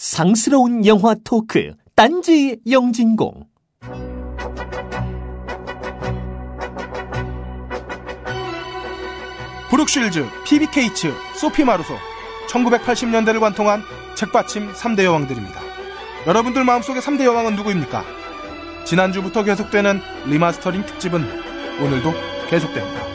상스러운 영화 토크 딴지 영진공 브룩 쉴즈, 피비 케이츠, 소피 마르소 1980년대를 관통한 책받침 3대 여왕들입니다. 여러분들 마음속에 3대 여왕은 누구입니까? 지난주부터 계속되는 리마스터링 특집은 오늘도 계속됩니다.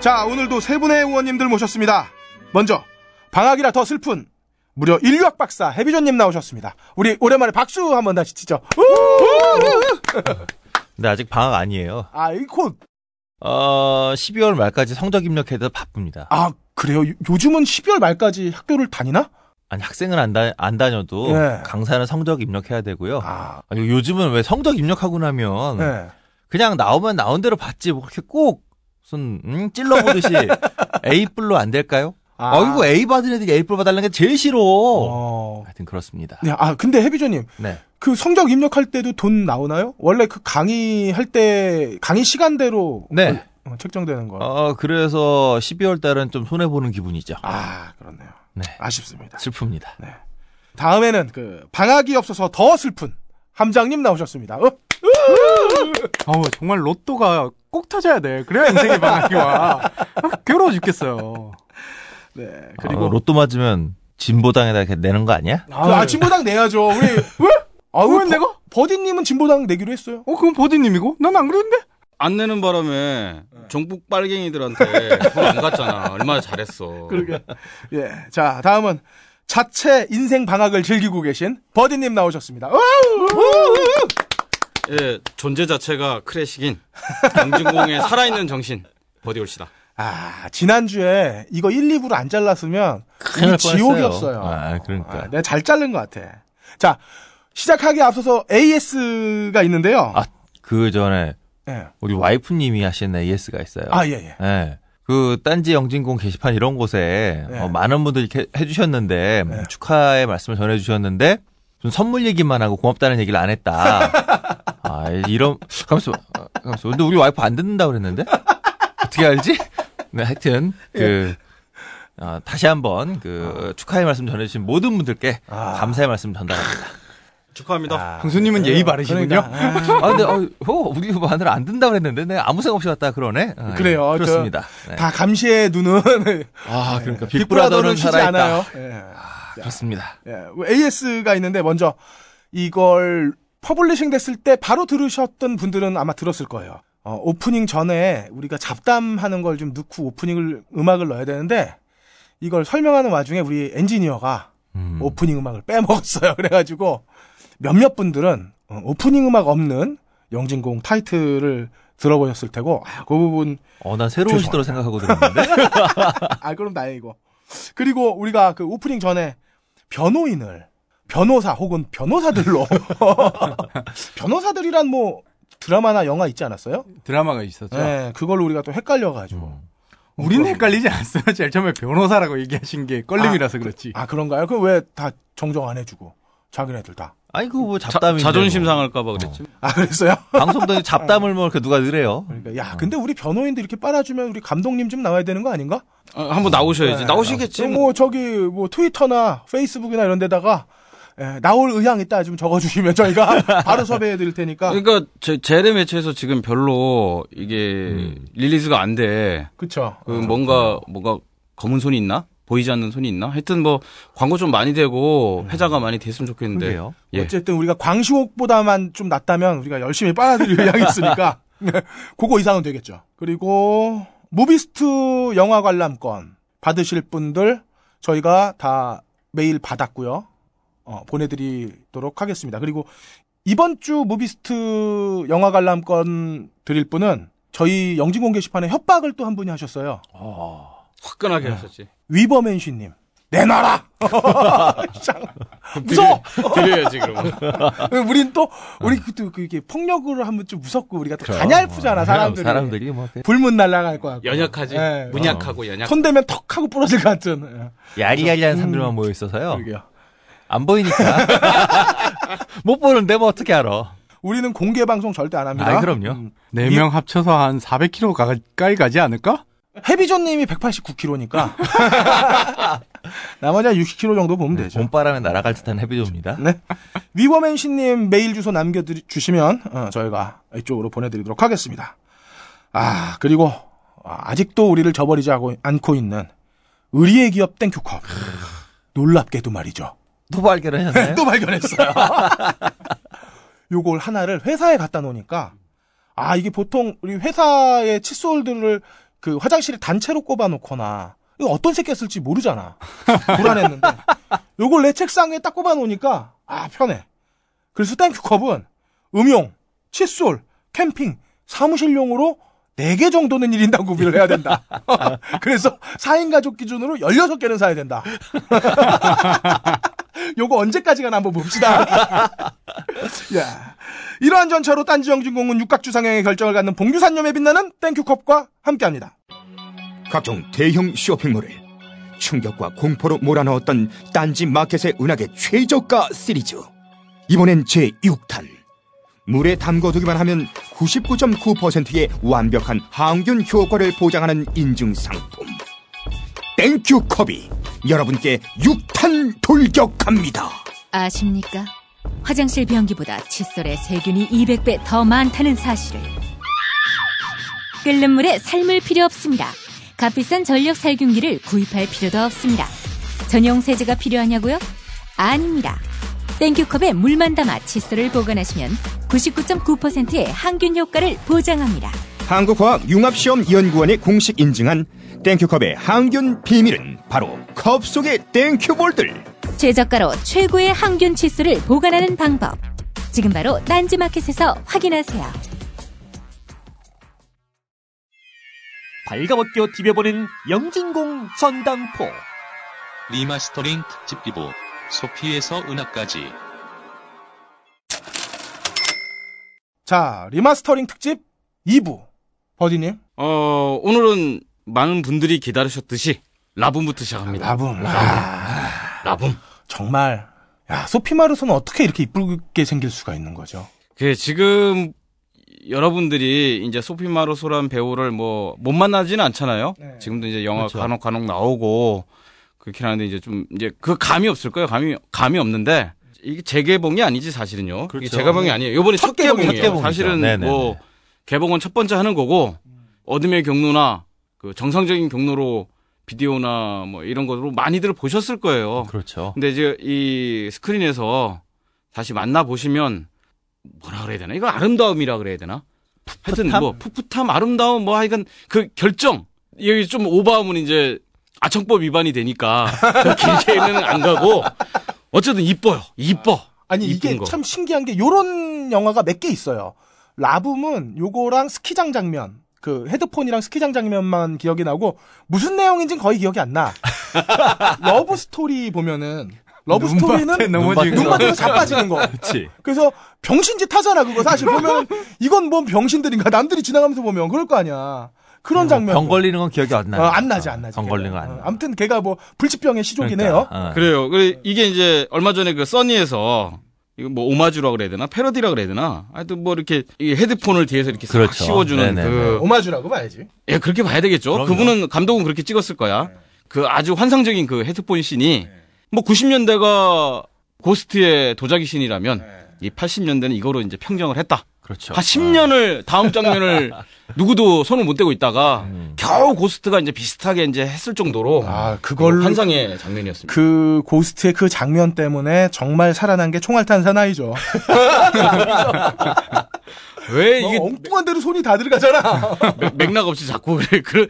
자, 오늘도 세 분의 의원님들 모셨습니다. 먼저 방학이라 더 슬픈 무려 인류학 박사 해비존님 나오셨습니다. 우리 오랜만에 박수 한번 다시 치죠. 근데 아직 방학 아니에요. 아, 이 곧. 어, 12월 말까지 성적 입력해도 바쁩니다. 아, 그래요? 요- 요즘은 12월 말까지 학교를 다니나? 아니, 학생은 안, 다, 안 다녀도 예. 강사는 성적 입력해야 되고요. 아, 아니, 요즘은 왜 성적 입력하고 나면 네. 그냥 나오면 나온 대로 받지 뭐 그렇게 꼭 무슨 음, 찔러보듯이 A뿔로 안 될까요? 아. 어이구 A 받은 애들이 A뿔 받달라는 게 제일 싫어. 어. 하여튼 그렇습니다. 네, 아, 근데 해비조님, 네. 그 성적 입력할 때도 돈 나오나요? 원래 그 강의 할 때, 강의 시간대로. 네. 어, 책정되는 거. 어, 그래서 12월 달은 좀 손해 보는 기분이죠. 아, 그렇네요. 네. 아쉽습니다. 슬픕니다. 다음에는 그, 방학이 없어서 더 슬픈 함장님 나오셨습니다. 어? 어우, 정말 로또가 꼭 터져야 돼. 그래야 인생의 방학이 와. 아, 괴로워 죽겠어요. 네. 그리고 그리고. 로또 맞으면 진보당에다 이렇게 내는 거 아니야? 그, 아, 진보당 내야죠. 우리. 왜? 아, 왜왜 내가? 버디님은 진보당 내기로 했어요. 어, 그건 버디님이고? 난 안 그랬는데? 안 내는 바람에 종북 빨갱이들한테 돈안 갔잖아. 얼마나 잘했어. 그러게. 예. 자, 다음은 자체 인생 방학을 즐기고 계신 버디님 나오셨습니다. 어? 예, 존재 자체가 클래식인 영진공의 살아있는 정신 버디 올시다. 아, 지난주에 이거 1, 2부로 안 잘랐으면 이 지옥이었어요. 아, 그러니까. 내가 잘 자른 것 같아. 자, 시작하기에 앞서서 AS가 있는데요. 아, 그 전에 예. 우리 와이프님이 하신 AS가 있어요. 아, 예, 예. 예. 그 딴지 영진공 게시판 이런 곳에 네. 어, 많은 분들이 이렇게 해주셨는데 네. 축하의 말씀을 전해주셨는데 좀 선물 얘기만 하고 고맙다는 얘기를 안 했다. 아 이런 가만있어, 어, 가만있어. 근데 우리 와이프 안 듣는다 그랬는데 어떻게 알지? 네, 하여튼 그 어, 다시 한번 그 축하의 말씀 전해주신 모든 분들께 아. 감사의 말씀 전달합니다. 축하합니다. 형수님은 예의 바르시군요. 그러니까, 아, 아 근데 어, 어, 우리 마늘 안 듣는다 그랬는데 내가 아무 생각 없이 왔다 그러네. 아, 그래요. 예, 그렇습니다. 네. 다 감시의 눈은 아 그러니까 빅브라더는 빅브라더는 살아있다. 않아요. 예. 그렇습니다. 예, AS가 있는데 먼저 이걸 publishing 됐을 때 바로 들으셨던 분들은 아마 들었을 거예요. 어, 오프닝 전에 우리가 잡담하는 걸 좀 넣고 오프닝을 음악을 넣어야 되는데 이걸 설명하는 와중에 우리 엔지니어가 음. 오프닝 음악을 빼먹었어요. 그래가지고 몇몇 분들은 어, 오프닝 음악 없는 영진공 타이틀을 들어보셨을 테고 아, 그 부분 어, 난 새로운. 시도로 생각하고 들었는데. 아, 그럼 다행이고. 그리고 우리가 그 오프닝 전에 변호인을 변호사 혹은 변호사들로 변호사들이란 뭐 드라마나 영화 있지 않았어요? 드라마가 있었죠. 네, 그걸로 우리가 또 헷갈려가지고. 우린 헷갈리지 않았어요. 제일 처음에 변호사라고 얘기하신 게 껄림이라서 그렇지. 아 그런가요? 그럼 왜다 정정 안 해주고 자기네들 다? 아니, 그거 뭐 자, 잡담이. 자존심 상할까봐 그랬지. 아 그랬어요? 방송도 잡담을 뭐 이렇게 누가 느래요. 그러니까 야, 근데 우리 변호인들 이렇게 빨아주면 우리 감독님 좀 나와야 되는 거 아닌가? 아, 한번 나오셔야지. 네. 나오시겠지. 그럼 뭐 저기 뭐 트위터나 페이스북이나 이런 데다가 예, 나올 의향 있다 좀 적어주시면 저희가 바로 섭외해 드릴 테니까. 그러니까 제, 제레 매체에서 지금 별로 이게 음. 릴리즈가 안 돼. 그쵸. 그 뭔가 뭐가 검은 손이 있나? 보이지 않는 손이 있나? 하여튼 뭐 광고 좀 많이 되고 회자가 많이 됐으면 좋겠는데. 예. 어쨌든 우리가 광시옥보다만 좀 낫다면 우리가 열심히 빨아들일 의향이 있으니까 그거 이상은 되겠죠. 그리고 무비스트 영화 관람권 받으실 분들 저희가 다 메일 받았고요. 어, 보내드리도록 하겠습니다. 그리고 이번 주 무비스트 영화 관람권 드릴 분은 저희 영진공 게시판에 협박을 또 한 분이 하셨어요. 어. 화끈하게 하셨지. 위버맨쉬님 내놔라. 무서워. 드려야지 그러면. 우린 또 우리 그또 그게 폭력으로 하면 좀 무섭고 우리가 또 가냘프잖아 사람들이. 사람들이 뭐 이렇게 불문 날아갈 것 같고. 연약하지. 예. 문약하고 연약. 손 대면 턱 하고 부러질 것 같은. 예. 야리야리한 사람들만 모여 있어서요. 그러게요. 안 보이니까. 못 보는데 뭐 어떻게 알아. 우리는 공개 방송 절대 안 합니다. 아이, 그럼요. 음, 네명 합쳐서 한 400km 가까이 가지 않을까? 헤비조님이 189kg니까 나머지 한 60kg 정도 보면 되죠. 봄바람에 날아갈 듯한 헤비조입니다. 네. 위버맨쉬님 메일 주소 남겨주시면 어, 저희가 이쪽으로 보내드리도록 하겠습니다. 아 그리고 아, 아직도 우리를 저버리지 않고 있는 의리의 기업 땡큐컵 놀랍게도 말이죠. 또 발견하셨나요? 또 발견했어요. 요걸 하나를 회사에 갖다 놓으니까 아 이게 보통 우리 회사의 칫솔들을 그 화장실에 단체로 꼽아 놓거나 이거 어떤 새끼가 쓸지 모르잖아. 불안했는데 요걸 내 책상에 딱 꼽아 놓으니까 아 편해. 그래서 땡큐컵은 음용, 칫솔, 캠핑, 사무실용으로 4개 정도는 1인당 구비를 해야 된다. 그래서 4인 가족 기준으로 16개는 사야 된다. 요거 언제까지 가나 한번 봅시다. 야. 이러한 전차로 딴지 영진공은 육각주상형의 결정을 갖는 붕규산염에 빛나는 땡큐컵과 함께합니다. 각종 대형 쇼핑몰을 충격과 공포로 몰아넣었던 딴지 마켓의 은하계 최저가 시리즈. 이번엔 제6탄. 물에 담궈두기만 하면 99.9%의 완벽한 항균 효과를 보장하는 인증 상품. 땡큐 컵이 여러분께 6탄 돌격합니다. 아십니까? 화장실 변기보다 칫솔의 세균이 200배 더 많다는 사실을. 끓는 물에 삶을 필요 없습니다. 값비싼 전력 살균기를 구입할 필요도 없습니다. 전용 세제가 필요하냐고요? 아닙니다. 땡큐컵에 물만 담아 칫솔을 보관하시면 99.9%의 항균 효과를 보장합니다. 한국화학융합시험연구원의 공식 인증한 땡큐컵의 항균 비밀은 바로 컵 속의 땡큐볼들. 최저가로 최고의 항균 칫솔을 보관하는 방법. 지금 바로 딴지마켓에서 확인하세요. 발가벗겨 디벼보는 영진공 전당포. 리마스터링 특집 2부 소피에서 은하까지 자, 리마스터링 특집 2부. 버디님. 어, 오늘은 많은 분들이 기다리셨듯이 라붐부터 시작합니다. 라붐. 아, 라붐. 정말. 야, 소피마르소는 어떻게 이렇게 이쁘게 생길 수가 있는 거죠? 그 지금 여러분들이 이제 소피 마르소란 배우를 뭐 못 만나지는 않잖아요. 네. 지금도 이제 영화 그렇죠. 간혹 간혹 나오고 그렇긴 하는데 이제 좀 이제 그 감이 없을 거예요. 감이 감이 없는데 이게 재개봉이 아니지 사실은요. 이게 그렇죠. 재개봉이 아니에요. 이번에 첫, 첫. 개봉이에요. 첫 개봉이죠. 사실은 네네네. 뭐 개봉은 첫 번째 하는 거고 어둠의 경로나 그 정상적인 경로로 비디오나 뭐 이런 것으로 많이들 보셨을 거예요. 그렇죠. 근데 이제 이 스크린에서 다시 만나 보시면 뭐라 그래야 되나? 이거 아름다움이라 그래야 되나? 하여튼 뭐 풋풋함, 아름다움 뭐 하여간 그 결정 여기 좀 오버하면 이제 아청법 위반이 되니까 저 길게는 안 가고 어쨌든 이뻐요. 이뻐. 아니, 이게 거. 참 신기한 게 요런 영화가 몇 개 있어요. 라붐은 요거랑 스키장 장면. 그 헤드폰이랑 스키장 장면만 기억이 나고 무슨 내용인지는 거의 기억이 안 나. 러브 스토리 보면은 러브 스토리는 넘어지는 눈 거. 맞으면 자빠지는 거. 그렇지. 그래서 병신짓 하잖아 그거 사실 보면 이건 뭔 병신들인가 남들이 지나가면서 보면 그럴 거 아니야. 그런 장면. 병 걸리는 건 기억이 안 나요. 어, 안 나지 안 나지. 병 걸리는 건안 어, 나. 아무튼 걔가 뭐 불치병의 시조이네요. 그러니까, 어. 그래요. 그 이게 이제 얼마 전에 그 써니에서 이거 뭐 오마주라 그래야 되나 패러디라 그래야 되나 하여튼 뭐 이렇게 이 헤드폰을 뒤에서 이렇게 싹 그렇죠. 씌워주는 네네네. 그 오마주라고 봐야지. 예, 그렇게 봐야 되겠죠. 그럼요. 그분은 감독은 그렇게 찍었을 거야. 그 아주 환상적인 그 헤드폰 씬이 뭐 90년대가 고스트의 도자기 씬이라면 이 80년대는 이거로 이제 평정을 했다. 그렇죠. 한 10년을 다음 장면을 누구도 손을 못 대고 있다가 음. 겨우 고스트가 이제 비슷하게 이제 했을 정도로 아 그걸로 환상의 장면이었습니다. 그 고스트의 그 장면 때문에 정말 살아난 게 총알탄 사나이죠. 왜뭐 이게 엉뚱한 대로 손이 다 들어가잖아. 맥- 맥락 없이 자꾸 그래. 그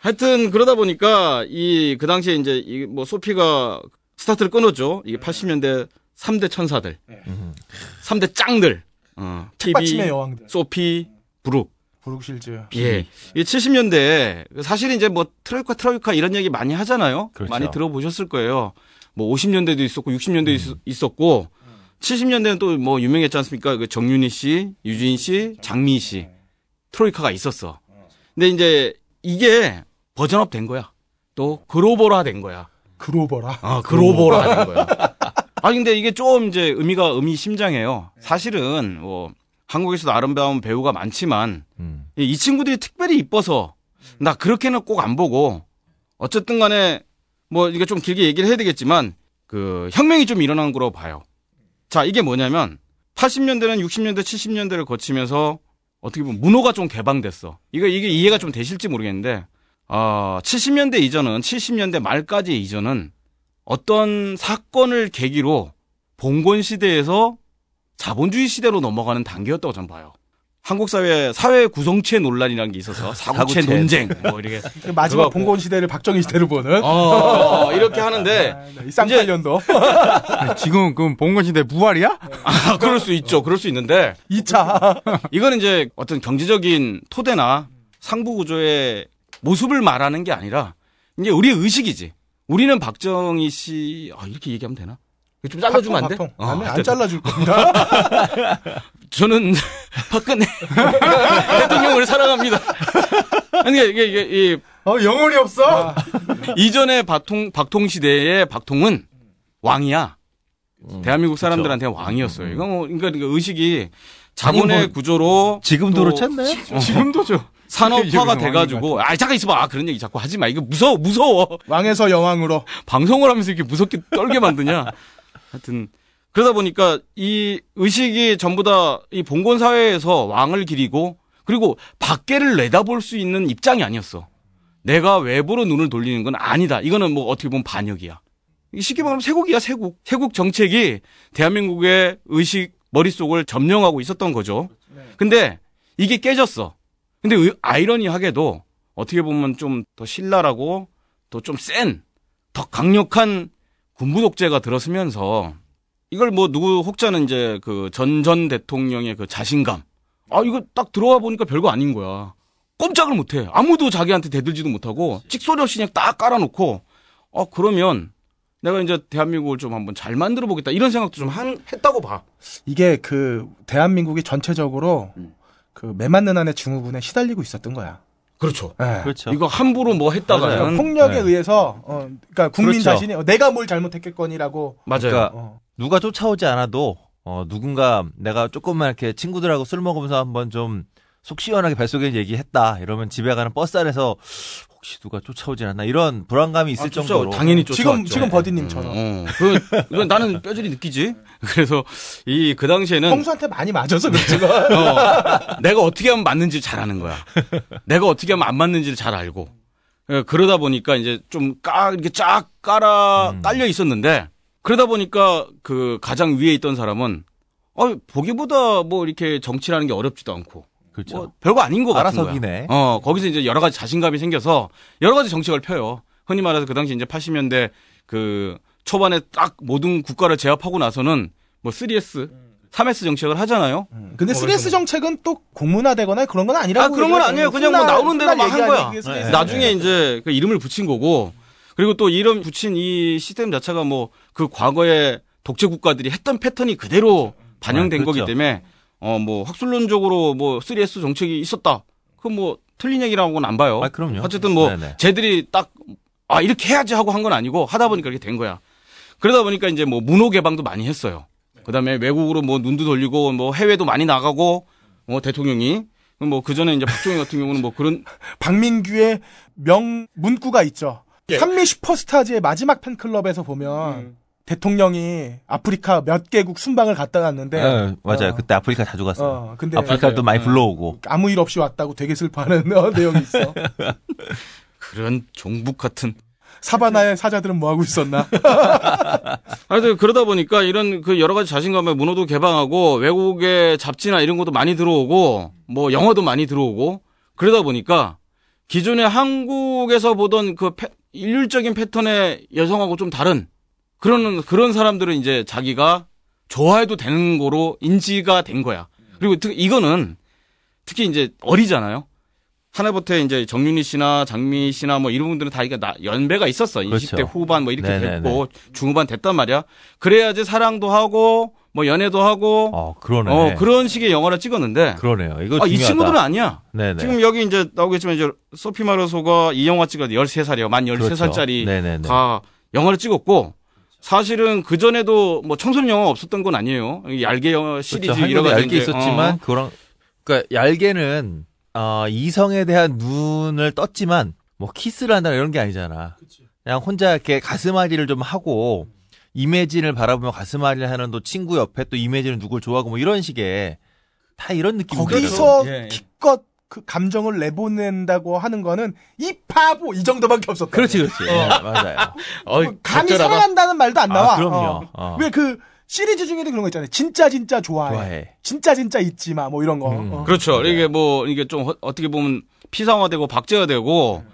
하여튼 그러다 보니까 이 그 당시에 이제 이 뭐 소피가 스타트를 끊었죠. 이게 80년대 3대 천사들. 음. 3대 짱들. 어. 책받침의 TV, 여왕들. 소피, 브룩. 브룩실즈. 예. 이 70년대에 사실 이제 뭐 트로이카 트로이카 이런 얘기 많이 하잖아요. 그렇죠. 많이 들어보셨을 거예요. 뭐 50년대도 있었고 60년대도 있었, 고 70년대는 또 뭐 유명했지 않습니까? 그 정윤희 씨, 유진 씨, 장미 씨. 트로이카가 있었어. 근데 이제 이게 버전업 된 거야. 또 글로벌화 된 거야. 그로버라. 아, 글로벌화 된 거야. 아 근데 이게 좀 이제 의미가 의미심장해요. 사실은 뭐 한국에서도 아름다운 배우가 많지만 음. 이, 이 친구들이 특별히 이뻐서 나 그렇게는 꼭 안 보고 어쨌든 간에 뭐 이게 좀 길게 얘기를 해야 되겠지만 그 혁명이 좀 일어난 거로 봐요. 자, 이게 뭐냐면 80년대는 60년대, 70년대를 거치면서 어떻게 보면 문호가 좀 개방됐어. 이거 이게 이해가 좀 되실지 모르겠는데 어, 70년대 이전은 70년대 말까지 이전은 어떤 사건을 계기로 봉건 시대에서 자본주의 시대로 넘어가는 단계였다고 저는 봐요. 한국 사회 사회 구성체 논란이라는 게 있어서 사구체 사구체. 논쟁 뭐 이렇게 마지막 봉건 시대를 박정희 시대로 보는 어, 이렇게 하는데 이 쌍팔년도 지금 그럼 봉건 시대 부활이야? 아, 그럴 수 있죠. 그럴 수 있는데 2차 이거는 이제 어떤 경제적인 토대나 상부 구조의 모습을 말하는 게 아니라 이제 우리의 의식이지. 우리는 박정희 씨 아, 이렇게 얘기하면 되나? 좀 잘라주면 안 돼? 박통, 어, 안, 안 하여튼 잘라줄 겁니다. 저는 박근혜 대통령을 사랑합니다. 아니 이게 이게 이어 영혼이 없어? 이전의 박통 박통 시대의 박통은 왕이야. 대한민국 사람들한테 왕이었어요. 이거 뭐 그러니까 그 의식이 자본의 뭐, 구조로 지금도 또 그렇지 않나요? 지금도 저 산업화가 돼가지고. 아 잠깐 있어봐. 아, 그런 얘기 자꾸 하지 마. 이거 무서워 무서워. 왕에서 여왕으로. 방송을 하면서 이렇게 무섭게 떨게 만드냐. 하여튼. 그러다 보니까 이 의식이 전부 다 이 봉건 사회에서 왕을 기리고 그리고 밖에를 내다볼 수 있는 입장이 아니었어. 내가 외부로 눈을 돌리는 건 아니다. 이거는 뭐 어떻게 보면 반역이야. 이 쉽게 말하면 세국이야 세국. 세국 정책이 대한민국의 의식 머릿속을 점령하고 있었던 거죠. 근데 이게 깨졌어 근데 의- 아이러니하게도 어떻게 보면 좀 더 신랄하고 또 좀 센, 더 강력한 군부 독재가 들어서면서 이걸 뭐 누구 혹자는 이제 그 전 전 대통령의 그 자신감. 아, 이거 딱 들어와 보니까 별거 아닌 거야. 꼼짝을 못 해. 아무도 자기한테 대들지도 못하고 찍소리 없이 그냥 딱 깔아놓고 어, 그러면 내가 이제 대한민국을 좀 한번 잘 만들어 보겠다. 이런 생각도 좀 한, 했다고 봐. 이게 그 대한민국이 전체적으로 음. 그 매맞는 안에 증후군에 시달리고 있었던 거야. 그렇죠. 예. 그렇죠. 이거 함부로 뭐 했다가는 맞아요. 폭력에 네. 의해서 어, 그러니까 국민 그렇죠. 자신이 어, 내가 뭘 잘못했겠거니라고 맞아요. 그러니까 어. 누가 쫓아오지 않아도 어 누군가 내가 조금만 이렇게 친구들하고 술 먹으면서 한번 좀 속 시원하게 뱃속에 얘기했다 이러면 집에 가는 버스 안에서 혹 시 누가 쫓아오지 않나 이런 불안감이 있을 아, 정도로 당연히 쫓아왔죠. 지금 지금 버디님처럼 어, 그, 이건 나는 뼈저리 느끼지. 그래서 이 그 당시에는 형수한테 많이 맞아서 그렇지. 어, 내가 어떻게 하면 맞는지 잘 아는 거야. 내가 어떻게 하면 안 맞는지를 잘 알고. 예, 그러다 보니까 이제 좀 까, 이렇게 쫙 깔아, 음. 깔려 있었는데, 그러다 보니까 그 가장 위에 있던 사람은, 어, 보기보다 뭐 이렇게 정치라는 게 어렵지도 않고, 그렇죠. 뭐 별거 아닌 것 같은 거야. 알아서기네. 어, 거기서 이제 여러 가지 자신감이 생겨서 여러 가지 정책을 펴요. 흔히 말해서 그 당시 이제 80년대 그 초반에 딱 모든 국가를 제압하고 나서는 뭐 3S, 3S 정책을 하잖아요. 근데 3S 정책은 또 공문화되거나 그런 건 아니라고. 아, 그런 건 아니에요. 그냥 뭐 나오는 대로 막 한 거야. 네. 나중에 이제 그 이름을 붙인 거고 그리고 또 이름 붙인 이 시스템 자체가 뭐 그 과거에 독재 국가들이 했던 패턴이 그대로 반영된 네, 거기 그렇죠. 때문에 어 뭐 학술론적으로 뭐 3S 정책이 있었다. 그건 뭐 틀린 얘기라고는 안 봐요. 아, 그럼요. 어쨌든 뭐 네네. 쟤들이 딱 아 이렇게 해야지 하고 한 건 아니고 하다 보니까 이렇게 된 거야. 그러다 보니까 이제 뭐 문호 개방도 많이 했어요. 그 다음에 외국으로 뭐 눈도 돌리고 뭐 해외도 많이 나가고 뭐 대통령이 뭐 그 전에 이제 박정희 같은 경우는 뭐 그런 박민규의 명 문구가 있죠. 예. 한미 슈퍼스타즈의 마지막 팬클럽에서 보면 음. 대통령이 아프리카 몇 개국 순방을 갔다 갔는데 네, 맞아요. 어, 그때 아프리카 자주 갔어요. 어, 근데 아프리카도 많이 불러오고. 아무 일 없이 왔다고 되게 슬퍼하는 어, 내용이 있어. 그런 종북 같은 사바나의 사자들은 뭐 하고 있었나? 하여튼 그러다 보니까 이런 그 여러 가지 자신감의 문호도 개방하고 외국의 잡지나 이런 것도 많이 들어오고 뭐 영화도 많이 들어오고 그러다 보니까 기존에 한국에서 보던 그 패- 일률적인 패턴의 여성하고 좀 다른 그런 그런 사람들은 이제 자기가 좋아해도 되는 거로 인지가 된 거야. 그리고 특히 이거는 특히 이제 어리잖아요. 하나부터 이제 정윤희 씨나 장미 씨나 뭐 이런 분들은 다 이게 나 연배가 있었어. 그렇죠. 20대 후반 뭐 이렇게 네네네. 됐고 중후반 됐단 말이야. 그래야지 사랑도 하고 뭐 연애도 하고 어, 그러네. 어 그런 식의 영화를 찍었는데 그러네요. 이거 아, 이. 친구들은 아니야. 네네. 지금 여기 이제 나오겠지만 이제 소피 마르소가 이 영화 찍었 13살이요. 만 그렇죠. 13살짜리가 네네네. 영화를 찍었고 사실은 그 전에도 뭐 청소년 영화 없었던 건 아니에요. 이 얄개 영화 시리즈 그렇죠. 이런 거 얇게 있었지만 그런 그러니까 얄개는 어, 이성에 대한 눈을 떴지만 뭐 키스를 한다 이런 게 아니잖아. 그냥 혼자 이렇게 가슴앓이를 좀 하고 이매진을 바라보며 가슴앓이를 하는 또 친구 옆에 또 이매진은 누굴 좋아하고 뭐 이런 식의 다 이런 느낌. 거기서 예, 예. 기껏 그 감정을 내보낸다고 하는 거는 이 바보 이 정도밖에 없었다. 그렇지 그렇지. 예, 맞아요. 어, 뭐 감히. 사랑한다는 말도 안 나와. 아, 그럼요. 어. 왜그 시리즈 중에도 그런 거 있잖아요. 진짜 진짜 좋아해. 좋아해. 진짜 진짜 잊지 마. 뭐 이런 거. 음. 어. 그렇죠. 이게 뭐 이게 좀 허- 어떻게 보면 피상화되고 박제화되고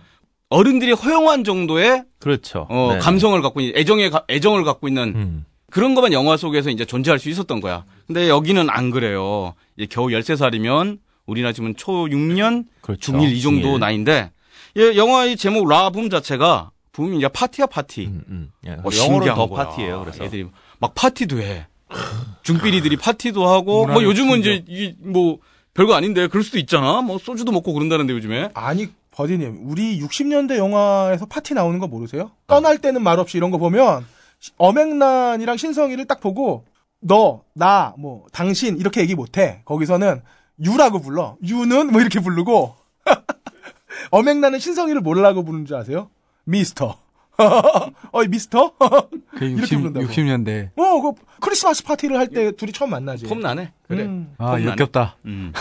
어른들이 허용한 정도의 그렇죠. 어, 네. 감성을 갖고 있는 애정의 가- 애정을 갖고 있는 음. 그런 것만 영화 속에서 이제 존재할 수 있었던 거야. 근데 여기는 안 그래요. 이제 겨우 13살이면 우리나라 지금 초 6년, 그렇죠. 중1 이 정도 중일. 나이인데 예, 영화의 제목 라붐 자체가 붐이 이제 파티야 파티. 음, 음. 예, 어, 신기한 더 거야. 파티예요. 그래서 애들이 막 파티도 해. 중삐리들이 파티도 하고 뭐 요즘은 이제 이뭐 별거 아닌데 그럴 수도 있잖아. 뭐 소주도 먹고 그런다는데 요즘에. 아니 버디님, 우리 60년대 영화에서 파티 나오는 거 모르세요? 떠날 때는 말없이 이런 거 보면 시- 어맹란이랑 신성이를 딱 보고 너, 나, 뭐 당신 이렇게 얘기 못해. 거기서는 유라고 불러. 유는 뭐 이렇게 부르고 어맹란은 신성이를 뭐라고 부르는 줄 아세요? 미스터. 어이 미스터? 그 이렇게 60, 부른다고. 60년대. 어, 그 크리스마스 파티를 할 때 둘이 처음 만나지. 폼 나네. 그래. 음. 아. 역겹다. 음.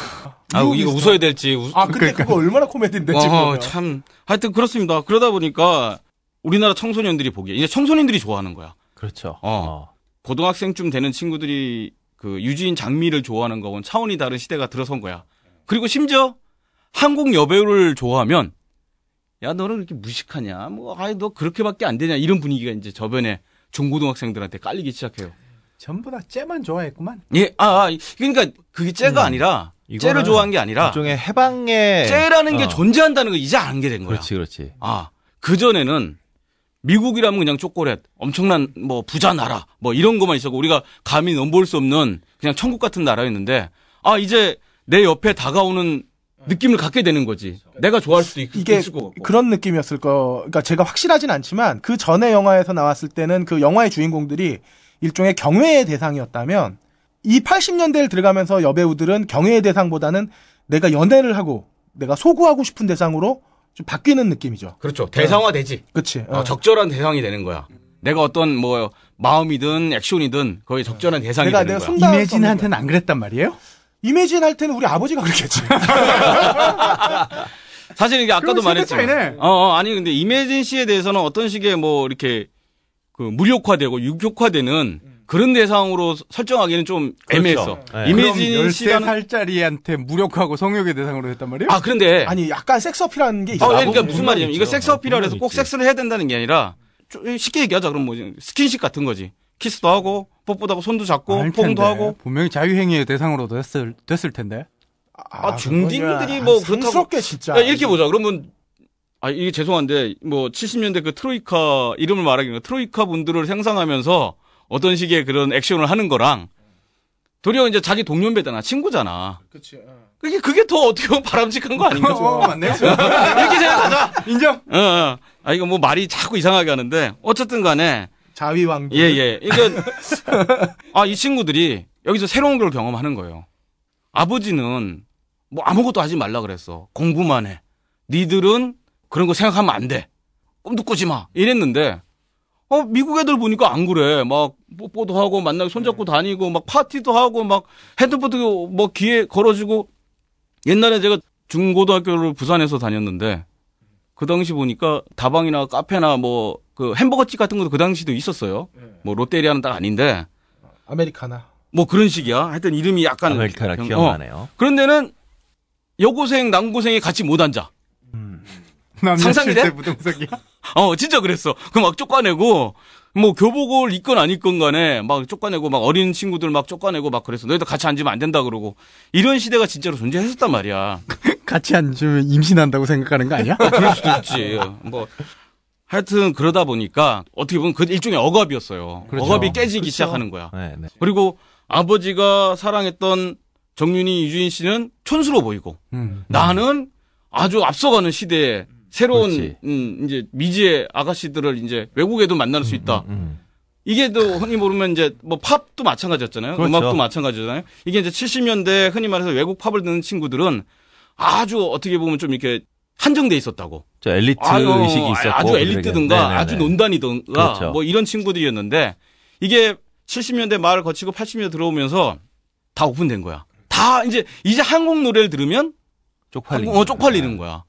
아, 유 이거 미스터. 웃어야 될지. 웃... 아, 근데 그거 얼마나 코미디인데 지금. 어. 참. 하여튼 그렇습니다. 그러다 보니까 우리나라 청소년들이 보기에 이제 청소년들이 좋아하는 거야. 그렇죠. 어. 고등학생쯤 되는 친구들이 그 유지인 장미를 좋아하는 거건 차원이 다른 시대가 들어선 거야. 그리고 심지어 한국 여배우를 좋아하면 야 너는 그렇게 무식하냐? 뭐 아이 너 그렇게밖에 안 되냐? 이런 분위기가 이제 저변에 중고등학생들한테 깔리기 시작해요. 전부 다 쟤만 좋아했구만. 예, 아, 아 그러니까 그게 째가 음. 아니라 째를 이거는 좋아한 게 아니라 일종의 해방의 째라는 게 어. 존재한다는 걸 이제 알게 된 거야. 그렇지 그렇지. 아, 그 전에는 미국이라면 그냥 초콜릿, 엄청난 뭐 부자 나라, 뭐 이런 것만 있었고 우리가 감히 넘볼 수 없는 그냥 천국 같은 나라였는데 아, 이제 내 옆에 다가오는 느낌을 갖게 되는 거지. 내가 좋아할 수도 있, 이게 있을 것 같고. 그런 느낌이었을 거. 그러니까 제가 확실하진 않지만 그 전에 영화에서 나왔을 때는 그 영화의 주인공들이 일종의 경외의 대상이었다면 이 80년대를 들어가면서 여배우들은 경외의 대상보다는 내가 연애를 하고 내가 소구하고 싶은 대상으로 좀 바뀌는 느낌이죠. 그렇죠. 대상화되지. 그치? 어, 어. 적절한 대상이 되는 거야. 내가 어떤 뭐 마음이든 액션이든 거의 적절한 대상이 내가 되는 내가 거야. 이매진한테는 안 그랬단 말이에요? 이매진 할 때는 우리 아버지가 그랬겠지. 사실 이게 아까도 말했지만. 어, 어, 아니 근데 이매진 씨에 대해서는 어떤 식의 뭐 이렇게 그 무력화되고 육욕화되는 그런 대상으로 설정하기는 좀 애매했어. 네. 이매진 씨라는 13살짜리한테 무력하고 성욕의 대상으로 했단 말이에요? 아 그런데 아니 약간 섹스 어필하는 게 있어. 어, 그러니까 무슨 말이냐면 이거. 섹스 어필이라 해서 꼭 있지. 섹스를 해야 된다는 게 아니라 좀 쉽게 얘기하자 그럼 뭐 스킨십 같은 거지. 키스도 하고 뽀뽀도 하고 손도 잡고 텐데. 하고 분명히 자유행위의 대상으로도 됐을, 됐을 텐데. 아, 중딩들이 뭐 그렇다고- 진짜. 야, 이렇게 보자. 그러면 아 이게 죄송한데 뭐 70년대 그 트로이카 이름을 말하기는 트로이카 분들을 생상하면서 어떤 식의 그런 액션을 하는 거랑 도리어 이제 자기 동년배잖아 친구잖아. 그치. 어. 그게 그게 더 어떻게 보면 바람직한 거 아닌가? 어, 맞네. 이렇게 생각하자. 인정. 어, 어. 아 이거 뭐 말이 자꾸 이상하게 하는데 어쨌든 간에 자위왕. 예 예. 이게 아이 친구들이 여기서 새로운 걸 경험하는 거예요. 아버지는 뭐 아무것도 하지 말라 그랬어. 공부만 해. 니들은 그런 거 생각하면 안 돼. 꿈도 꾸지 마. 이랬는데, 어, 미국 애들 보니까 안 그래. 막, 뽀뽀도 하고, 만나고 손잡고 다니고, 막 파티도 하고, 막 핸드폰도 뭐 귀에 걸어주고. 옛날에 제가 중고등학교를 부산에서 다녔는데, 그 당시 보니까 다방이나 카페나 뭐, 그 햄버거집 같은 것도 그 당시도 있었어요. 뭐 롯데리아는 딱 아닌데, 아메리카나. 뭐 그런 식이야. 하여튼 이름이 약간. 아메리카나 경- 어. 기억나네요. 그런 데는 여고생, 남고생이 같이 못 앉아. 상상이 돼? 실세 부동산이. 어, 진짜 그랬어. 그막 쫓아내고, 뭐 교복을 입건 안 입건 간에 막 쫓아내고 막 어린 친구들 막 쫓아내고 막 그랬어. 너희들 같이 앉으면 안 된다 그러고. 이런 시대가 진짜로 존재했었단 말이야. 같이 앉으면 임신한다고 생각하는 거 아니야? 그럴 수도 있지. 뭐. 하여튼 그러다 보니까 어떻게 보면 그 일종의 억압이었어요. 그렇죠. 억압이 깨지기 그렇죠. 시작하는 거야. 네, 네. 그리고 아버지가 사랑했던 정윤이, 유진 씨는 촌스러워 보이고 음. 나는 아주 앞서가는 시대에 새로운 그렇지. 음, 이제 미지의 아가씨들을 이제 외국에도 만날 수 있다. 음. 이게 또 흔히 모르면 이제 뭐 팝도 마찬가지였잖아요. 그렇죠. 음악도 마찬가지잖아요. 이게 이제 70년대 흔히 말해서 외국 팝을 듣는 친구들은 아주 어떻게 보면 좀 이렇게 한정돼 있었다고. 저 엘리트 아유, 의식이 있었고 아주 엘리트든가 네네네. 아주 논단이든가 그렇죠. 뭐 이런 친구들이었는데 이게 70년대 말 거치고 80년대 들어오면서 다 오픈된 거야. 다 이제 이제 한국 노래를 들으면 쪽팔리. 어, 쪽팔리는 거야.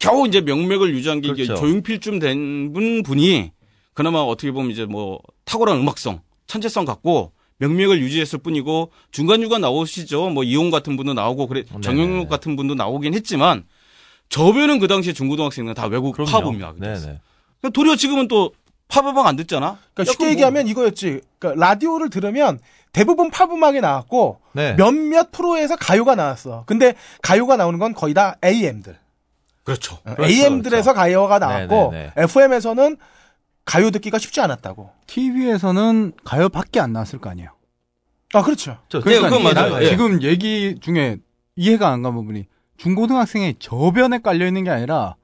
겨우 이제 명맥을 유지한 게 이게 그렇죠. 조용필쯤 된 분, 분이 그나마 어떻게 보면 이제 뭐 탁월한 음악성, 천재성 갖고 명맥을 유지했을 뿐이고 중간중간 나오시죠. 뭐 이용 같은 분도 나오고 그래 네네. 정영록 같은 분도 나오긴 했지만 저변은 그 당시에 중고등학생은 다 외국 그럼요. 팝음이야. 네네. 도리어 지금은 또 팝음악 안 듣잖아. 그러니까 쉽게 약간 뭐- 얘기하면 이거였지. 그러니까 라디오를 들으면 대부분 팝 음악이 나왔고 네. 몇몇 프로에서 가요가 나왔어. 근데 가요가 나오는 건 거의 다 AM들. 그렇죠. 그렇죠, AM들에서 가요가 나왔고 네네네. FM에서는 가요 듣기가 쉽지 않았다고. TV에서는 가요밖에 안 나왔을 거 아니에요. 아 그렇죠. 저, 네, 그건 이해가 맞아요. 예. 지금 얘기 중에 이해가 안 간 부분이 중고등학생이 저변에 깔려 있는 게 아니라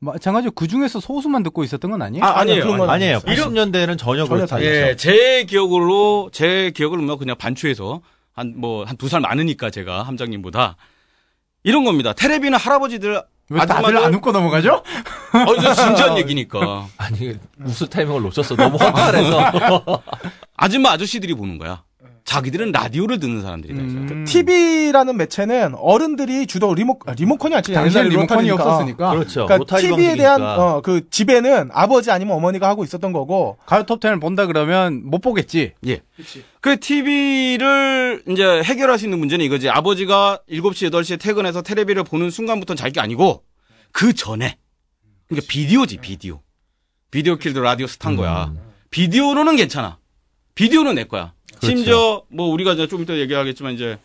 마찬가지로 그 중에서 소수만 듣고 있었던 건 아니에요? 아, 아니에요. 그런 건 아니에요. 아니었어요. 80년대에는 전혀 전혀 그렇지. 않죠. 예, 제 기억으로 제 기억을 뭐 그냥 반추해서 한 뭐 한 두 살 많으니까 제가 함장님보다 이런 겁니다. 테레비는 할아버지들 왜 다들 아줌마들- 안 웃고 넘어가죠? 어, 이거 진지한 얘기니까. 아니 웃을 타이밍을 놓쳤어. 너무 화살해서. 아줌마 아저씨들이 보는 거야. 자기들은 라디오를 듣는 사람들이다. 음. TV라는 매체는 어른들이 주로 리모 아, 리모컨이 아니지. 옛날에 리모컨이. 없었으니까 그렇죠. 그러니까 TV에 대한 방식이니까. 어, 그 지배는 아버지 아니면 어머니가 하고 있었던 거고. 가요 톱10을 본다 그러면 못 보겠지. 예. 그 TV를 이제 해결할 수 있는 문제는 이거지. 아버지가 7시, 8시에 퇴근해서 테레비를 보는 순간부터는 자기 게 아니고 그 전에. 그러니까 비디오지, 비디오. Video Killed Radio Star인 거야. 음. 비디오로는 괜찮아. 비디오는 내 거야. 그렇죠. 심지어 뭐 우리가 이제 좀 이따 얘기하겠지만 이제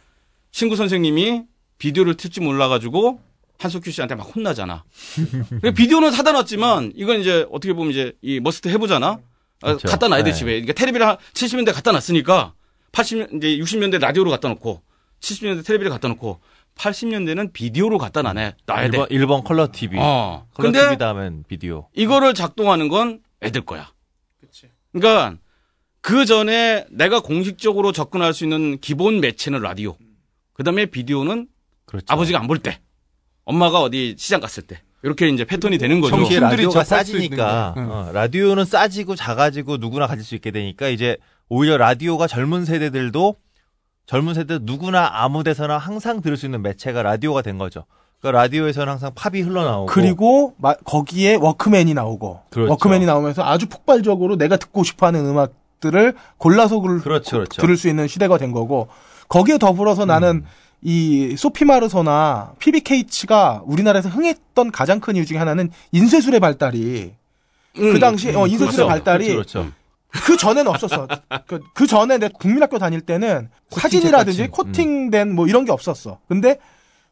신구 선생님이 비디오를 틀지 몰라가지고 한석규 씨한테 막 혼나잖아. 그러니까 비디오는 사다 놨지만 이건 이제 어떻게 보면 이제 이 must have잖아. 아, 그렇죠. 갖다 놔야 돼 네. 집에. 그러니까 테레비를 한 70년대 갖다 놨으니까 80년 이제 60년대 라디오로 갖다 놓고 70년대 텔레비를 갖다 놓고 80년대는 비디오로 갖다 놔야 놔야 돼. 1번, 1번 컬러 TV. 어. 컬러 근데 TV 다음엔 비디오. 이거를 작동하는 건 애들 거야. 그러니까 그 전에 내가 공식적으로 접근할 수 있는 기본 매체는 라디오. 그 다음에 비디오는 그렇죠. 아버지가 안 볼 때. 엄마가 어디 시장 갔을 때. 이렇게 이제 패턴이 되는 거죠. 형신들이 라디오가 싸지니까. 어, 라디오는 싸지고 작아지고 누구나 가질 수 있게 되니까 이제 오히려 라디오가 젊은 세대들도 젊은 세대 누구나 아무 데서나 항상 들을 수 있는 매체가 라디오가 된 거죠. 그러니까 라디오에서는 항상 팝이 흘러나오고 그리고 마- 거기에 워크맨이 나오고 그렇죠. 워크맨이 나오면서 아주 폭발적으로 내가 듣고 싶어하는 음악 들을 골라서 그 그렇죠, 그렇죠. 들을 수 있는 시대가 된 거고 거기에 더불어서 나는 이 소피 마르소나 PBK치가 우리나라에서 흥했던 가장 큰 이유 중에 하나는 인쇄술의 발달이 음, 그 당시 어, 인쇄술의 그렇죠. 발달이 그렇죠, 그렇죠. 그 전에는 없었어. 그, 그 전에 내 국민학교 다닐 때는 사진이라든지. 코팅된 뭐 이런 게 없었어. 근데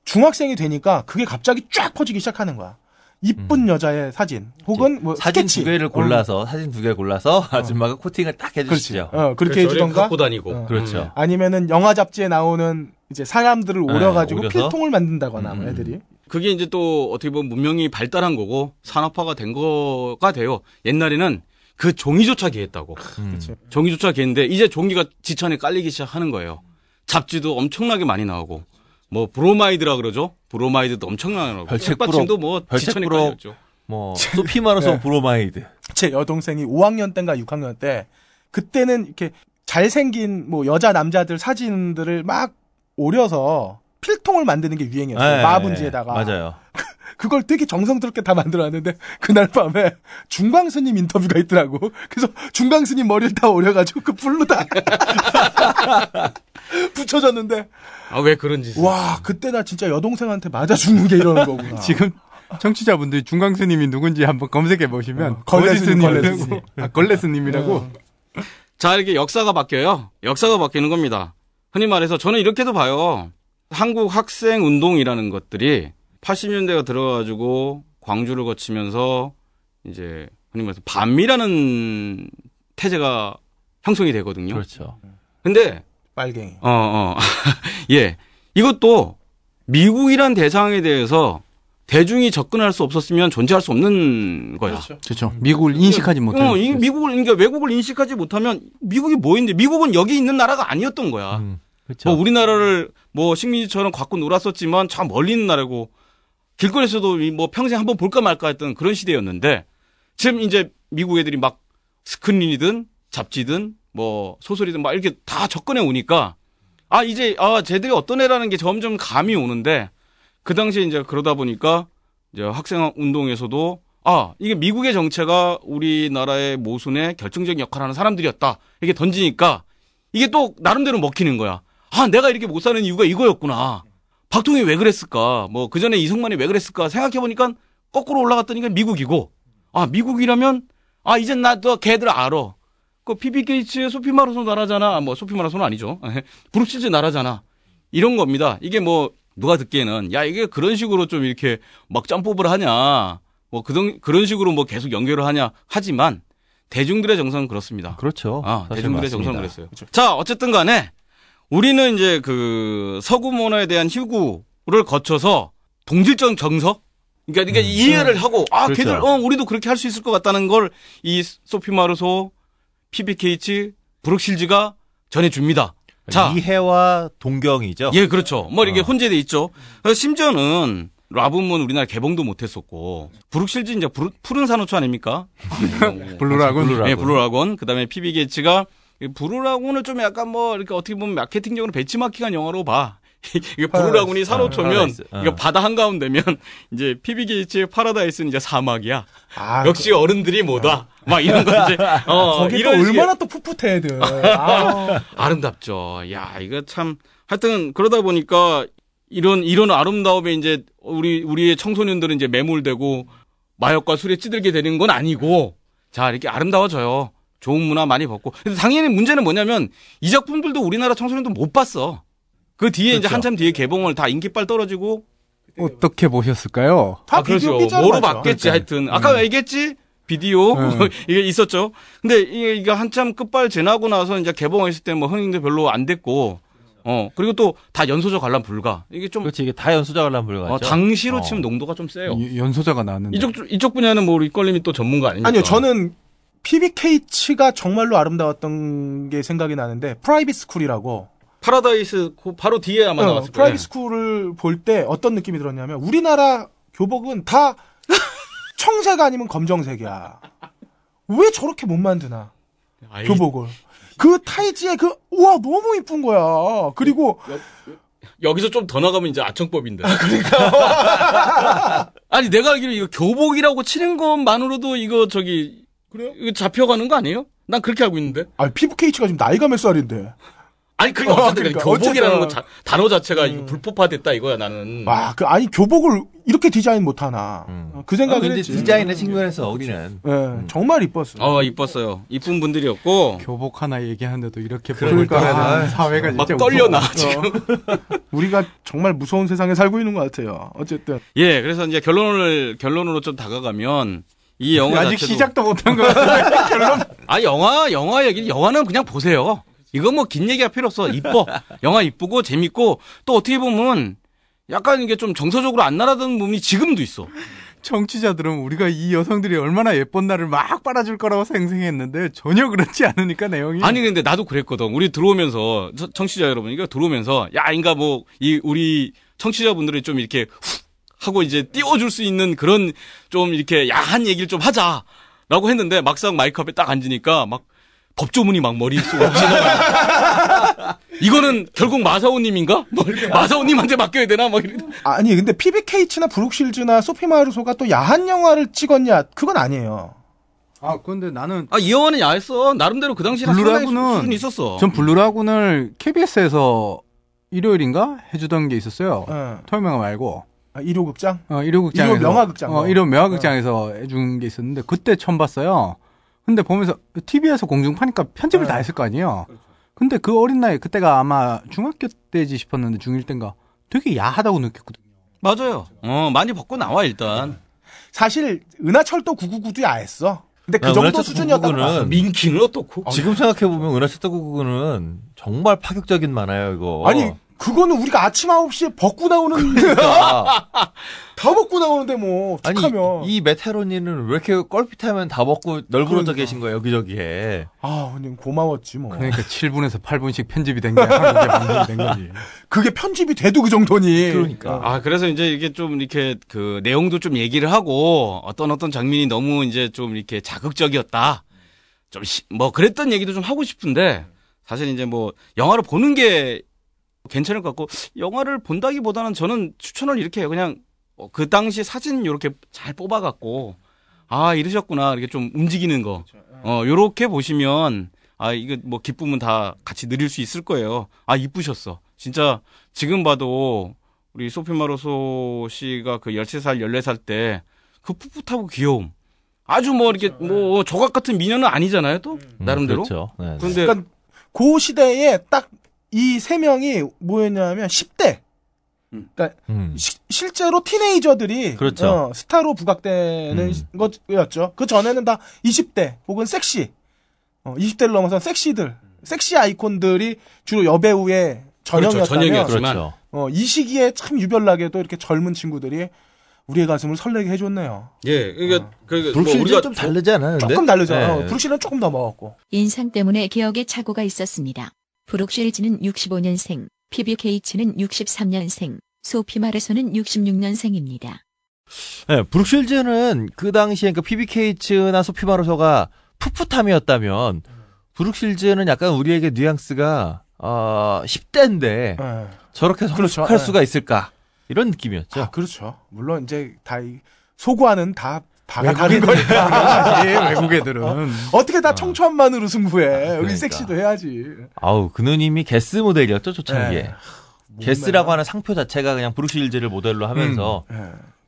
중학생이 되니까 그게 갑자기 쫙 퍼지기 시작하는 거야. 이쁜 여자의 사진 혹은 뭐 음. 사진 스케치. 두 개를 골라서 사진 두 개를 골라서 아줌마가 코팅을 딱. 해주시죠. 어, 그렇게 그래서 해주던가. 갖고 다니고. 어. 그렇죠. 아니면은 영화 잡지에 나오는 이제 사람들을 네, 오려가지고 오려서. 필통을 만든다거나 뭐 음. 애들이. 그게 이제 또 어떻게 보면 문명이 발달한 거고 산업화가 된 거가 돼요. 옛날에는 그 종이조차 귀했다고. 음. 그렇죠. 종이조차 귀한데 이제 종이가 지천에 깔리기 시작하는 거예요. 잡지도 엄청나게 많이 나오고 뭐 브로마이드라 그러죠. 브로마이드도 엄청나게 나오고 별책 책받침도 뭐 별책 지천에 부러- 깔렸죠. 뭐 소피 마르소 네. 브로마이드. 제 여동생이 5학년 때인가 6학년 때 그때는 이렇게 잘생긴 뭐 여자 남자들 사진들을 막 오려서 필통을 만드는 게 유행이었어요. 네, 마분지에다가. 맞아요. 그걸 되게 정성스럽게 다 만들어놨는데 그날 밤에 중광 스님 인터뷰가 있더라고. 그래서 중광 스님 머리를 다 오려가지고 그 불로 다 붙여졌는데 아 왜 그런 짓을? 와 그때 나 진짜 여동생한테 맞아 죽는 게 이러는 거구나. 지금 청취자분들이 중광 스님이 누군지 한번 검색해 보시면 어, 걸레 스님, 거짓스님이라고 걸레스님. 아, 걸레 스님이라고 자, 이렇게 역사가 바뀌어요. 역사가 바뀌는 겁니다. 흔히 말해서 저는 이렇게도 봐요. 한국 학생 운동이라는 것들이 80년대가 들어가지고 광주를 거치면서 이제 흔히 말해서 반미라는 태제가 형성이 되거든요. 그렇죠. 근데 빨갱이. 어, 어. 예. 이것도 미국이란 대상에 대해서 대중이 접근할 수 없었으면 존재할 수 없는 거야. 그렇죠. 미국을 인식하지 못해. 어, 이 미국을 그러니까 외국을 인식하지 못하면 미국이 뭐인데 미국은 여기 있는 나라가 아니었던 거야. 음, 그렇죠. 뭐 우리나라를 뭐 식민지처럼 갖고 놀았었지만 참 멀리 있는 나라고 길거리에서도 이뭐 평생 한번 볼까 말까 했던 그런 시대였는데 지금 이제 미국 애들이 막 스크린이든 잡지든 뭐 소설이든 막 이렇게 다 접근해 오니까 아 이제 아 쟤들이 어떤 애라는 게 점점 감이 오는데 그 당시에 이제 그러다 보니까 이제 학생 운동에서도 아 이게 미국의 정체가 우리나라의 모순에 결정적인 역할을 하는 사람들이었다 이게 던지니까 이게 또 나름대로 먹히는 거야. 아, 내가 이렇게 못 사는 이유가 이거였구나. 박통이 왜 그랬을까? 뭐, 그 전에 이승만이 왜 그랬을까? 생각해 보니까 거꾸로 올라갔더니까 미국이고, 아, 미국이라면, 아, 이젠 나도 걔들 알아. 그 피비 케이츠 소피 마르소 나라잖아. 뭐, 소피 마르소는 아니죠. 브룩 쉴즈 나라잖아. 이런 겁니다. 이게 뭐, 누가 듣기에는, 야, 이게 그런 식으로 좀 이렇게 막 짬뽕을 하냐. 뭐, 그런, 그런 식으로 뭐 계속 연결을 하냐. 하지만, 대중들의 정서는 그렇습니다. 그렇죠. 아, 대중들의 맞습니다. 정서는 그랬어요. 자, 어쨌든 간에 우리는 이제 그 서구 문화에 대한 희구를 거쳐서 동질적 정서? 그러니까, 그러니까 이해를 하고, 아, 그렇죠. 걔들, 어, 우리도 그렇게 할 수 있을 것 같다는 걸 이 소피 마르소, 피비 케이츠, 브룩 쉴즈가 전해줍니다. 자, 이해와 동경이죠. 예, 그렇죠. 뭐 이렇게 어. 혼재돼 있죠. 심지어는 라붐은 우리나라 개봉도 못했었고, 브룩 쉴즈 이제 푸른 산호초 아닙니까? Blue Lagoon. Blue Lagoon. 네, Blue Lagoon. 그 다음에 피비 케이츠가 Blue Lagoon을 좀 약간 뭐 이렇게 어떻게 보면 마케팅적으로 벤치마킹한 영화로 봐. 이게 Blue Lagoon이 산호초면 파라다이스. 어. 이거 바다 한가운데면 이제 피비 케이츠의 파라다이스는 이제 사막이야. 아, 역시 어른들이 뭐다. 막 이런 거 이제 어 거기 또 이런 식의 얼마나 또 풋풋해 애들. 아, 아름답죠. 야, 이거 참 하여튼 그러다 보니까 이런 이런 아름다움에 이제 우리 우리의 청소년들은 이제 매몰되고 마약과 술에 찌들게 되는 건 아니고 자, 이렇게 아름다워져요. 좋은 문화 많이 벗고. 근데 당연히 문제는 뭐냐면 이 작품들도 우리나라 청소년도 못 봤어. 그 뒤에 이제 한참 뒤에 개봉을 다 인기빨 떨어지고 어떻게 보셨을까요? 다 아, 그렇죠. 뭐로. 봤겠지, 하여튼. 아까 얘기했지? 비디오? 네. 이게 있었죠. 근데 이게, 이게 한참 끝발 지나고 나서 이제 개봉했을 때 뭐 흥행도 별로 안 됐고, 어, 그리고 또 다 연소자 관람 불가. 이게 좀, 그렇지 이게 다 연소자 관람 불가죠. 어, 당시로 어. 치면 농도가 좀 세요. 이- 연소자가 나왔는데. 이쪽, 이쪽 분야는 뭐 우리 껄림이 또 전문가 아닙니까? 아니요, 저는 피비 케이츠가 정말로 아름다웠던 게 생각이 나는데 Private School이라고 파라다이스 그 바로 뒤에 아마 어, 나왔을 거예요. Private School을 볼 때 어떤 느낌이 들었냐면 우리나라 교복은 다 청색 아니면 검정색이야. 왜 저렇게 못 만드나 아이, 교복을? 그 타이즈에 그 우와 너무 이쁜 거야. 그리고 여기서 좀 더 나가면 이제 아청법인데. 그러니까. 아니, 내가 알기로 이거 교복이라고 치는 것만으로도 이거 저기, 그래요? 이거 잡혀가는 거 아니에요? 난 그렇게 알고 있는데. 아 PBK치가 지금 나이가 몇 살인데? 아니, 그게 어, 어쨌든 그러니까. 교복이라는 어쨌든. 거 자- 단어 자체가 이거 불법화됐다 이거야, 나는. 와, 그 아니 교복을 이렇게 디자인 못 하나? 음. 그 아, 생각을 근데 했지. 디자인의 측면에서 우리는 예, 정말 이뻤어. 어, 이뻤어요. 이쁜 분들이었고. 교복 하나 얘기하는데도 이렇게 그러니까. 아, 사회가 막 떨려나. 지금. 우리가 정말 무서운 세상에 살고 있는 것 같아요. 어쨌든 예, 그래서 이제 결론을, 결론으로 좀 다가가면, 이 영화 아직 자체도 시작도 못한 거 같아요. 결론. 아 영화 영화 얘기 영화는 그냥 보세요. 이거 뭐긴 얘기할 필요 없어. 이뻐. 영화 이쁘고 재밌고 또 어떻게 보면 약간 이게 좀 정서적으로 안 날아드는 부분이 지금도 있어. 청취자들은 우리가 이 여성들이 얼마나 예쁜 날을 막 빨아줄 거라고 생생했는데 전혀 그렇지 않으니까 내용이 아니 근데 나도 그랬거든. 우리 들어오면서 저- 청취자 여러분 이거 들어오면서 야 인가 뭐 이 우리 청취자분들이 좀 이렇게 훅 하고 이제 띄워줄 수 있는 그런 좀 이렇게 야한 얘기를 좀 하자라고 했는데 막상 마이크 앞에 딱 앉으니까 막 법조문이 막 머릿속으로 지나가요. 이거는 결국 마사오님인가? 뭐 마사오님한테 맡겨야 되나? 뭐 이런. 아니 근데 피비 케이츠나 브룩 쉴즈나 소피 마르소가 또 야한 영화를 찍었냐? 그건 아니에요. 아 근데 나는 아, 이 영화는 야했어. 나름대로 그 당시에 Blue Lagoon은 수준이 있었어. 전 Blue Lagoon을 KBS에서 일요일인가 해주던 게 있었어요. 예. 토요명화 말고 아, 1호 극장? 어, 1호 극장에서 일호 명화극장. 어, 1호 명화극장에서 해준 게 있었는데 그때 처음 봤어요. 근데 보면서 TV에서 공중파니까 편집을 네. 다 했을 거 아니에요. 근데 그 어린 나이 그때가 아마 중학교 때지 싶었는데 중1 때인가 되게 야하다고 느꼈거든요. 맞아요. 어, 많이 벗고 나와 일단. 사실 은하철도 999도 야했어. 근데 그 야, 정도 수준이었다고 999는 봐. 민키는 어떻고? 지금 생각해 보면 은하철도 999는 정말 파격적인 만화예요 이거. 아니 그거는 우리가 아침 9시에 벗고 나오는 아, 다 벗고 나오는데 뭐 아니 툭하면 이 메타로니는 왜 이렇게 껄핏하면 다 먹고 널브러져 그러니까. 계신 거예요 여기저기에. 아 그냥 고마웠지 뭐 그러니까 7분에서 8분씩 편집이 된 게 한국에 방송이 된 거지. 그게 편집이 돼도 그 정도니 그러니까. 아, 그래서 이제 이게 좀 이렇게 그 내용도 좀 얘기를 하고 어떤 어떤 장면이 너무 이제 좀 이렇게 자극적이었다. 좀 뭐 그랬던 얘기도 좀 하고 싶은데 사실 이제 뭐 영화를 보는 게 괜찮을 것 같고 영화를 본다기보다는 저는 추천을 이렇게 해요. 그냥 어, 그 당시 사진 이렇게 잘 뽑아갖고 아 이러셨구나 이렇게 좀 움직이는 거. 어 요렇게 보시면 아 이거 뭐 기쁨은 다 같이 누릴 수 있을 거예요. 아 이쁘셨어. 진짜 지금 봐도 우리 소피 마로소 씨가 그 13살, 14살 때 그 풋풋하고 귀여움. 아주 뭐 이렇게 뭐 조각 같은 미녀는 아니잖아요, 또. 음, 나름대로. 그렇죠. 네. 근데 그러니까 그 시대에 딱 이 세 명이 뭐였냐면 10대 그러니까 음. 시- 실제로 티네이저들이 그렇죠. 어, 스타로 부각되는 음. 것이었죠. 그 전에는 다 20대 혹은 섹시, 어, 20대를 넘어선 섹시들, 섹시 아이콘들이 주로 여배우의 전형이었다면 그렇죠, 전형이었죠. 그렇죠. 어, 이 시기에 참 유별나게도 이렇게 젊은 친구들이 우리의 가슴을 설레게 해줬네요. 예, 그러니까 그 브룩실즈는 좀 다르지 않아요? 조금 다르죠. 네. 어, 브루시는 조금 더 먹었고. 인상 때문에 기억에 착오가 있었습니다. 브룩실즈는 65년생, PBK츠는 63년생, 소피 마르소는 66년생입니다. 네, 브룩실즈는 그 당시에 그 PBK츠나 소피 마르소가 풋풋함이었다면 브룩실즈는 약간 우리에게 뉘앙스가 어 10대인데 예. 저렇게 그렇죠. 성숙할 네. 수가 있을까 이런 느낌이었죠. 아, 그렇죠. 물론 이제 다 이- 소구하는 다 다가 다른 거니까. 예, 외국 애들은. 어떻게 다 청초한만으로 승부해. 그러니까. 섹시도 해야지. 아우 그 누님이 게스 모델이었죠 초창기에. 네. 게스라고 하는 상표 자체가 그냥 브룩실즈를 모델로 하면서 예.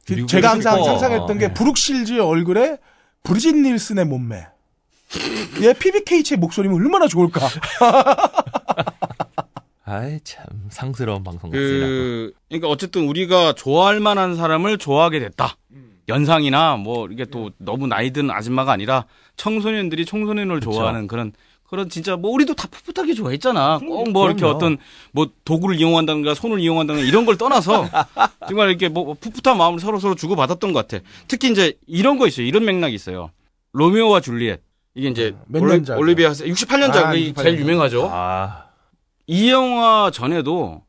그리고 제가 항상 그리고- 상상했던 게 어, 브룩실즈의 얼굴에 브리짓 닐슨의 몸매. 얘 PBK의 목소리면 얼마나 좋을까. 아이 참 상스러운 방송 같습니다. 그 그러니까 어쨌든 우리가 좋아할 만한 사람을 좋아하게 됐다. 연상이나 뭐 이게 또 너무 나이 든 아줌마가 아니라 청소년들이 청소년을 그쵸. 좋아하는 그런 그런 진짜 뭐 우리도 다 풋풋하게 좋아했잖아. 꼭 뭐 이렇게 그럼요. 어떤 뭐 도구를 이용한다든가 손을 이용한다든가 이런 걸 떠나서 정말 이렇게 뭐 풋풋한 마음을 서로 서로 주고 받았던 것 같아. 특히 이제 이런 거 있어요. 이런 맥락이 있어요. 로미오와 줄리엣 이게 이제 몇 올리, 년작? 올리비아 68년작이 아, 제일 68 유명하죠. 아 이 영화 전에도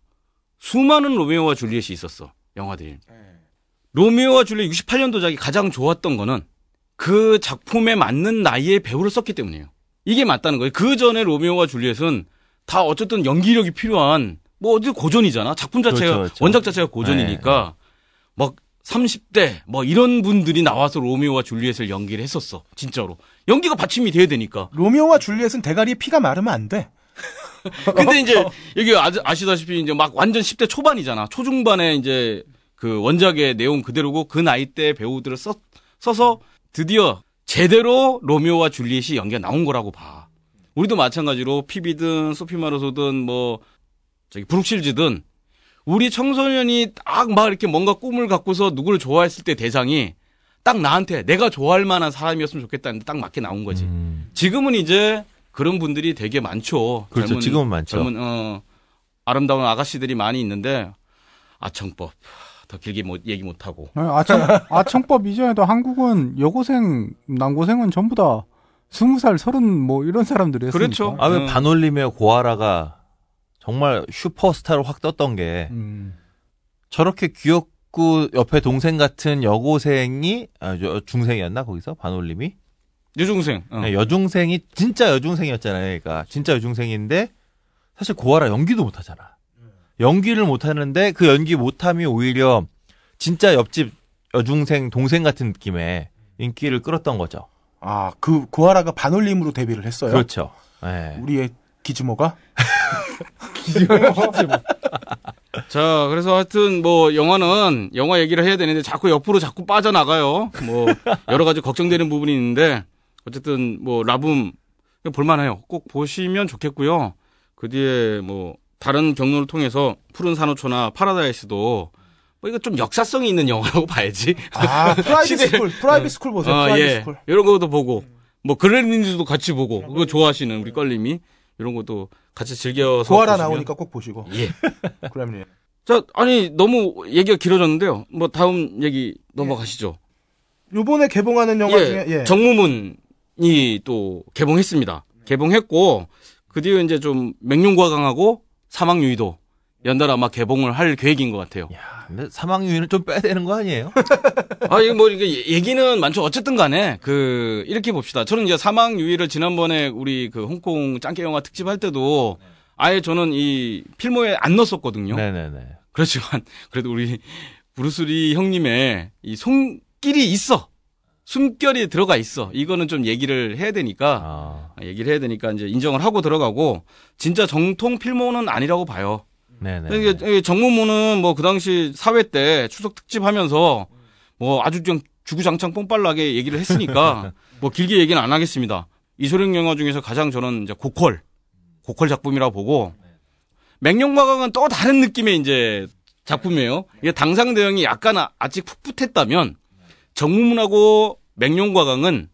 수많은 로미오와 줄리엣이 있었어. 영화들이. 로미오와 줄리엣 68년도작이 가장 좋았던 거는 그 작품에 맞는 나이의 배우를 썼기 때문이에요. 이게 맞다는 거예요. 그 전에 로미오와 줄리엣은 다 어쨌든 연기력이 필요한 뭐 어디 고전이잖아. 작품 자체가 그렇죠, 그렇죠. 원작 자체가 고전이니까 막 30대 뭐 이런 분들이 나와서 로미오와 줄리엣을 연기를 했었어. 진짜로. 연기가 받침이 돼야 되니까. 로미오와 줄리엣은 대가리에 피가 마르면 안 돼. 근데 이제 여기 아, 아시다시피 이제 막 완전 10대 초반이잖아. 초중반에 이제 그 원작의 내용 그대로고 그 나이 때 배우들을 써, 써서 드디어 제대로 로미오와 줄리엣이 연기가 나온 거라고 봐. 우리도 마찬가지로 피비든 소피 마르소든 뭐 저기 브룩실즈든 우리 청소년이 딱 막 이렇게 뭔가 꿈을 갖고서 누구를 좋아했을 때 대상이 딱 나한테 내가 좋아할 만한 사람이었으면 좋겠다는데 딱 맞게 나온 거지. 음, 지금은 이제 그런 분들이 되게 많죠. 그렇죠. 지금은 많죠. 젊은 어, 아름다운 아가씨들이 많이 있는데 아청법 더 길게 못, 얘기 못 하고. 아청, 아청법 이전에도 한국은 여고생, 남고생은 전부 다 스무 살, 서른 뭐 이런 사람들이 했으니까. 그렇죠. 아 왜 음. 반올림의 고아라가 정말 슈퍼스타로 확 떴던 게 음. 저렇게 귀엽고 옆에 동생 같은 여고생이 아, 여- 중생이었나 거기서 반올림이 여중생. 어. 네, 여중생이 진짜 여중생이었잖아요. 그러니까 진짜 여중생인데 사실 고아라 연기도 못하잖아. 연기를 못하는데 그 연기 못함이 오히려 진짜 옆집 여중생 동생 같은 느낌의 인기를 끌었던 거죠. 아, 그 고아라가 반올림으로 데뷔를 했어요. 그렇죠. 네. 우리의 기즈모가 자, 그래서 하여튼 뭐 영화는 영화 얘기를 해야 되는데 자꾸 옆으로 자꾸 빠져나가요. 뭐 여러 가지 걱정되는 부분이 있는데 어쨌든 뭐 라붐 볼만해요. 꼭 보시면 좋겠고요. 그 뒤에 뭐 다른 경로를 통해서 푸른 산호초나 파라다이스도 뭐 이거 좀 역사성이 있는 영화라고 봐야지. 아, Private School, Private School 보세요. 아, Private 예. School. 이런 것도 보고 뭐 그레민즈도 같이 보고 그거 좋아하시는 우리 껄림이 이런 것도 같이 즐겨서 고아라 나오니까 꼭 보시고. 예. 그럼요. 자, 아니 너무 얘기가 길어졌는데요. 뭐 다음 얘기 넘어가시죠. 요번에 개봉하는 영화 예, 중에 예. 정무문이 또 개봉했습니다. 개봉했고 그 뒤에 이제 좀 맹룡과강하고 사망유의도 연달아 아마 개봉을 할 계획인 것 같아요. 야, 근데 사망 유인을 좀 빼야 되는 거 아니에요? 아, 이거 뭐, 이게 얘기는 많죠. 어쨌든 간에, 그, 이렇게 봅시다. 저는 이제 사망 유의를 지난번에 우리 그 홍콩 짱깨 영화 특집 할 때도 아예 저는 이 필모에 안 넣었었거든요. 네네네. 그렇지만, 그래도 우리 브루스리 형님의 이 손길이 있어. 숨결이 들어가 있어. 이거는 좀 얘기를 해야 되니까, 아, 얘기를 해야 되니까 이제 인정을 하고 들어가고, 진짜 정통 필모는 아니라고 봐요. 네네. 이게 이게 정무무는 뭐 그 당시 사회 때 추석 특집 하면서 뭐 아주 좀 주구장창 뽕빨나게 얘기를 했으니까 뭐 길게 얘기는 안 하겠습니다. 이소룡 영화 중에서 가장 저는 이제 고퀄 고퀄 작품이라고 보고 맹룡과강은 또 다른 느낌의 이제 작품이에요. 이게 당상 대응이 약간 아- 아직 풋풋했다면 정무문하고 맹룡과강은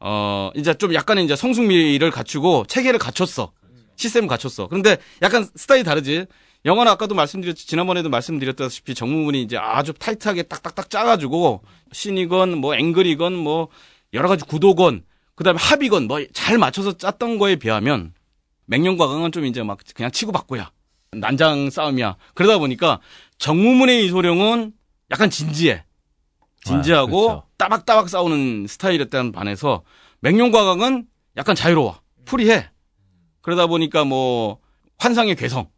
어 이제 좀 약간의 이제 성숙미를 갖추고 체계를 갖췄어. 시스템을 갖췄어. 그런데 약간 스타일이 다르지. 영화는 아까도 말씀드렸지, 지난번에도 말씀드렸다시피 정무문이 이제 아주 타이트하게 딱딱딱 짜가지고, 씬이건, 뭐, 앵글이건, 뭐, 여러 가지 구도건, 그 다음에 합이건, 뭐, 잘 맞춰서 짰던 거에 비하면, 맹령과강은 좀 이제 막 그냥 치고받고야. 난장 싸움이야. 그러다 보니까, 정무문의 이소룡은 약간 진지해. 진지하고, 아, 그렇죠. 따박따박 싸우는 스타일이었다는 반해서, 맹령과강은 약간 자유로워. 프리해. 그러다 보니까 뭐, 환상의 괴성.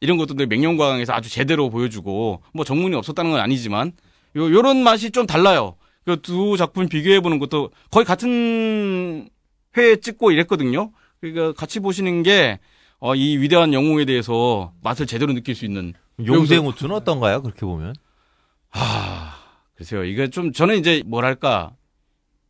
이런 것들도 맹령과강에서 아주 제대로 보여주고 뭐 정문이 없었다는 건 아니지만 요 요런 맛이 좀 달라요. 그 두 작품 비교해 보는 것도 거의 같은 회에 찍고 이랬거든요. 그러니까 같이 보시는 게 어, 이 위대한 영웅에 대해서 맛을 제대로 느낄 수 있는 용생 우투는 어떤가요? 그렇게 보면? 아 글쎄요. 이게 좀 저는 이제 뭐랄까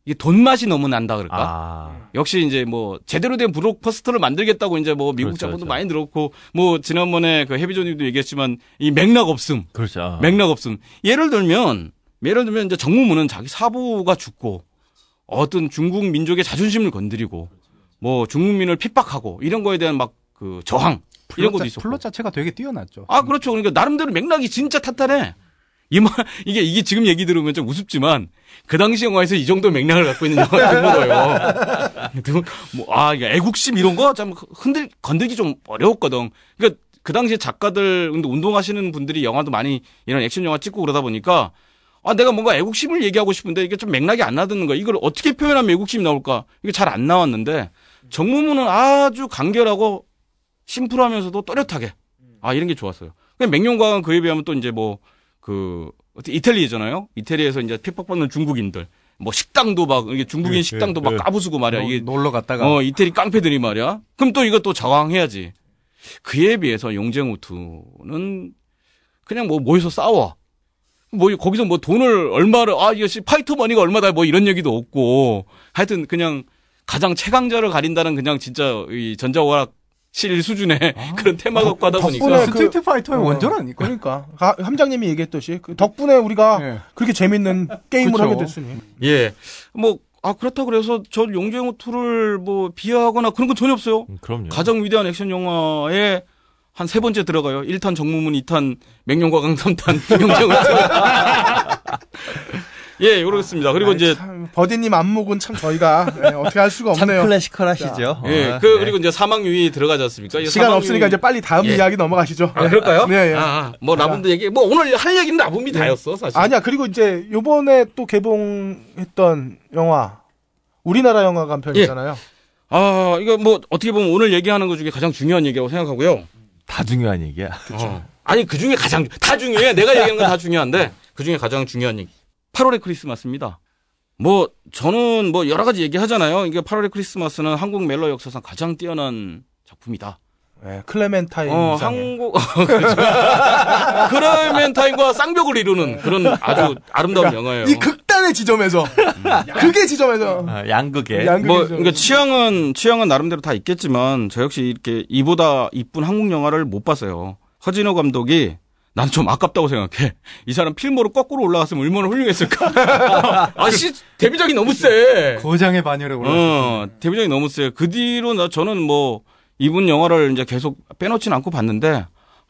이게 돈 맛이 너무 난다 그럴까? 아, 역시 이제 뭐 제대로 된 블록버스터를 만들겠다고 이제 뭐 미국 그렇죠, 자본도 그렇죠. 많이 들었고 뭐 지난번에 그 해비조님도 얘기했지만 이 맥락 없음 그렇죠. 맥락 없음 예를 들면 예를 들면 이제 정무문은 자기 사부가 죽고 어떤 중국 민족의 자존심을 건드리고 뭐 중국민을 핍박하고 이런 거에 대한 막 그 저항 이런 것도 있었고 플롯 자체가 되게 뛰어났죠. 아 그렇죠 그러니까 나름대로 맥락이 진짜 탄탄해 이말 이게 이게 지금 얘기 들으면 좀 우습지만 그 당시 영화에서 이 정도 맥락을 갖고 있는 영화가 드물어요. 뭐, 아, 이게 애국심 이런 거 참 흔들, 건들기 좀 어려웠거든. 그러니까 그 당시에 작가들, 근데 운동하시는 분들이 영화도 많이 이런 액션 영화 찍고 그러다 보니까 아, 내가 뭔가 애국심을 얘기하고 싶은데 이게 좀 맥락이 안 나드는 거야. 이걸 어떻게 표현하면 애국심이 나올까? 이게 잘 안 나왔는데 정무문은 아주 간결하고 심플하면서도 또렷하게. 아, 이런 게 좋았어요. 그냥 맹룡과강은 그에 비하면 또 이제 뭐, 그, 어떻게 이태리잖아요? 이태리에서 이제 핍박받는 중국인들. 뭐 식당도 막, 이게 중국인 식당도 막 까부수고 말이야. 노- 이게 놀러 갔다가 어, 이태리 깡패들이 말이야. 그럼 또 이것도 저항해야지. 그에 비해서 용쟁호투는 그냥 뭐 모여서 싸워. 뭐 거기서 뭐 돈을 얼마를 아 이것이 fighter money가 얼마다 뭐 이런 얘기도 없고 하여튼 그냥 가장 최강자를 가린다는 그냥 진짜 이 전자오락실 수준의 그런 테마 갖고 하다 덕분에 보니까 그- Street Fighter의 어, 원전 아닐까? 그러니까 가- 함장님이 얘기했듯이 그 덕분에 우리가 예. 그렇게 재밌는 게임을 그쵸. 하게 됐으니 예. 뭐 아 그렇다 그래서 저 용쟁호투를 뭐 비하하거나 그런 건 전혀 없어요. 음, 그럼요. 가장 위대한 액션 영화에 한 세 번째 들어가요. 1탄 정무문, 2탄 맹룡과강, 3탄 용쟁호투. 예, 그렇습니다. 그리고 아이, 이제 참, 버디님 안목은 참 저희가 예, 어떻게 할 수가 참 없네요. 클래시컬하시죠. 예, 어, 그 네. 그리고 이제 사망 유의 들어가지 않습니까? 이 시간 사망 없으니까 이제 빨리 다음 예. 이야기 넘어가시죠. 아, 그럴까요? 네, 예. 아, 아, 뭐 라붐도 얘기 뭐 오늘 할 얘기는 라붐이 다였어, 사실. 아니야 그리고 이제 요번에 또 개봉했던 영화 우리나라 한편 예. 있잖아요. 아, 이거 뭐 어떻게 보면 오늘 얘기하는 것 중에 가장 중요한 얘기라고 생각하고요. 다 중요한 얘기야. 어. 아니 그 중에 가장 다 중요해. 내가 얘기하는 건 다 중요한데 그 중에 가장 중요한 얘기. 8월의 크리스마스입니다. 뭐 저는 뭐 여러 가지 얘기하잖아요. 이게 8월의 크리스마스는 한국 멜로 역사상 가장 뛰어난 작품이다. 예, 클레멘타인 어. 한국 그렇죠. 크레멘타인과 쌍벽을 이루는 그런 아주 아름다운 영화예요. 이 극단의 지점에서 그게 지점에서 아, 양극에. 양극의 뭐. 그러니까 취향은 취향은 나름대로 다 있겠지만 저 역시 이렇게 이보다 이쁜 한국 영화를 못 봤어요. 허진호 감독이 난 좀 아깝다고 생각해. 이 사람 필모로 거꾸로 올라갔으면 얼마나 훌륭했을까. 아씨 데뷔작이 너무 세. 고장의 반열에 올랐어요. 어 데뷔작이 너무 세. 그 뒤로 나 저는 뭐 이분 영화를 이제 계속 빼놓진 않고 봤는데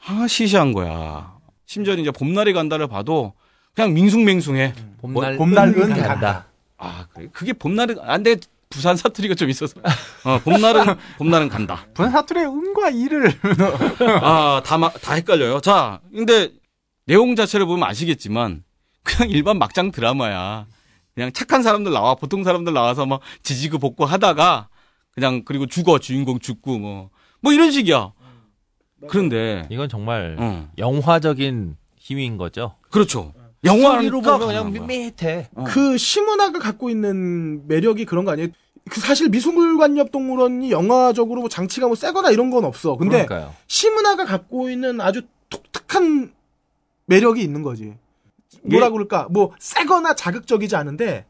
아 시시한 거야. 심지어 이제 봄날이 간다를 봐도 그냥 밍숭맹숭해. 봄날 봄날은 은 간다. 간다. 아 그래 그게 봄날은 안돼 부산 사투리가 좀 있어서 어 봄날은 봄날은 간다. 부산 사투리의 은과 이를 아다 다 헷갈려요. 자 근데 내용 자체를 보면 아시겠지만 그냥 일반 막장 드라마야. 그냥 착한 사람들 나와 보통 사람들 나와서 막 지지고 볶고 하다가 그냥 그리고 죽어 주인공 죽고 뭐뭐 이런 식이야. 그런데 이건 정말 어 영화적인 힘인 거죠. 그렇죠. 영화로 보면 그냥 밋밋해. 어. 그 시문화가 갖고 있는 매력이 그런 거 아니에요? 그 사실 미술관엽동물원이 영화적으로 뭐 장치가 뭐 세거나 이런 건 없어. 근데 그러니까요. 시문화가 갖고 있는 아주 독특한 매력이 있는 거지. 뭐라 그럴까? 뭐 세거나 자극적이지 않은데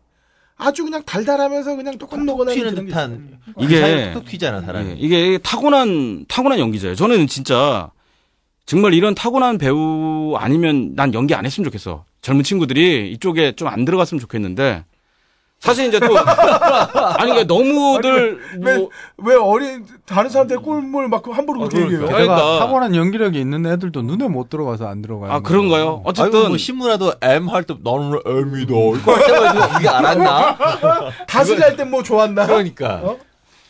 아주 그냥 달달하면서 그냥 똑똑똑하는 튀는 그런 게 듯한 이게- 이게 톡 튀잖아 사람이. 예, 이게 타고난 타고난 연기자예요. 저는 진짜 정말 이런 타고난 배우 아니면 난 연기 안 했으면 좋겠어. 젊은 친구들이 이쪽에 좀 안 들어갔으면 좋겠는데 사실 이제 또 아니 그러니까 너무들 왜, 뭐왜 어린 다른 사람들 꿀물 막 함부로 그렇게 얘기해요? 그러니까. 게다가 타고난 연기력이 있는 애들도 눈에 못 들어가서 안 들어가요. 아 그런가요? 아이고 어쨌든 뭐 신문화도 M 할 때 나는 M이다. 이거 할 때가 이게 알았나? 다스리 할땐 뭐 좋았나? 그러니까. 어?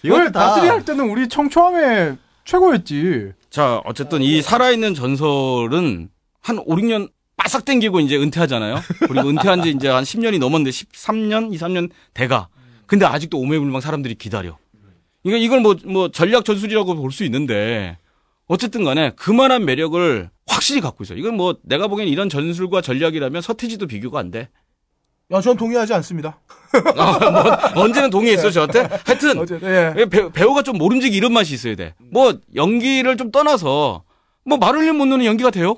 왜 다스리 할 때는 우리 청초함에 최고였지. 자 어쨌든 이 살아있는 전설은 한 5, 6년 바싹 땡기고 이제 은퇴하잖아요. 그리고 은퇴한 지 이제 한 10년이 넘었는데 13년, 2, 3년 돼가. 근데 아직도 오매불망 사람들이 기다려. 이거 이걸 뭐 뭐 전략 전술이라고 볼 수 있는데 어쨌든 간에 그만한 매력을 확실히 갖고 있어요. 이건 뭐 내가 보기엔 이런 전술과 전략이라면 서태지도 비교가 안 돼. 야, 전 동의하지 않습니다. 아, 뭐 언제는 동의했어 저한테. 하여튼 어쨌든 예. 예, 배, 배우가 좀 모름지기 이런 맛이 있어야 돼. 뭐 연기를 좀 떠나서 뭐 말을 못 넣는 연기가 돼요.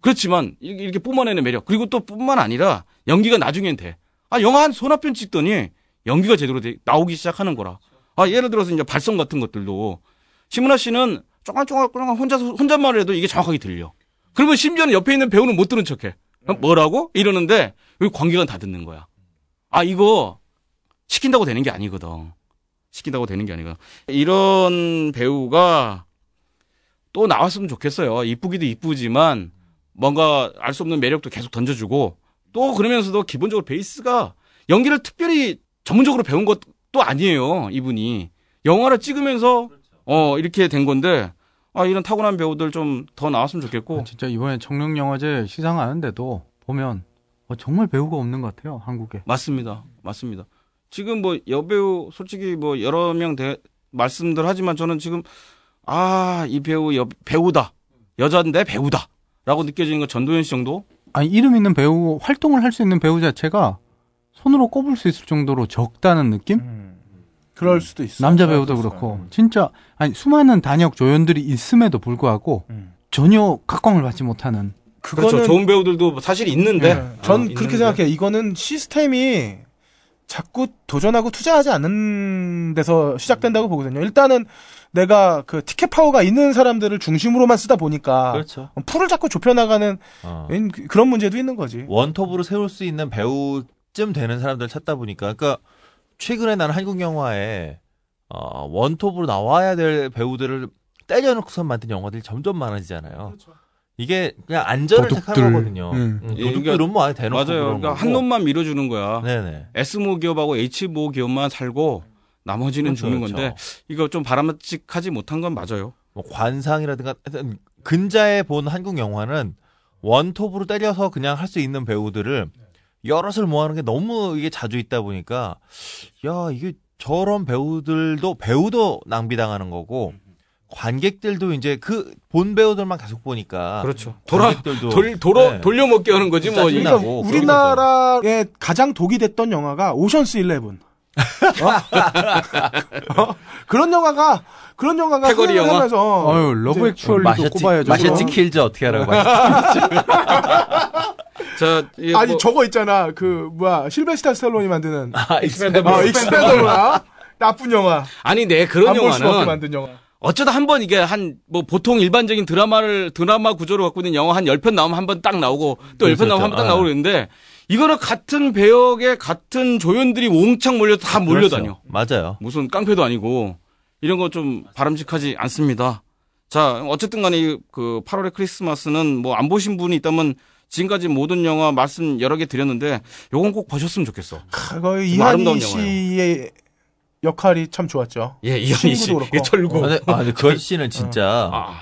그렇지만 이렇게, 뿜어내는 매력 그리고 또 뿐만 아니라 연기가 나중엔 돼. 아 영화 한 소나 편 찍더니 연기가 제대로 돼, 나오기 시작하는 거라. 아 예를 들어서 이제 발성 같은 것들도 심은하 씨는 쫑알쫑알 그냥 혼자 혼잣말을 해도 이게 정확하게 들려. 그러면 심지어는 옆에 있는 배우는 못 들은 척해. 어, 뭐라고? 이러는데 여기 관객은 다 듣는 거야. 아 이거 시킨다고 되는 게 아니거든. 시킨다고 되는 게 아니고 이런 배우가 또 나왔으면 좋겠어요. 이쁘기도 이쁘지만 뭔가 알 수 없는 매력도 계속 던져주고 또 그러면서도 기본적으로 베이스가 연기를 특별히 전문적으로 배운 것도 아니에요. 이분이 영화를 찍으면서 어 이렇게 된 건데 아 이런 타고난 배우들 좀 더 나왔으면 좋겠고 아, 진짜 이번에 청룡 영화제 시상하는데도 보면 어, 정말 배우가 없는 것 같아요 한국에. 맞습니다. 맞습니다. 지금 뭐 여배우 솔직히 뭐 여러 명 대, 말씀들 하지만 저는 지금 아 이 배우 여, 배우다 여자인데 배우다 라고 느껴지는 건 전도연 씨 정도 아니 이름 있는 배우 활동을 할 수 있는 배우 자체가 손으로 꼽을 수 있을 정도로 적다는 느낌? 음. 그럴 수도 있어. 남자 배우도 그렇고 진짜 아니 수많은 단역 조연들이 있음에도 불구하고 음. 전혀 각광을 받지 못하는 그렇죠. 좋은 배우들도 사실 있는데 예, 전 어, 그렇게 있는데. 생각해요. 이거는 시스템이 자꾸 도전하고 투자하지 않는 데서 시작된다고 보거든요. 일단은 내가 그 티켓 파워가 있는 사람들을 중심으로만 쓰다 보니까 그렇죠. 풀을 자꾸 좁혀 나가는 어. 웬 그- 그런 문제도 있는 거지. 원톱으로 세울 수 있는 배우쯤 되는 사람들 찾다 보니까 그러니까 최근에 나는 한국 영화에 어, 원톱으로 나와야 될 배우들을 때려놓고서 만든 영화들이 점점 많아지잖아요. 이게 그냥 안전을 도둑들. 택하는 거거든요. 음. 음, 예, 도둑들은 뭐 아예 대놓고 맞아요. 그러니까. 한 놈만 밀어주는 거야. 네네. S모 기업하고 H모 기업만 살고 나머지는 그렇죠, 죽는 그렇죠. 건데 이거 좀 바람직하지 못한 건 맞아요. 뭐 관상이라든가 하여튼 근자에 본 한국 영화는 원톱으로 때려서 그냥 할 수 있는 배우들을 여럿을 모아놓은 게 너무 이게 자주 있다 보니까 야 이게 저런 배우들도 배우도 낭비당하는 거고 관객들도 이제 그 본 배우들만 계속 보니까 그렇죠. 돌아 관객들도 돌 돌아 네. 돌려먹게 하는 거지 뭐. 그러니까 우리나라에 가장 독이 됐던 영화가 Ocean's 11. 어? 어? 그런 영화가 그런 영화가 패거리 영화? 흥행하면서. 어유 Love 이제 Actually도 꼽아야죠. Machete Kills 어떻게 하라고 자, 아니 뭐- 저거 있잖아. 그 뭐야. 실베스타 스탈론이 만드는. 아, 어, Expendable. 나쁜 영화. 아니 내 그런 수가 없게 영화는 만든 영화. 어쩌다 한 번 이게 한 뭐 보통 일반적인 드라마를 드라마 구조로 갖고 있는 영화 한 10편 나오면 한 번 딱 나오고 또 10편 나오면 한 번딱 그렇죠. 나오고 그러는데 이거는 같은 배역에 같은 조연들이 옹창 몰려 다 몰려다녀. 그렇죠. 맞아요. 무슨 깡패도 아니고 이런 거 좀 바람직하지 않습니다. 자, 어쨌든 간에 이그 8월의 크리스마스는 뭐 안 보신 분이 있다면 지금까지 모든 영화 말씀 여러 개 드렸는데 요건 꼭 보셨으면 좋겠어. 아, 아름다운 이한희 씨의 역할이 참 좋았죠. 예, 이현희 씨. 그렇고. 예, 철구. 아, 근데, 아, 근데 그 씨는 진짜 아,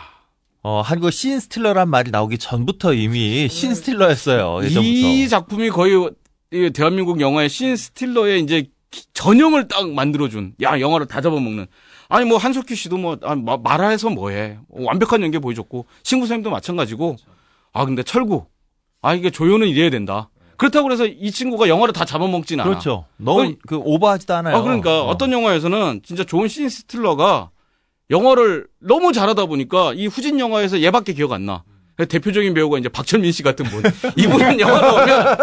어, 한국 신 스틸러란 말이 나오기 전부터 이미 신 스틸러였어요. 예전부터. 이 작품이 거의 이 대한민국 영화의 신 스틸러의 이제 기- 전형을 딱 만들어준 야 영화를 다 잡아먹는 아니 뭐 한석규 씨도 뭐 아, 마- 말아해서 뭐해 완벽한 연기 보여줬고 신구 선생님도 마찬가지고 아 근데 철구 아 이게 조연은 이래야 된다 그렇다고 그래서 이 친구가 영화를 다 잡아먹진 않아 그렇죠. 너무 그 오버하지도 않아요. 아 그러니까 어. 어. 떤 영화에서는 진짜 좋은 신 스틸러가 영화를 너무 잘하다 보니까 이 후진 영화에서 얘밖에 기억 안 나. 대표적인 배우가 이제 박철민 씨 같은 분. 이분은 영화 나오면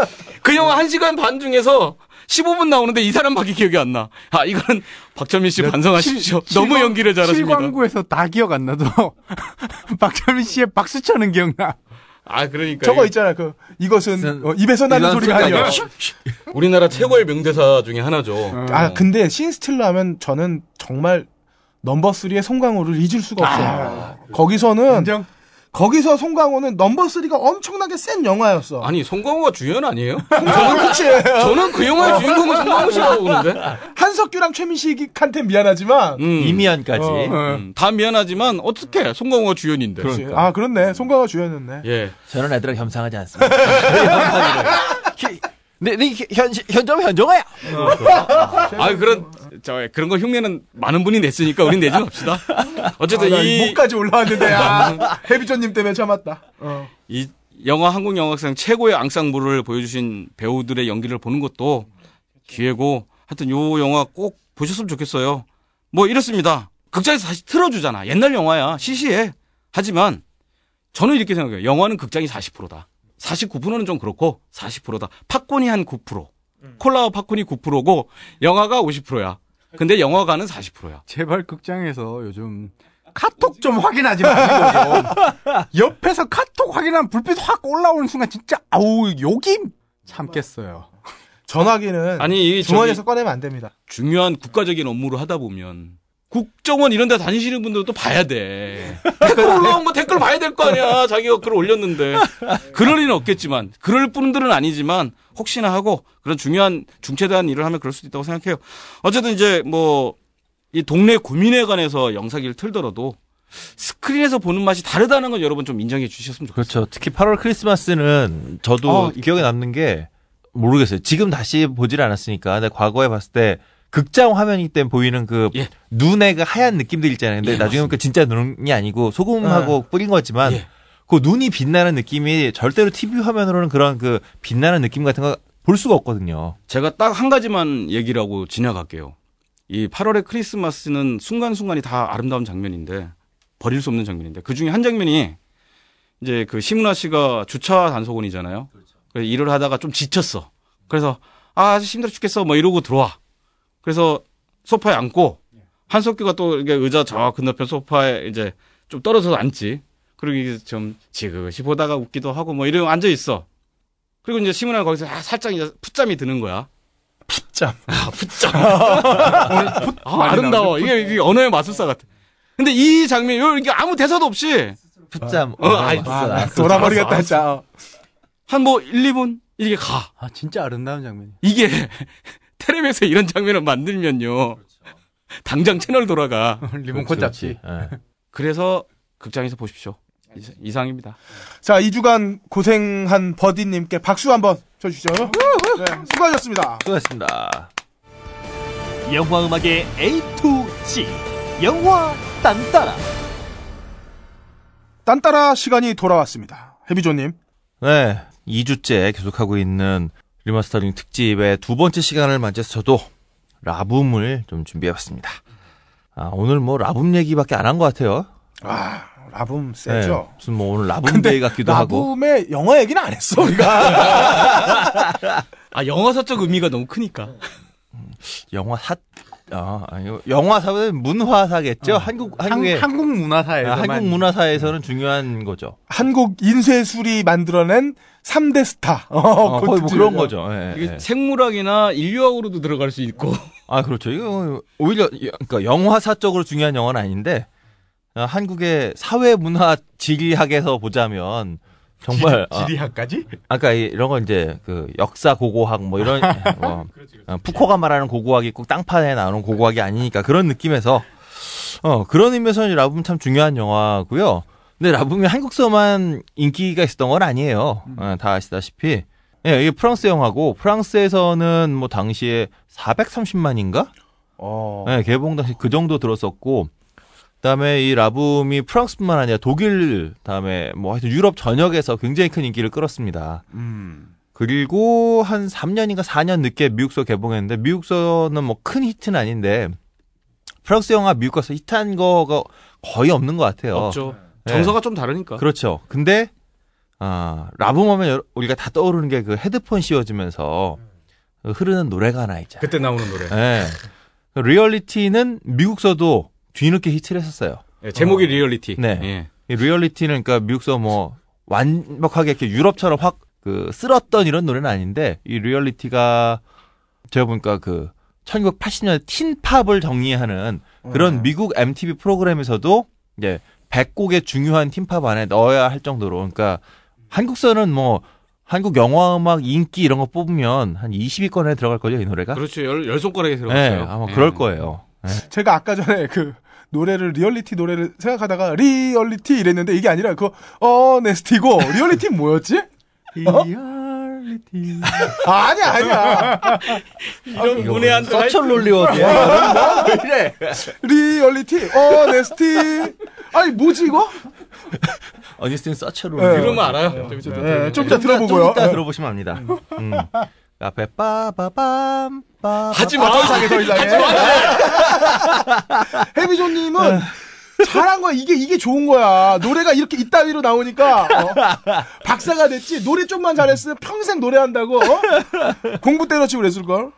그 영화 1시간 반 중에서 15분 나오는데 이 사람밖에 기억이 안 나. 아, 이거는 박철민 씨 반성하십시오. 너무 연기를 잘하십니다. 실광구에서 다 기억 안 나도 박철민 씨의 박수 쳐는 기억나. 아, 그러니까. 저거 있잖아. 그 이것은 어, 입에서 나는 소리가 소리가 아니야. 우리나라 최고의 명대사 중에 하나죠. 아 근데 신스틸러 하면 저는 정말 넘버 3의 송강호를 잊을 수가 없어요. 거기서는 인정? 거기서 송강호는 넘버 3가 엄청나게 센 영화였어. 아니, 송강호가 주연 아니에요? 저는 그치. 저는 그 영화의 주인공은 송강호 씨라고 보는데. 한석규랑 최민식한테 미안하지만 음. 이미연까지. 어, 음, 다 미안하지만 어떻게 송강호가 주연인데. 그치. 아 그렇네. 송강호 주연이었네. 예. 저는 애들하고 겸상하지 않습니다. 네, 네, 현, 현정, 현정아야! 아 그런 저 그런 거 흉내는 많은 분이 냈으니까 우린 내지 맙시다. 어쨌든 아, 나 이, 목까지 올라왔는데 아, 해비조님 때문에 참았다. 어. 이 영화 한국 영화상 최고의 앙상블을 보여주신 배우들의 연기를 보는 것도 기회고 하여튼 요 영화 꼭 보셨으면 좋겠어요. 뭐 이렇습니다. 극장에서 다시 틀어주잖아. 옛날 영화야. 시시해. 하지만 저는 이렇게 생각해요. 영화는 극장이 40%다. 49%는 좀 그렇고 40%다. 팝콘이 한 9%. 콜라와 팝콘이 9%고 영화가 50%야. 근데 영화관은 40%야. 제발 극장에서 요즘 카톡 좀 확인하지 마시고 옆에서 카톡 확인하면 불빛 확 올라오는 순간 진짜 아우 욕이 참겠어요. 전화기는 아니 이 주머니에서 저기 꺼내면 안 됩니다. 중요한 국가적인 업무를 하다 보면 국정원 이런 데 다니시는 분들도 봐야 돼. 댓글 올라온 거 댓글 봐야 될 거 아니야. 자기가 글 올렸는데. 그럴 리는 없겠지만, 그럴 분들은 아니지만, 혹시나 하고, 그런 중요한 중체대한 일을 하면 그럴 수도 있다고 생각해요. 어쨌든 이제 뭐, 이 동네 구민회 관해서 영상기를 틀더라도, 스크린에서 보는 맛이 다르다는 건 여러분 좀 인정해 주셨으면 좋겠어요. 그렇죠. 특히 8월 크리스마스는 저도 어, 기억에 남는 게 모르겠어요. 지금 다시 보질 않았으니까. 근데 과거에 봤을 때 극장 화면이기 때문에 보이는 그 예. 눈에 그 하얀 느낌들 있잖아요. 근데 예, 나중에 보니까 진짜 눈이 아니고 소금하고 뿌린 거지만 예. 그 눈이 빛나는 느낌이 절대로 TV 화면으로는 그런 그 빛나는 느낌 같은 거 볼 수가 없거든요. 제가 딱 한 가지만 얘기를 하고 지나갈게요. 이 8월의 크리스마스는 순간순간이 다 아름다운 장면인데 버릴 수 없는 장면인데 그 중에 한 장면이 이제 그 심은하 씨가 주차 단속원이잖아요. 그래서 일을 하다가 좀 지쳤어. 그래서 아 아주 힘들어 죽겠어 뭐 이러고 들어와. 그래서 소파에 앉고 한석규가 또 이렇게 의자 저 건너편 소파에 이제 좀 떨어져서 앉지. 그리고 이제 좀 지그시 보다가 웃기도 하고 뭐 이러고 앉아 있어. 그리고 이제 심은하가 거기서 아, 살짝 이제 풋잠이 드는 거야. 풋잠. 아, 풋잠. 아, 아름다워. 이게, 이게 언어의 마술사 같아. 근데 이 장면, 요, 이게 아무 대사도 없이, 풋잠. 어, 아이, 아, 돌아버리겠다 진짜. 한 뭐 1, 2분? 이렇게 가. 아 진짜 아름다운 장면이. 이게, 텔레비에서 이런 장면을 만들면요. 당장 채널 돌아가. 리모컨 잡지. 예. 그래서 극장에서 보십시오. 이상- 이상입니다. 자, 2주간 고생한 버디님께 박수 한번 쳐주시죠. 네, 수고하셨습니다. 수고하셨습니다. 영화 음악의 A to G 영화 딴따라 딴따라 시간이 돌아왔습니다. 해비조님. 네. 2주째 계속하고 있는 리마스터링 특집의 두 번째 시간을 맞이해서 저도 라붐을 좀 준비해봤습니다. 아, 오늘 뭐 라붐 얘기밖에 안 한 것 같아요. 아, 라붐 네, 세죠. 무슨 뭐 오늘 라붐 day 같기도 하고. 라붐의 영화 얘기는 안 했어, 우리가. 아, 영화사적 의미가 너무 크니까. 영화 사, 아, 아니, 영화사는 문화사겠죠. 어. 한국 한, 한국의 한 국 문화사에서 아, 한국 문화사에서는 중요한 거죠. 한국 인쇄술이 만들어낸 3대 스타. 어, 어, 그 거의 뭐. 그런 거죠. 예, 이게 예. 생물학이나 인류학으로도 들어갈 수 있고. 아 그렇죠. 이거 오히려 그러니까 영화사적으로 중요한 영화는 아닌데 어, 한국의 사회 문화 지리학에서 보자면 정말 어, 지리학까지? 아까 이- 이런 거 이제 그 역사 고고학 뭐 이런 뭐, 어, 푸코가 말하는 고고학이 꼭 땅판에 나오는 고고학이 아니니까 그런 느낌에서 어 그런 의미에서 는 라붐 참 중요한 영화고요. 근데 라붐이 한국서만 인기가 있었던 건 아니에요. 어, 다 아시다시피 예, 이게 프랑스 영화고 프랑스에서는 뭐 당시에 430만인가? 어. 네, 개봉 당시 그 정도 들었었고, 그다음에 이 라붐이 프랑스뿐만 아니라 독일, 다음에 뭐 하여튼 유럽 전역에서 굉장히 큰 인기를 끌었습니다. 음. 그리고 한 3년인가 4년 늦게 미국서 개봉했는데 미국서는 뭐 큰 히트는 아닌데 프랑스 영화 미국 가서 히트한 거가 거의 없는 것 같아요. 없죠. 네. 정서가 좀 다르니까. 그렇죠. 근데 아 라붐 하면 우리가 다 떠오르는 게 그 헤드폰 씌워지면서 그 흐르는 노래가 하나 있잖아요. 그때 나오는 노래. 예. Reality는 미국서도 뒤늦게 히트를 했었어요. 예, 제목이 리얼리티. 네. 예. 이 Reality는 그러니까 미국서 뭐 완벽하게 이렇게 유럽처럼 확 그 쓸었던 이런 노래는 아닌데 이 Reality가 제가 보니까 그 1980년 teen pop을 정리하는 그런 음. 미국 MTV 프로그램에서도 이제 100곡의 중요한 teen pop 안에 넣어야 할 정도로 그러니까 한국서는 뭐 한국 영화 음악 인기 이런 거 뽑으면 한 20위권에 들어갈 거죠, 이 노래가? 그렇죠. 열, 열 손가락에 네, 들어갔어요. 아마 예. 그럴 거예요. 네. 제가 아까 전에 그 노래를 리얼리티 노래를 생각하다가 리얼리티 이랬는데 이게 아니라 그 Honesty고 Reality 뭐였지? 리얼리티. 아, 아니야 아니야 이런 문외한 such a lonely word야. 왜 이래? Reality Honesty 아니 뭐지 이거? Honesty is such a 네. lonely word. 그러면 알아요. 좀 이따 네, 좀 이따 좀 들어보고요. 이따 들어보시면 압니다. 음. 앞에 빠바밤 빠 하지 마. 아, 더 이상해 더 이상해. 해비조님은 잘한 거야. 이게 이게 좋은 거야. 노래가 이렇게 이따위로 나오니까 어? 박사가 됐지. 노래 좀만 잘했으면 평생 노래한다고 어? 공부 때려치고 그랬을 걸.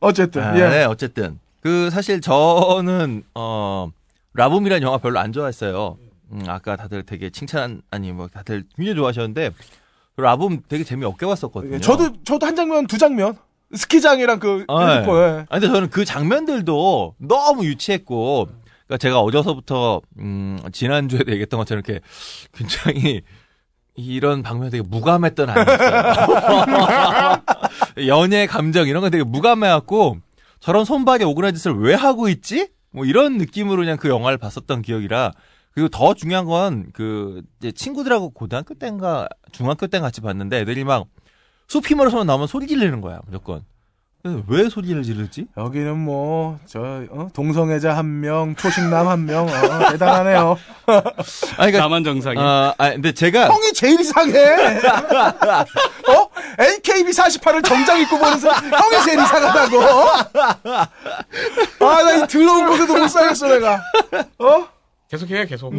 어쨌든 아, 예. 네, 어쨌든 그 사실 저는 어 라붐이라는 영화 별로 안 좋아했어요. 음, 아까 다들 되게 칭찬 아니 뭐 다들 굉장히 좋아하셨는데 라붐 되게 재미없게 봤었거든요. 예, 저도 저도 한 장면 두 장면 스키장이랑 그 아, 네. 예. 아, 근데 저는 그 장면들도 너무 유치했고, 그러니까 제가 어제서부터, 음, 지난주에도 얘기했던 것처럼 이렇게 굉장히 이런 방면이 되게 무감했던 아니었어요. 연애 감정 이런 거 되게 무감해갖고, 저런 손발이 오그라진 짓을 왜 하고 있지? 뭐 이런 느낌으로 그냥 그 영화를 봤었던 기억이라, 그리고 더 중요한 건, 그, 친구들하고 고등학교 때인가, 중학교 때 같이 봤는데 애들이 막, 소피머러서만 나오면 소리 지르는 거야, 무조건. 그래서 왜 소리를 지르지? 여기는 뭐 저 어? 동성애자 한 명, 초식남 한 명, 어, 대단하네요. 아니, 그러니까, 나만 정상이. 아, 아, 근데 제가, 형이 제일 이상해. 어? AKB 48을 정장 입고 보는 사람, 형이 제일 이상하다고. 아, 나 이 더러운 곳에 도 못 살겠어, 내가. 어? 계속해, 계속. 아,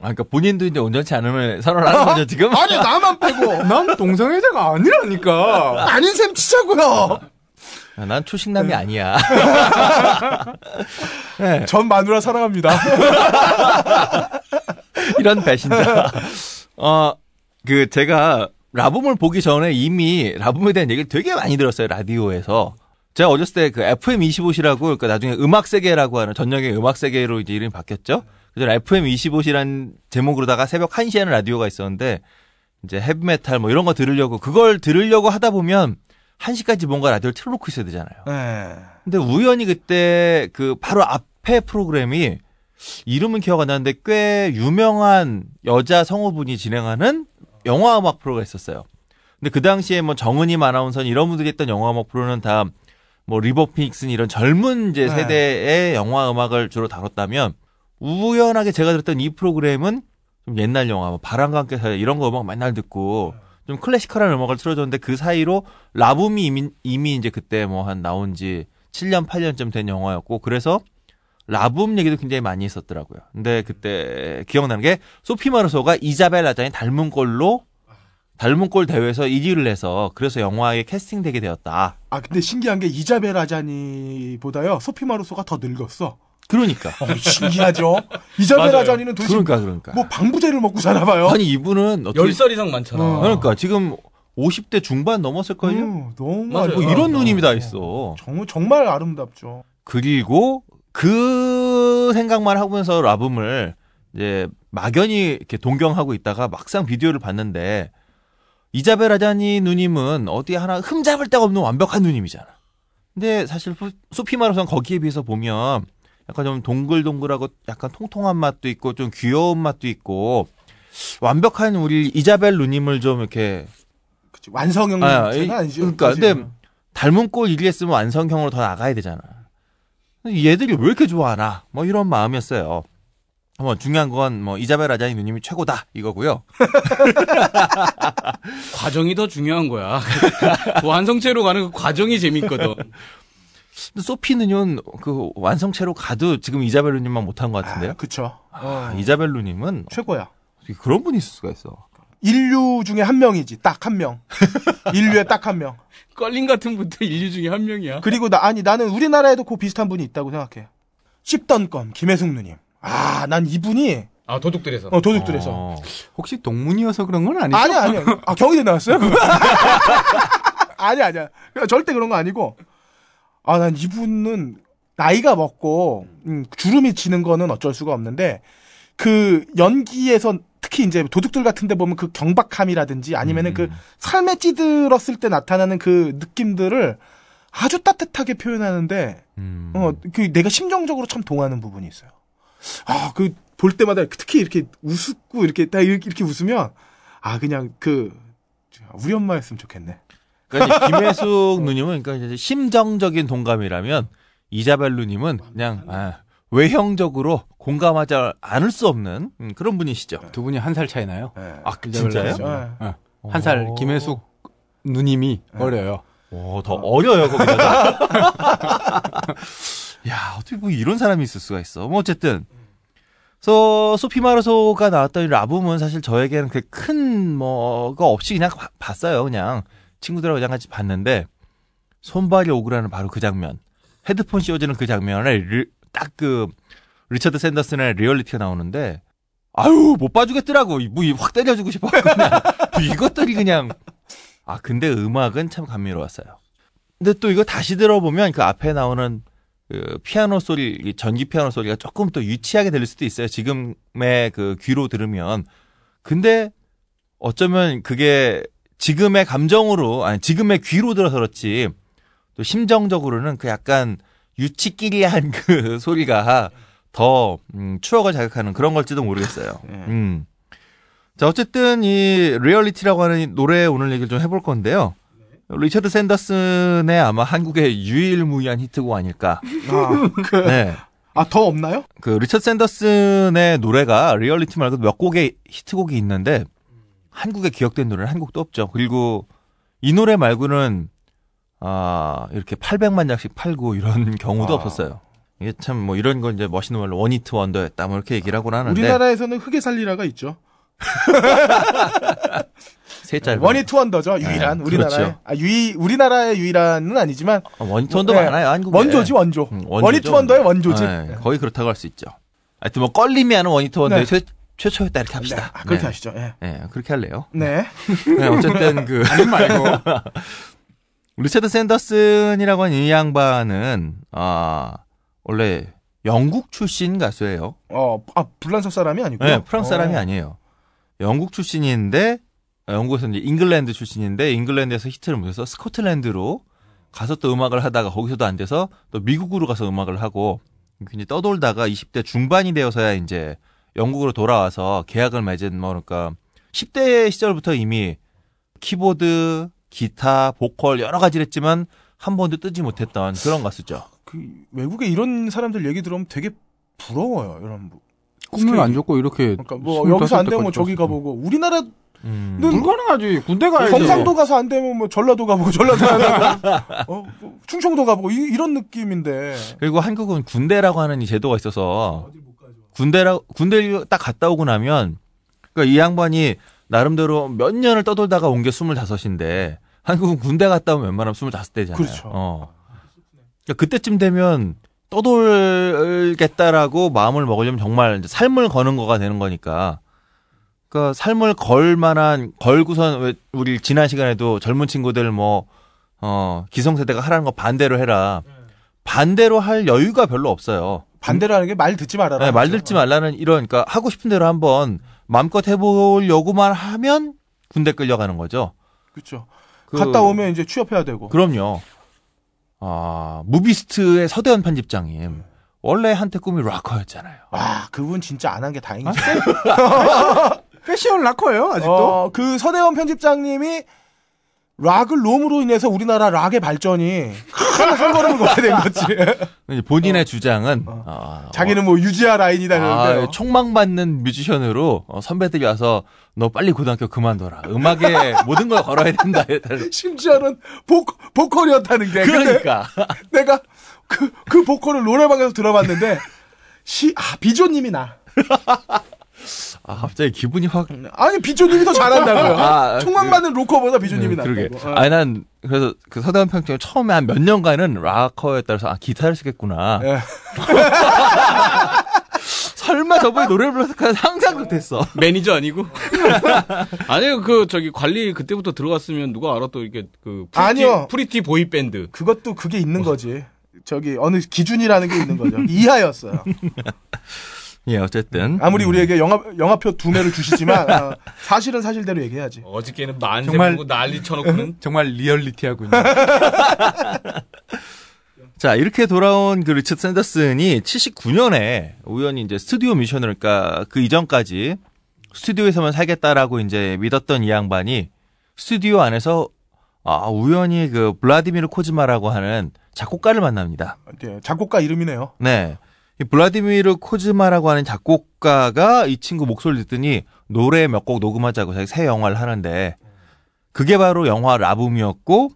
그러니까 본인도 이제 온전치 않으면 선언하는 거죠, 지금? 아니, 나만 빼고. 난 동성애자가 아니라니까. 아닌 셈 치자고요. 아, 난 초식남이 아니야. 전 마누라 사랑합니다. 이런 배신자. 어, 그, 제가 라붐을 보기 전에 이미 라붐에 대한 얘기를 되게 많이 들었어요, 라디오에서. 제가 어렸을 때 그 FM25시라고, 그러니까 나중에 음악 세계라고 하는 전역의 음악 세계로 이제 이름이 바뀌었죠? 그래서 FM25시라는 제목으로다가 새벽 1시에 하는 라디오가 있었는데, 이제 헤비메탈 뭐 이런 거 들으려고, 그걸 들으려고 하다 보면, 1시까지 뭔가 라디오를 틀어놓고 있어야 되잖아요. 네. 근데 우연히 그때 그 바로 앞에 프로그램이 이름은 기억 안 나는데 꽤 유명한 여자 성우분이 진행하는 영화 음악 프로가 있었어요. 근데 그 당시에 뭐 정은임 아나운서 이런 분들이 했던 영화 음악 프로는 다 뭐 리버 피닉스니 이런 젊은 이제 네. 세대의 영화 음악을 주로 다뤘다면 우연하게 제가 들었던 이 프로그램은 좀 옛날 영화 뭐 바람과 함께 살 이런 거 음악 맨날 듣고 좀 classical한 음악을 틀어줬는데 그 사이로 라붐이 이미, 이미 이제 그때 뭐 한 나온 지 7년, 8년쯤 된 영화였고, 그래서 라붐 얘기도 굉장히 많이 있었더라고요. 근데 그때 기억나는 게 소피 마르소가 이자벨 라잔이 닮은 걸로 닮은 꼴 대회에서 1위를 해서 그래서 영화에 캐스팅되게 되었다. 아 근데 신기한 게 이자벨 아자니보다요 소피 마루소가 더 늙었어. 그러니까. 어, 신기하죠. 이자벨 맞아요. 아자니는 도대체 그러니까 그러니까. 뭐 방부제를 먹고 사나 봐요. 아니 이분은 어떻게 10살 이상 많잖아. 어. 그러니까 지금 50대 중반 넘었을걸요? 음, 너무 맞아요. 뭐. 이런 누님이 다 있어. 정말 정말 아름답죠. 그리고 그 생각만 하면서 라붐을 이제 막연히 이렇게 동경하고 있다가 막상 비디오를 봤는데 이자벨 아자니 누님은 어디 하나 흠잡을 데가 없는 완벽한 누님이잖아. 근데 사실 소- 소피 마르선 거기에 비해서 보면 약간 좀 동글동글하고 약간 통통한 맛도 있고 좀 귀여운 맛도 있고 완벽한 우리 이자벨 누님을 좀 이렇게 그치, 완성형 아, 는 이- 아니죠. 그러니까 사실은. 근데 닮은 꼴 1위 했으면 완성형으로 더 나가야 되잖아. 얘들이 왜 이렇게 좋아하나? 뭐 이런 마음이었어요. 뭐 중요한 건 뭐 이자벨 아자니 누님이 최고다 이거고요. 과정이 더 중요한 거야. 그 완성체로 가는 그 과정이 재밌거든. 소피는요 그 완성체로 가도 지금 이자벨 누님만 못한 것 같은데요. 아, 그쵸. 아, 이자벨 누님은 최고야. 어떻게 그런 분이 있을 수가 있어. 인류 중에 한 명이지. 딱 한 명. 인류에 딱 한 명. 껄림 같은 분들 인류 중에 한 명이야. 그리고 나 아니 나는 우리나라에도 그 비슷한 분이 있다고 생각해. 씹던 껌 김혜숙 누님. 아, 난 이분이 아 도둑들에서. 어, 도둑들에서. 어. 혹시 동문이어서 그런 건 아니죠? 아니 아니. 아, 경희대 나왔어요? 아니 아니야. 절대 그런 거 아니고. 아, 난 이분은 나이가 먹고 음, 주름이 지는 거는 어쩔 수가 없는데 그 연기에서 특히 이제 도둑들 같은 데 보면 그 경박함이라든지 아니면은 그 삶에 찌들었을 때 나타나는 그 느낌들을 아주 따뜻하게 표현하는데 음. 어, 그 내가 심정적으로 참 동하는 부분이 있어요. 아, 그 볼 때마다 특히 이렇게 웃고 이렇게 딱 이렇게, 이렇게 웃으면 아 그냥 그 우리 엄마였으면 좋겠네. 그러니까 김혜숙 누님은 그러니까 심정적인 동감이라면 이자벨 누님은 그냥 아, 외형적으로 공감하지 않을 수 없는 음, 그런 분이시죠. 두 분이 한 살 차이 나요. 예. 아 진짜요? 예. 한살 오. 김혜숙 누님이 어려요. 오, 더 어 려요, 거기다가. 야, 어떻게 뭐 이런 사람이 있을 수가 있어. 뭐, 어쨌든. 그래서, 소피 마르소가 나왔던 이 라붐은 사실 저에게는 그렇게 큰, 뭐가 없이 그냥 봐- 봤어요, 그냥. 친구들하고 그냥 같이 봤는데, 손발이 오그라는 바로 그 장면. 헤드폰 씌워지는 그 장면에 리- 딱 그, 리처드 샌더슨의 Reality가 나오는데, 아유, 못 봐주겠더라고. 뭐확 때려주고 싶어. 이것들이 그냥. 아, 근데 음악은 참 감미로웠어요. 근데 또 이거 다시 들어보면 그 앞에 나오는 그 피아노 소리, 이 전기 피아노 소리가 조금 또 유치하게 들릴 수도 있어요. 지금의 그 귀로 들으면. 근데 어쩌면 그게 지금의 감정으로, 아니, 지금의 귀로 들어서 그렇지, 또 심정적으로는 그 약간 유치끼리한 그 소리가 더, 음, 추억을 자극하는 그런 걸지도 모르겠어요. 음. 자, 어쨌든 이 Reality라고 하는 이 노래 오늘 얘기를 좀 해볼 건데요. 리처드 샌더슨의 아마 한국의 유일무이한 히트곡 아닐까. 아, 그, 네. 아, 더 없나요? 그 리처드 샌더슨의 노래가 리얼리티 말고 몇 곡의 히트곡이 있는데 한국에 기억된 노래는 한 곡도 없죠. 그리고 이 노래 말고는 아 이렇게 800만 장씩 팔고 이런 경우도 아. 없었어요. 이게 참 뭐 이런 건 이제 멋있는 말로 one hit wonder였다 뭐 이렇게 얘기를 하곤 하는데 우리나라에서는 흙에 살리라가 있죠. 세 짧은 원이 two wonder죠. 유일한 네, 우리나라의 그렇죠. 아, 유이 우리나라의 유일한은 아니지만 어, one hit wonder 네. 많아요 한국에 원조지 원조. 음, two wonder의 원조. 원조지. 네, 거의 그렇다고 할 수 있죠. 하여튼 뭐 껄림이 하는 one hit wonder의 네. 최, 최초였다 이렇게 네, 합시다. 아, 그렇게 네. 하시죠. 예. 네, 그렇게 할래요. 네. 네, 어쨌든 그 말고 리처드 샌더슨이라고 하는 이 양반은 아 원래 영국 출신 가수예요. 어, 아, 불란서 사람이 아니고요. 네, 프랑스 사람이 어. 아니에요. 영국 출신인데 아, 영국에서 이제 잉글랜드 출신인데 잉글랜드에서 히트를 못해서 스코틀랜드로 가서 또 음악을 하다가 거기서도 안 돼서 또 미국으로 가서 음악을 하고 굉장히 떠돌다가 20대 중반이 되어서야 이제 영국으로 돌아와서 계약을 맺은 뭐 그러니까 10대 시절부터 이미 키보드, 기타, 보컬 여러 가지를 했지만 한 번도 뜨지 못했던 그런 가수죠. 그 외국에 이런 사람들 얘기 들으면 되게 부러워요. 이런 뭐. 꿈을 안 줬고 이렇게 그러니까 뭐 여기서 안 되면 뭐25 저기 가보고 우리나라 음. 불가능하지. 군대 가야지. 경상도 가서 안 되면 뭐 전라도 가보고 전라도 가고 어, 뭐 충청도 가보고 이, 런 느낌인데 그리고 한국은 군대라고 하는 이 제도가 있어서 군대라 군대를 딱 갔다 오고 나면 그러니까 이 양반이 나름대로 몇 년을 떠돌다가 온게 25인데 한국은 군대 갔다 오면 웬만하면 25대잖아요. 그렇죠. 어. 그러니까 그때쯤 되면 떠돌겠다라고 마음을 먹으려면 정말 삶을 거는 거가 되는 거니까. 그러니까 삶을 걸 만한 걸고선 왜 우리 지난 시간에도 젊은 친구들 뭐 어, 기성세대가 하라는 거 반대로 해라. 반대로 할 여유가 별로 없어요. 반대라는 게 말 듣지 말아라. 네, 말 듣지 말라는 이런 그러니까 하고 싶은 대로 한번 마음껏 해보려고만 하면 군대 끌려가는 거죠. 그렇죠. 그- 갔다 오면 이제 취업해야 되고. 그럼요. 아 무비스트의 서대원 편집장님 원래 한때 꿈이 락커였잖아요. 와, 그분 진짜 안 한 게 다행이죠. 패션 락커예요 아직도. 어, 그 서대원 편집장님이 락을 롬으로 인해서 우리나라 락의 발전이 큰한 걸음을 걷게 된 거지. 본인의 주장은 아, 자기는 뭐 유지아 라인이다 아, 그러는데. 총망받는 뮤지션으로 어, 선배들이 와서 너 빨리 고등학교 그만둬라. 음악에 모든 걸 걸어야 된다. 심지어는 보, 보컬이었다는 게. 그러니까 내가 그, 그 보컬을 노래방에서 들어봤는데, 시, 아, 비조님이 나. 아, 갑자기 기분이 확 아니, 비조님이 더 잘한다고요. 아, 총망받는 로커보다 비조님이 음, 낫다고. 그러게. 어. 아니 난 그래서 그 서대원 평점 처음에 한 몇 년간은 락커였다 그래서 아 기타를 쓰겠구나. 예. 설마 저번에 노래를 불렀을까 상상 못했어. 매니저 아니고? 아니요, 그, 저기, 관리 그때부터 들어갔으면 누가 알아 또 이렇게, 그, pretty, 아니요. pretty boy band. 그것도 그게 있는 거지. 저기, 어느 기준이라는 게 있는 거죠. 이하였어요. 예 어쨌든 아무리 우리에게 영화, 영화표 두 매를 주시지만, 어, 사실은 사실대로 얘기해야지. 어저께는 만세 정말- 보고 난리 쳐놓고는. 정말 리얼리티하군요. 자 이렇게 돌아온 그 리처드 샌더슨이 79년에 우연히 이제 스튜디오 미션을 그러니까 그 이전까지 스튜디오에서만 살겠다라고 이제 믿었던 이 양반이 스튜디오 안에서 아 우연히 그 블라디미르 코즈마라고 하는 작곡가를 만납니다. 네, 작곡가 이름이네요. 네. 이 블라디미르 코즈마라고 하는 작곡가가 이 친구 목소리를 듣더니 노래 몇 곡 녹음하자고 자기 새 영화를 하는데 그게 바로 영화 라붐이었고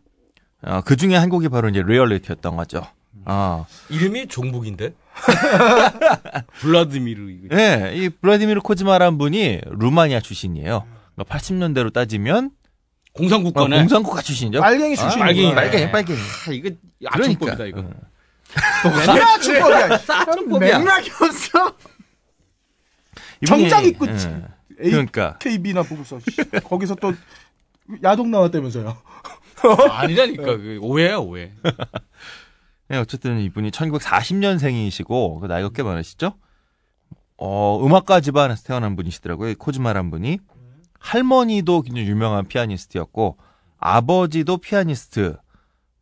어, 그 중에 한 곡이 바로 이제 리얼리티였던 거죠. 어. 이름이 종북인데? 블라드미르. 이거. 네, 이 블라디미르 코즈마라는 분이 루마니아 출신이에요. 80년대로 따지면 어, 공산국가네. 공산국가 출신이죠. 빨갱이 출신. 빨갱이, 빨갱이, 빨갱이. 아, 이거 아청법이다, 이거. 어. 맨날 축법이야. 아청법이야. 맥락이 없어. 이분이- 정장이 끝이. 예. 그러니까 KB나 보고서 씨, 거기서 또 야동 나왔다면서요. 아니라니까. 그 오해야, 오해. 네, 어쨌든 이분이 1940년생이시고 그 나이가 꽤 많으시죠? 어, 음악가 집안에서 태어난 분이시더라고요. 이 코즈마란 분이 할머니도 굉장히 유명한 피아니스트였고 아버지도 피아니스트.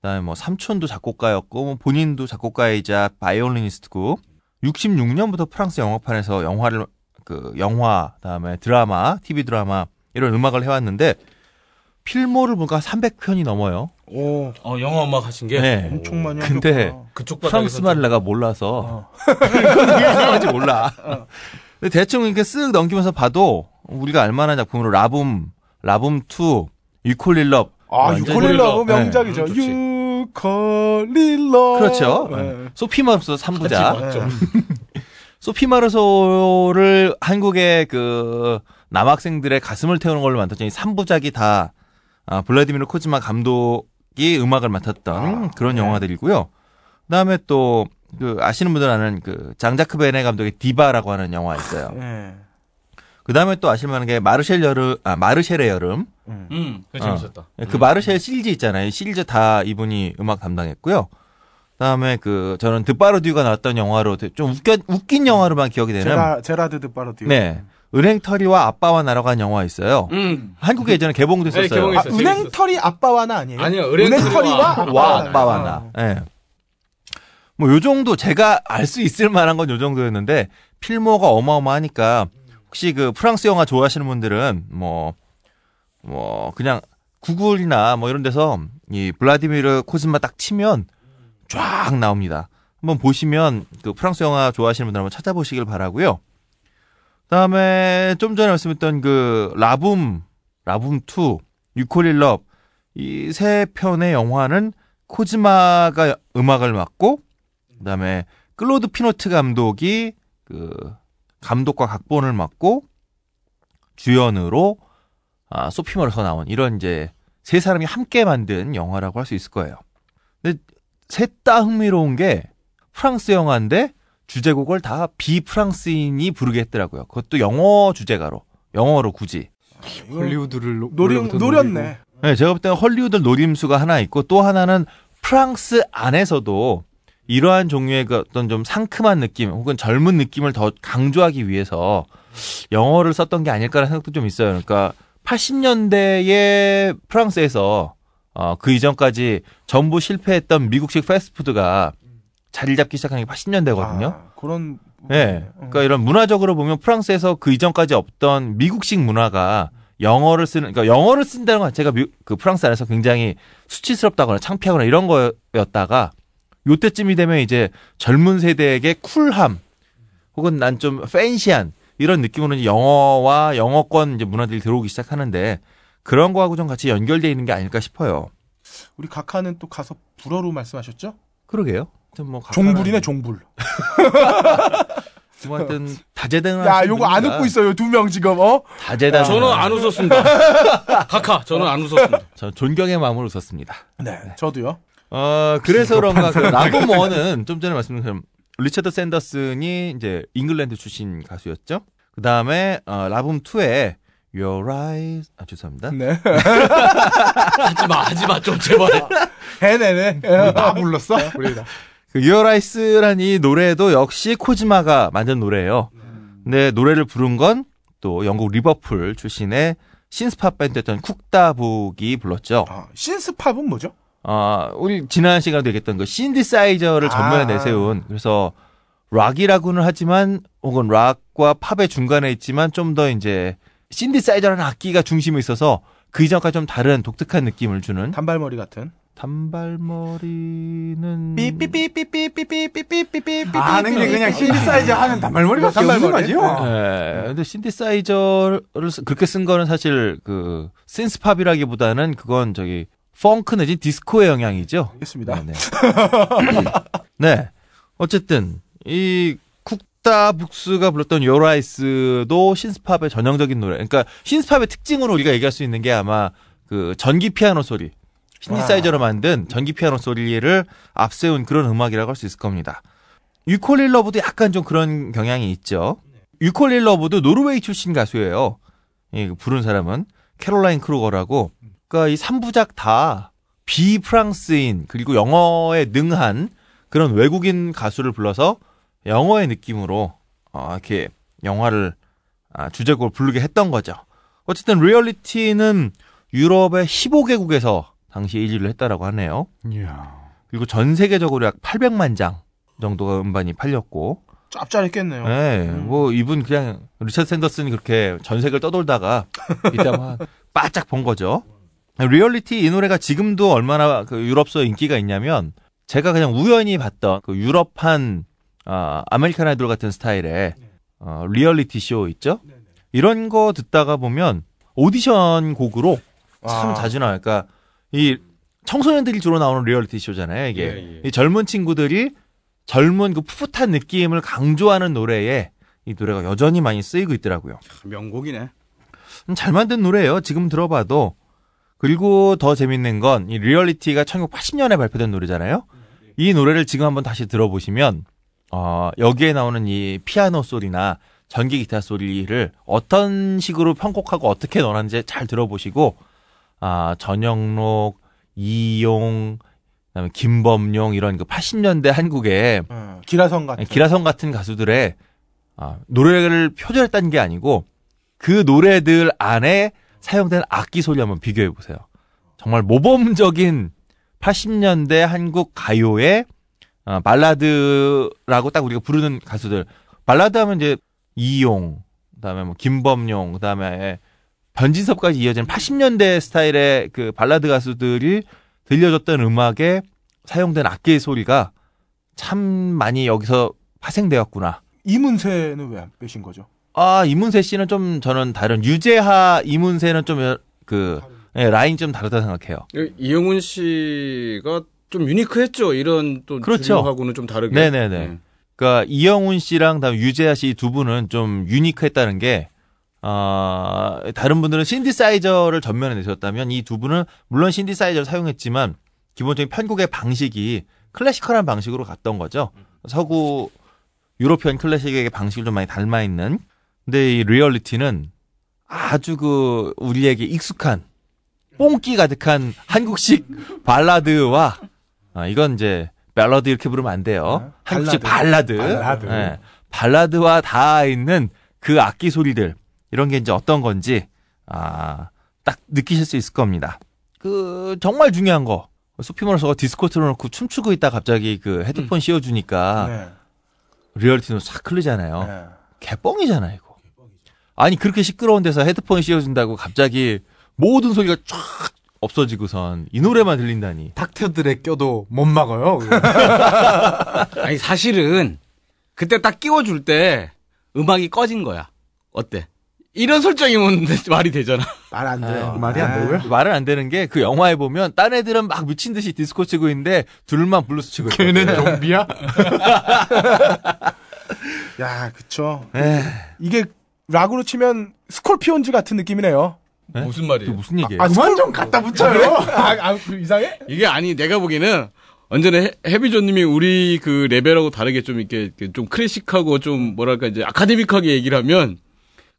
그다음에 뭐 삼촌도 작곡가였고 뭐 본인도 작곡가이자 바이올리니스트고 66년부터 프랑스 영화판에서 영화를 그 영화 그다음에 드라마, TV 드라마 이런 음악을 해왔는데 필모를 보니까 300편이 넘어요. 오, 어, 영화 음악 하신 게? 네. 엄청 많이 근데. 그쪽 프랑스 말을 좀- 내가 몰라서 이상한지 몰라. 근데 대충 이렇게 쓱 넘기면서 봐도 우리가 알만한 작품으로 라붐, 라붐 2, 유콜릴럽. 아, 유콜릴러 네. 명작이죠. 음, 좋지. 유콜릴러. 그렇죠. 네. 소피 마르소 3부자. 맞죠. 네. 소피 마르소를 한국의 그 남학생들의 가슴을 태우는 걸로 만들었더니 3부작이 다 아, 블라디미르 코즈마 감독이 음악을 맡았던 그런 영화들이고요. 그다음에 또 그 아시는 분들 아는 그 장자크 베네 감독의 디바라고 하는 영화 있어요. 네. 그다음에 또 아실 만한 게 마르셀 여름 아 마르셀의 여름. 음, 그거 어. 재밌었다. 그 마르셀 시리즈 있잖아요. 이 시리즈 다 이분이 음악 담당했고요. 그다음에 그 저는 드파르디가 나왔던 영화로 좀 웃겨 웃긴 영화로만 기억이 되는 제라, 제라드 드파르디오. 네. 은행털이와 아빠와 날아간 영화 있어요. 음. 한국에 예전에 개봉도 네, 했었어요. 개봉했어요. 아, 은행털이 아빠와 나 아니에요? 아니요, 은행털이와 와 아빠와나. 아빠와 나. 예. 뭐요 정도 제가 알 수 있을 만한 건 요 정도였는데 필모가 어마어마하니까 혹시 그 프랑스 영화 좋아하시는 분들은 뭐뭐 그냥 구글이나 뭐 이런 데서 이 블라디미르 코즈마 딱 치면 쫙 나옵니다. 한번 보시면 그 프랑스 영화 좋아하시는 분들 한번 찾아보시길 바라고요. 그다음에 좀 전에 말씀했던 그 라붐 라붐 2 You Call It Love 이 세 편의 영화는 코즈마가 음악을 맡고 그다음에 클로드 피노트 감독이 그 감독과 각본을 맡고 주연으로 아, 소피 마르소 나온 이런 이제 세 사람이 함께 만든 영화라고 할 수 있을 거예요. 근데 셋 다 흥미로운 게 프랑스 영화인데 주제곡을 다 비프랑스인이 부르게 했더라고요. 그것도 영어 주제가로 영어로 굳이. 헐리우드를 노- 노림, 원래부터 노렸네. 네, 제가 볼 때는 헐리우드 노림수가 하나 있고 또 하나는 프랑스 안에서도 이러한 종류의 그 어떤 좀 상큼한 느낌 혹은 젊은 느낌을 더 강조하기 위해서 영어를 썼던 게 아닐까라는 생각도 좀 있어요. 그러니까 80년대에 프랑스에서 어, 그 이전까지 전부 실패했던 미국식 패스트푸드가 자리 잡기 시작한 게 80년대거든요. 아, 그런. 예. 그러니까 이런 문화적으로 보면 프랑스에서 그 이전까지 없던 미국식 문화가 영어를 쓰는, 그러니까 영어를 쓴다는 것 자체가 미- 그 프랑스 안에서 굉장히 수치스럽다거나 창피하거나 이런 거였다가 요때쯤이 되면 이제 젊은 세대에게 쿨함 혹은 난 좀 팬시한 이런 느낌으로 이제 영어와 영어권 이제 문화들이 들어오기 시작하는데 그런 거하고 좀 같이 연결돼 있는 게 아닐까 싶어요. 우리 각하는 또 가서 불어로 말씀하셨죠? 그러게요. 뭐 종불이네, 종불. 뭐 하여튼 다재다능한 야, 요거 안 웃고 있어요, 두 명 지금, 어? 다재다능. 저는 안 웃었습니다. 각하, 저는 안 웃었습니다. 저 존경의 마음으로 웃었습니다. 네, 저도요. 어, 그래서 그런가, 그 라붐 원은 좀 전에 말씀드린 것처럼 리처드 샌더슨이 이제 잉글랜드 출신 가수였죠. 그 다음에, 어, 라붐 2에 Your Eyes, 아, 죄송합니다. 네. 하지 마, 하지 마, 좀 제발. 해내네. 다 불렀어? 우리 다. 그 Your Eyes란 이 노래도 역시 코지마가 만든 노래예요. 근데 노래를 부른 건 또 영국 리버풀 출신의 신스팝 밴드였던 쿡다북이 불렀죠. 아, 신스팝은 뭐죠? 아, 우리 지난 시간에도 얘기했던 그 신디사이저를 전면에 아. 내세운 그래서 락이라고는 하지만 혹은 락과 팝의 중간에 있지만 좀 더 이제 신디사이저라는 악기가 중심에 있어서 그 이전과 좀 다른 독특한 느낌을 주는 단발머리 같은. 단발머리는 삐삐삐삐삐삐삐삐삐삐삐. 아는 게 그냥 신디사이즈 하는 단발머리밖에 없는 단발머리. 거죠. 예, 근데 신디사이저를 쓰- 그렇게 쓴 거는 사실 그 synth-pop이라기보다는 그건 저기 펑크 내지 디스코의 영향이죠. 알겠습니다. 네. 네. 어쨌든 이 쿡 다 북스가 불렀던 Your Eyes도 synth-pop의 전형적인 노래. 그러니까 synth-pop의 특징으로 우리가 얘기할 수 있는 게 아마 그 전기 피아노 소리. 신디사이저로 만든 전기 피아노 소리를 앞세운 그런 음악이라고 할 수 있을 겁니다. You Call It Love도 약간 좀 그런 경향이 있죠. You Call It Love도 노르웨이 출신 가수예요. 이 부른 사람은 캐롤라인 크루거라고. 그러니까 이 3부작 다 비프랑스인 그리고 영어에 능한 그런 외국인 가수를 불러서 영어의 느낌으로 어, 이렇게 영화를 아, 주제곡을 부르게 했던 거죠. 어쨌든 리얼리티는 유럽의 15개국에서 당시 1위를 했다라고 하네요. 이야. 그리고 전 세계적으로 약 800만 장 정도가 음반이 팔렸고, 짭짤했겠네요. 네, 뭐 이분 그냥 리처드 샌더슨이 그렇게 전 세계를 떠돌다가 이때 아마 바짝 본 거죠. 리얼리티 이 노래가 지금도 얼마나 그 유럽서 인기가 있냐면 제가 그냥 우연히 봤던 그 유럽한 아, 아메리칸 아이돌 같은 스타일의 어, 리얼리티 쇼 있죠? 이런 거 듣다가 보면 오디션 곡으로 참 아. 자주 나와요. 그러니까 이 청소년들이 주로 나오는 리얼리티 쇼잖아요. 이게 예, 예. 이 젊은 친구들이 젊은 그 풋풋한 느낌을 강조하는 노래에 이 노래가 여전히 많이 쓰이고 있더라고요. 명곡이네. 음, 잘 만든 노래예요. 지금 들어봐도. 그리고 더 재밌는 건 이 리얼리티가 1980년에 발표된 노래잖아요. 이 노래를 지금 한번 다시 들어보시면 어, 여기에 나오는 이 피아노 소리나 전기 기타 소리를 어떤 식으로 편곡하고 어떻게 넣었는지 잘 들어보시고 아, 전영록, 이용, 그다음에 김범용 이런 그 80년대 한국의 어, 기라성 같은. 기라성 같은 가수들의 아, 노래를 표절했다는 게 아니고 그 노래들 안에 사용된 악기 소리 한번 비교해 보세요. 정말 모범적인 80년대 한국 가요의 아, 발라드라고 딱 우리가 부르는 가수들. 발라드 하면 이제 이용, 그다음에 뭐 김범용, 그다음에 변진섭까지 이어지는 80년대 스타일의 그 발라드 가수들이 들려줬던 음악에 사용된 악기의 소리가 참 많이 여기서 파생되었구나. 이문세는 왜 안 빼신 거죠? 아, 이문세 씨는 좀 저는 다른 유재하 이문세는 좀그 라인 좀 다르다 생각해요. 이영훈 씨가 좀 유니크했죠. 이런 또 그렇죠. 주류하고는 좀 다르게. 네네 네. 그러니까 이영훈 씨랑 다음 유재하 씨 두 분은 좀 유니크했다는 게 어, 다른 분들은 신디사이저를 전면에 내셨다면 이 두 분은 물론 신디사이저를 사용했지만 기본적인 편곡의 방식이 classical한 방식으로 갔던 거죠. 서구 European 클래식의 방식을 좀 많이 닮아 있는. 근데 이 리얼리티는 아주 그 우리에게 익숙한 뽕기 가득한 한국식 발라드와 아, 이건 이제 멜로디 이렇게 부르면 안 돼요. 한국식 발라드. 발라드. 예. 발라드와 닿아 있는 그 악기 소리들 이런 게 이제 어떤 건지 아, 딱 느끼실 수 있을 겁니다. 그 정말 중요한 거 소피머너스가 디스코 틀어놓고 춤추고 있다 갑자기 그 헤드폰 씌워주니까 네. 리얼리티는 싹 흘리잖아요. 네. 개뻥이잖아 이거. 아니 그렇게 시끄러운 데서 헤드폰 씌워준다고 갑자기 모든 소리가 쫙 없어지고선 이 노래만 들린다니. 닥터들의 껴도 못 막아요. 아니 사실은 그때 딱 끼워줄 때 음악이 꺼진 거야. 어때? 이런 설정이면 말이 되잖아. 말 안 돼요. 말이 안 되고요. 말은 안 되는 게 그 영화에 보면 딴 애들은 막 미친 듯이 디스코 치고 있는데 둘만 블루스 치고 있거든. 걔는 좀비야? 야, 그쵸. 에이, 이게 락으로 치면 스콜피온즈 같은 느낌이네요. 네? 무슨 말이에요? 무슨 얘기예요? 아, 그만 좀 갖다 붙여요. 아, 아, 그 이상해? 이게 아니 내가 보기에는 언제나 해- 해비조님이 우리 그 레벨하고 다르게 좀 이렇게 좀 클래식하고 좀 뭐랄까 이제 아카데믹하게 얘기를 하면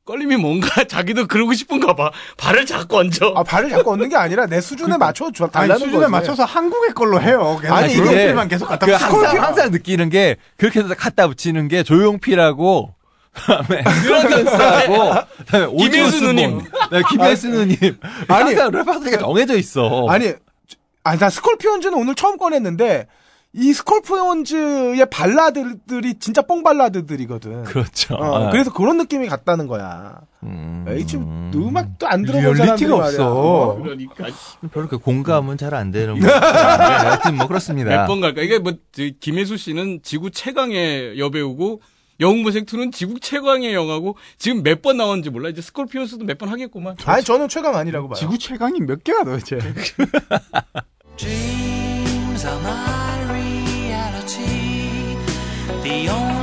껄림이 뭔가 자기도 그러고 싶은가 봐. 발을 자꾸 얹어. 아, 발을 자꾸 얻는 게 아니라 내 수준에 맞춰 주- 아니, 달라는 수준에 거지. 맞춰서 한국의 걸로 해요. 아니, 이게 이만 계속 갖다 그 붙여. 항상, 항상 느끼는 게 그렇게 해서 갖다 붙이는 게 조용필하고 그다음에 그런하고 그다음에 김혜수 누님. 네, 김혜수 누님. 아니. 랩하기가 정해져 있어. 아니, 아니, 나 스콜피온즈는 오늘 처음 꺼냈는데, 이 스콜피온즈의 발라드들이 진짜 뽕 발라드들이거든. 그렇죠. 어, 아. 그래서 그런 느낌이 같다는 거야. 음, 에이, 지금 음악도 안 들어본 사람들이 말이야. 없어. 그러니까 별로 그 공감은 잘 안 되는 거. 하여튼 뭐 그렇습니다. 몇 번 갈까? 이게 뭐 저, 김혜수 씨는 지구 최강의 여배우고 영웅무색투는 지구 최강의 영화고 지금 몇 번 나왔는지 몰라. 이제 스콜피온스도 몇 번 하겠구만. 아니, 저는 최강 아니라고 봐요. 지구 최강이 몇 개야 도대체? Dreams are my reality, the only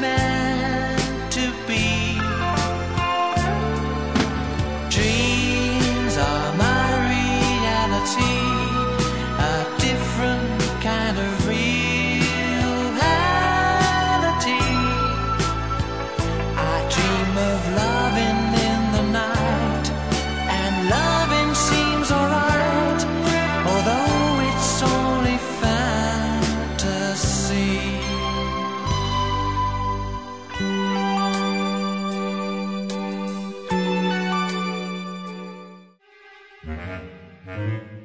man.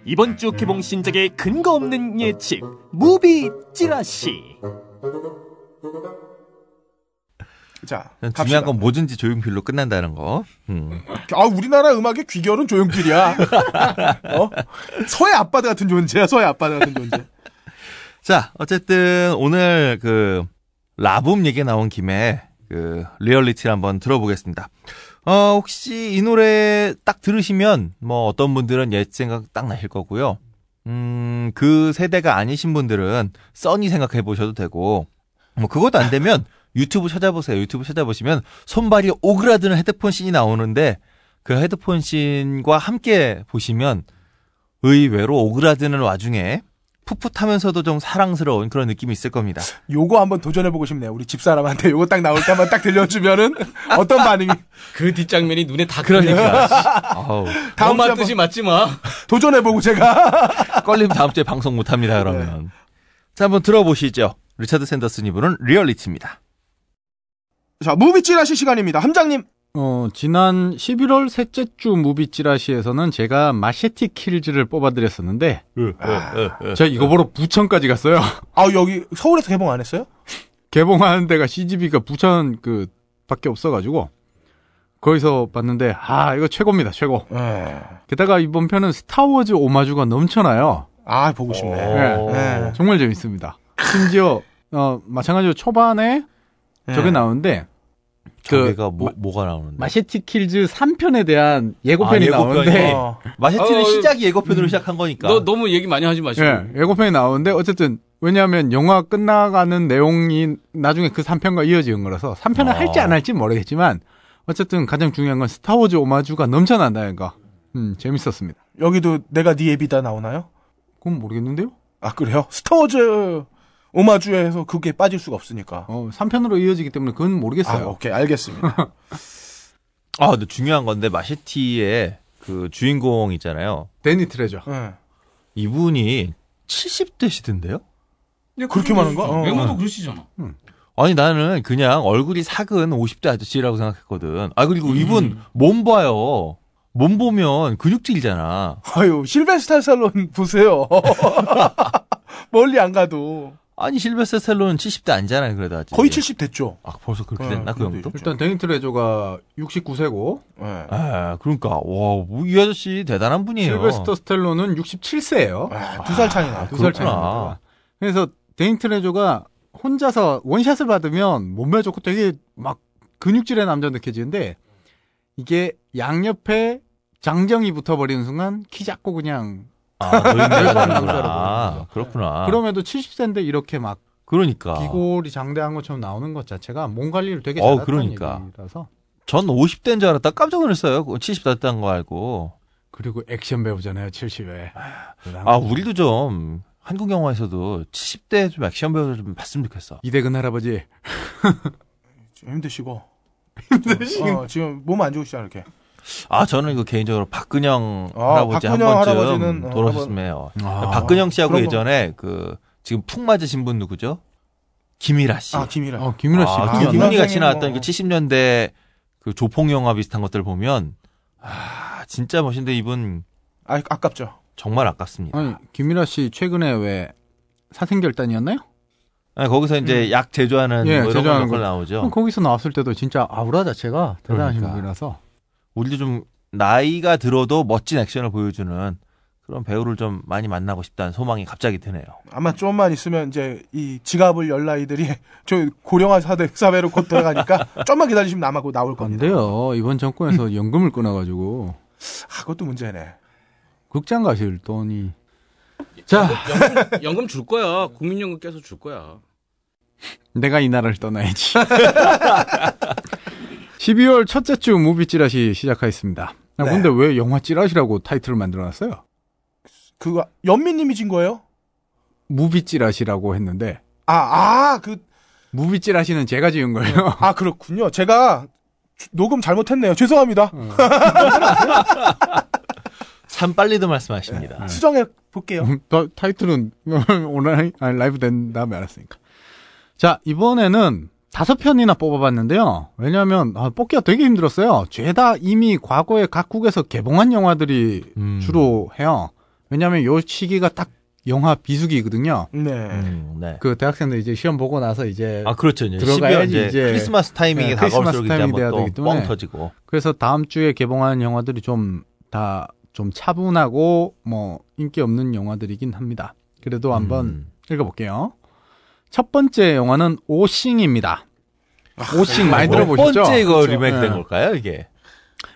이번 주 개봉 신작의 근거 없는 예측 무비 찌라시 자, 중요한 갑시다. 건 뭐든지 조용필로 끝난다는 거. 음. 아, 우리나라 음악의 귀결은 조용필이야. 어? 서해 아빠들 같은 존재야, 서해 아빠들 같은 존재. 자, 어쨌든 오늘 그 라붐 얘기 나온 김에 그 리얼리티를 한번 들어보겠습니다. 어, 혹시 이 노래 딱 들으시면 뭐 어떤 분들은 옛 생각 딱 나실 거고요. 음, 그 세대가 아니신 분들은 써니 생각해 보셔도 되고 뭐 그것도 안 되면 유튜브 찾아보세요. 유튜브 찾아보시면 손발이 오그라드는 헤드폰 씬이 나오는데 그 헤드폰 씬과 함께 보시면 의외로 오그라드는 와중에 풋풋하면서도 좀 사랑스러운 그런 느낌이 있을 겁니다. 요거 한번 도전해보고 싶네요. 우리 집사람한테 요거 딱 나올 때 한번 딱 들려주면은 어떤 반응이. 그 뒷장면이 눈에 다 그러니까. 다음 엄마 뜻이 맞지 마. 도전해보고 제가. 껄림 다음 주에 방송 못 합니다, 그러면. 자, 한번 들어보시죠. 리차드 샌더슨이 부른 리얼리티입니다. 자, 무비 찌라시 시간입니다. 함장님. 어, 지난 11월 셋째 주 무비 찌라시에서는 제가 마셰티 킬즈를 뽑아드렸었는데, 제가 이거 보러 부천까지 갔어요. 아, 여기 서울에서 개봉 안 했어요? 개봉하는 데가 CGV가 부천 그 밖에 없어가지고 거기서 봤는데 아 이거 최고입니다 최고. 네. 게다가 이번 편은 스타워즈 오마주가 넘쳐나요. 아, 보고 싶네. 네. 네. 정말 재밌습니다. 심지어 어 마찬가지로 초반에 저게 네. 나오는데 저게가 뭐 뭐가 나오는데? 마셰티 킬즈 3편에 대한 예고편이 아. 나오는데 어. 마셰티는 어, 시작이 예고편으로 시작한 거니까. 너 너무 얘기 많이 하지 마시고. 예, 예고편이 나오는데 어쨌든 왜냐하면 영화 끝나가는 내용이 나중에 그 3편과 이어지는 거라서 3편을 아. 할지 안 할지 모르겠지만 어쨌든 가장 중요한 건 스타워즈 오마주가 넘쳐난다는 거. 음, 재밌었습니다. 여기도 내가 네 애비다 나오나요? 그건 모르겠는데요? 아 그래요? 스타워즈 오마주에서 그게 빠질 수가 없으니까. 어, 3편으로 이어지기 때문에 그건 아, 모르겠어요. 오케이 알겠습니다. 아, 근데 중요한 건데 마셰티의 그 주인공 있잖아요. 데니 트레저. 네. 이분이 70대시던데요? 그렇게 많은가? 어. 외모도 그러시잖아. 아니 나는 그냥 얼굴이 작은 50대 아저씨라고 생각했거든. 아 그리고 이분 몸 봐요. 몸 보면 근육질이잖아. 아유 실베스타 살론 보세요. 멀리 안 가도 아니 실베스터 셀로는 70대 아니잖아요. 그래도 아직. 거의 70 됐죠. 아 벌써 그렇게 어, 됐나 그 형도? 일단 데니 트 레저가 69세고 네. 아 그러니까 와이 아저씨 대단한 분이에요. 실베스터 스텔로는 67세예요. 아, 두살 차이 나. 두살 그렇구나. 차이입니다. 그래서 대니 트레호가 혼자서 원샷을 받으면 몸매 좋고 되게 막 근육질의 남자 느껴지는데 이게 양옆에 장정이 붙어버리는 순간 키 작고 그냥 아 남자로 되는구나. 보이는 그렇구나. 그럼에도 70세인데 이렇게 막 그러니까 기골이 장대한 것처럼 나오는 것 자체가 몸 관리를 되게 어, 잘했다는 그러니까. 얘기라서 전 50대인 줄 알았다 깜짝 놀랐어요. 70대 됐다는 거 알고. 그리고 액션 배우잖아요 70에 아 우리도 좀 한국 영화에서도 70대 좀 액션 배우를 좀 봤으면 좋겠어. 이대근 할아버지 좀 힘드시고. 힘드시고. 어, 지금 몸 안 좋으시잖아 이렇게. 아 저는 이거 개인적으로 박근영 아, 할아버지 한 박근영 번쯤 할아버지는, 어, 돌아오셨으면 해요. 아, 박근영 씨하고. 예전에 그 지금 푹 맞으신 분 누구죠? 김일아 씨. 아 김이라. 어, 김윤아 씨 아, 김윤희 같이 나왔던 뭐. 그 70년대 그 조폭 영화 비슷한 것들 보면 아 진짜 멋있는데 이분 아 아깝죠. 정말 아깝습니다. 아니 김윤아 씨 최근에 왜 사생결단이었나요? 아니, 거기서 이제 약 제조하는 예, 뭐 이런 제조하는 거. 나오죠. 거기서 나왔을 때도 진짜 아우라 자체가 대단하신 그러니까. 분이라서 우리도 좀 나이가 들어도 멋진 액션을 보여주는 그런 배우를 좀 많이 만나고 싶다는 소망이 갑자기 드네요. 아마 좀만 있으면 이제 이 지갑을 열 나이들이 저 고령화 사회, 사회로 곧 돌아가니까 좀만 기다리시면 곧 나올 안 겁니다. 돼요. 이번 정권에서 연금을 끊어가지고 아, 그것도 문제네. 극장 가실 돈이 자 연금, 연금 줄 거야. 국민연금 깨서 줄 거야. 내가 이 나라를 떠나야지. 12월 첫째 주 무비 찌라시 시작하겠습니다. 아, 네. 근데 왜 영화 찌라시라고 타이틀을 만들어놨어요? 그거 연민님이 진 거예요? 무비 찌라시라고 했는데 아, 아, 그, 무비 찌라시는 제가 지은 거예요. 아, 그렇군요. 제가 주- 녹음 잘못했네요. 죄송합니다. 참 빨리도 말씀하십니다. 수정해 볼게요. 음, 더- 타이틀은 오늘 아니, 라이브 된 다음에 알았으니까. 자 이번에는 다섯 편이나 뽑아봤는데요. 왜냐하면 아, 뽑기가 되게 힘들었어요. 죄다 이미 과거에 각국에서 개봉한 영화들이 음. 주로 해요. 왜냐하면 요 시기가 딱 영화 비수기거든요. 네. 음, 네. 그 대학생들 이제 시험 보고 나서 이제 아 그렇죠. 이제 들어가야지 12월 이제, 이제. 크리스마스 타이밍이 네, 다가올수록 크리스마스 이제 되기 또뻥 때문에. 터지고. 그래서 다음 주에 개봉하는 영화들이 좀다좀 차분하고 뭐 인기 없는 영화들이긴 합니다. 그래도 한번 음. 읽어볼게요. 첫 번째 영화는 오싱입니다. 오싱 많이 몇 들어보셨죠? 번째 이거 그렇죠. 리메이크 된 네. 걸까요 이게?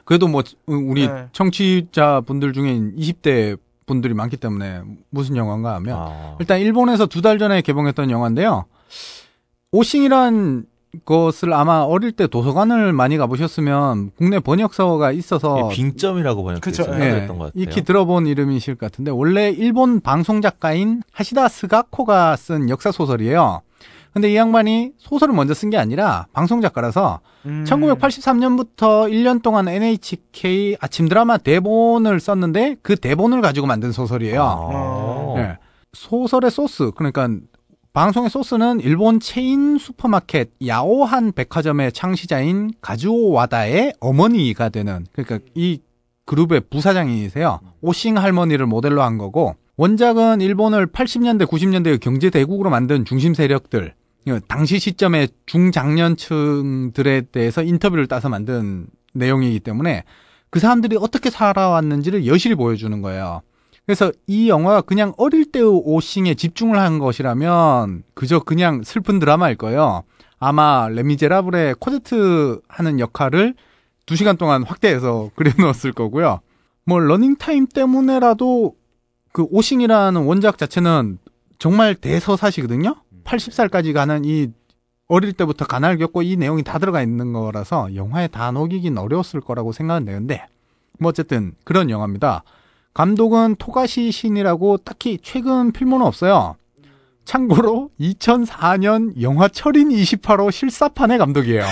그래도 뭐 우리 네. 청취자 분들 중에 20대 분들이 많기 때문에 무슨 영화인가 하면 아. 일단 일본에서 두 달 전에 개봉했던 영화인데요. 오싱이란 것을 아마 어릴 때 도서관을 많이 가보셨으면 국내 번역서가 있어서 이 빙점이라고 번역돼서 예. 것 같아요. 익히 들어본 이름이실 것 같은데 원래 일본 방송 작가인 하시다 스가코가 쓴 역사 소설이에요. 근데 이 양반이 소설을 먼저 쓴 게 아니라 방송 작가라서 음. 1983년부터 1년 동안 NHK 아침 드라마 대본을 썼는데 그 대본을 가지고 만든 소설이에요. 아. 예. 소설의 소스 그러니까 방송의 소스는 일본 체인 슈퍼마켓 야오한 백화점의 창시자인 가즈오 와다의 어머니가 되는 그러니까 이 그룹의 부사장이세요. 오싱 할머니를 모델로 한 거고 원작은 일본을 80년대 90년대의 경제 대국으로 만든 중심 세력들 그 당시 시점의 중장년층들에 대해서 인터뷰를 따서 만든 내용이기 때문에 그 사람들이 어떻게 살아왔는지를 여실히 보여주는 거예요. 그래서 이 영화가 그냥 어릴 때의 오싱에 집중을 한 것이라면 그저 그냥 슬픈 드라마일 거예요. 아마 레미제라블의 코제트 하는 역할을 두 시간 동안 확대해서 그려놓았을 거고요. 뭐 러닝타임 때문에라도 그 오싱이라는 원작 자체는 정말 대서사시거든요. 80살까지 가는 이 어릴 때부터 가난을 겪고 이 내용이 다 들어가 있는 거라서 영화에 다 녹이긴 어려웠을 거라고 생각은 되는데 뭐 어쨌든 그런 영화입니다. 감독은 토가시 신이라고 딱히 최근 필모는 없어요. 참고로 2004년 영화 철인 28호 실사판의 감독이에요.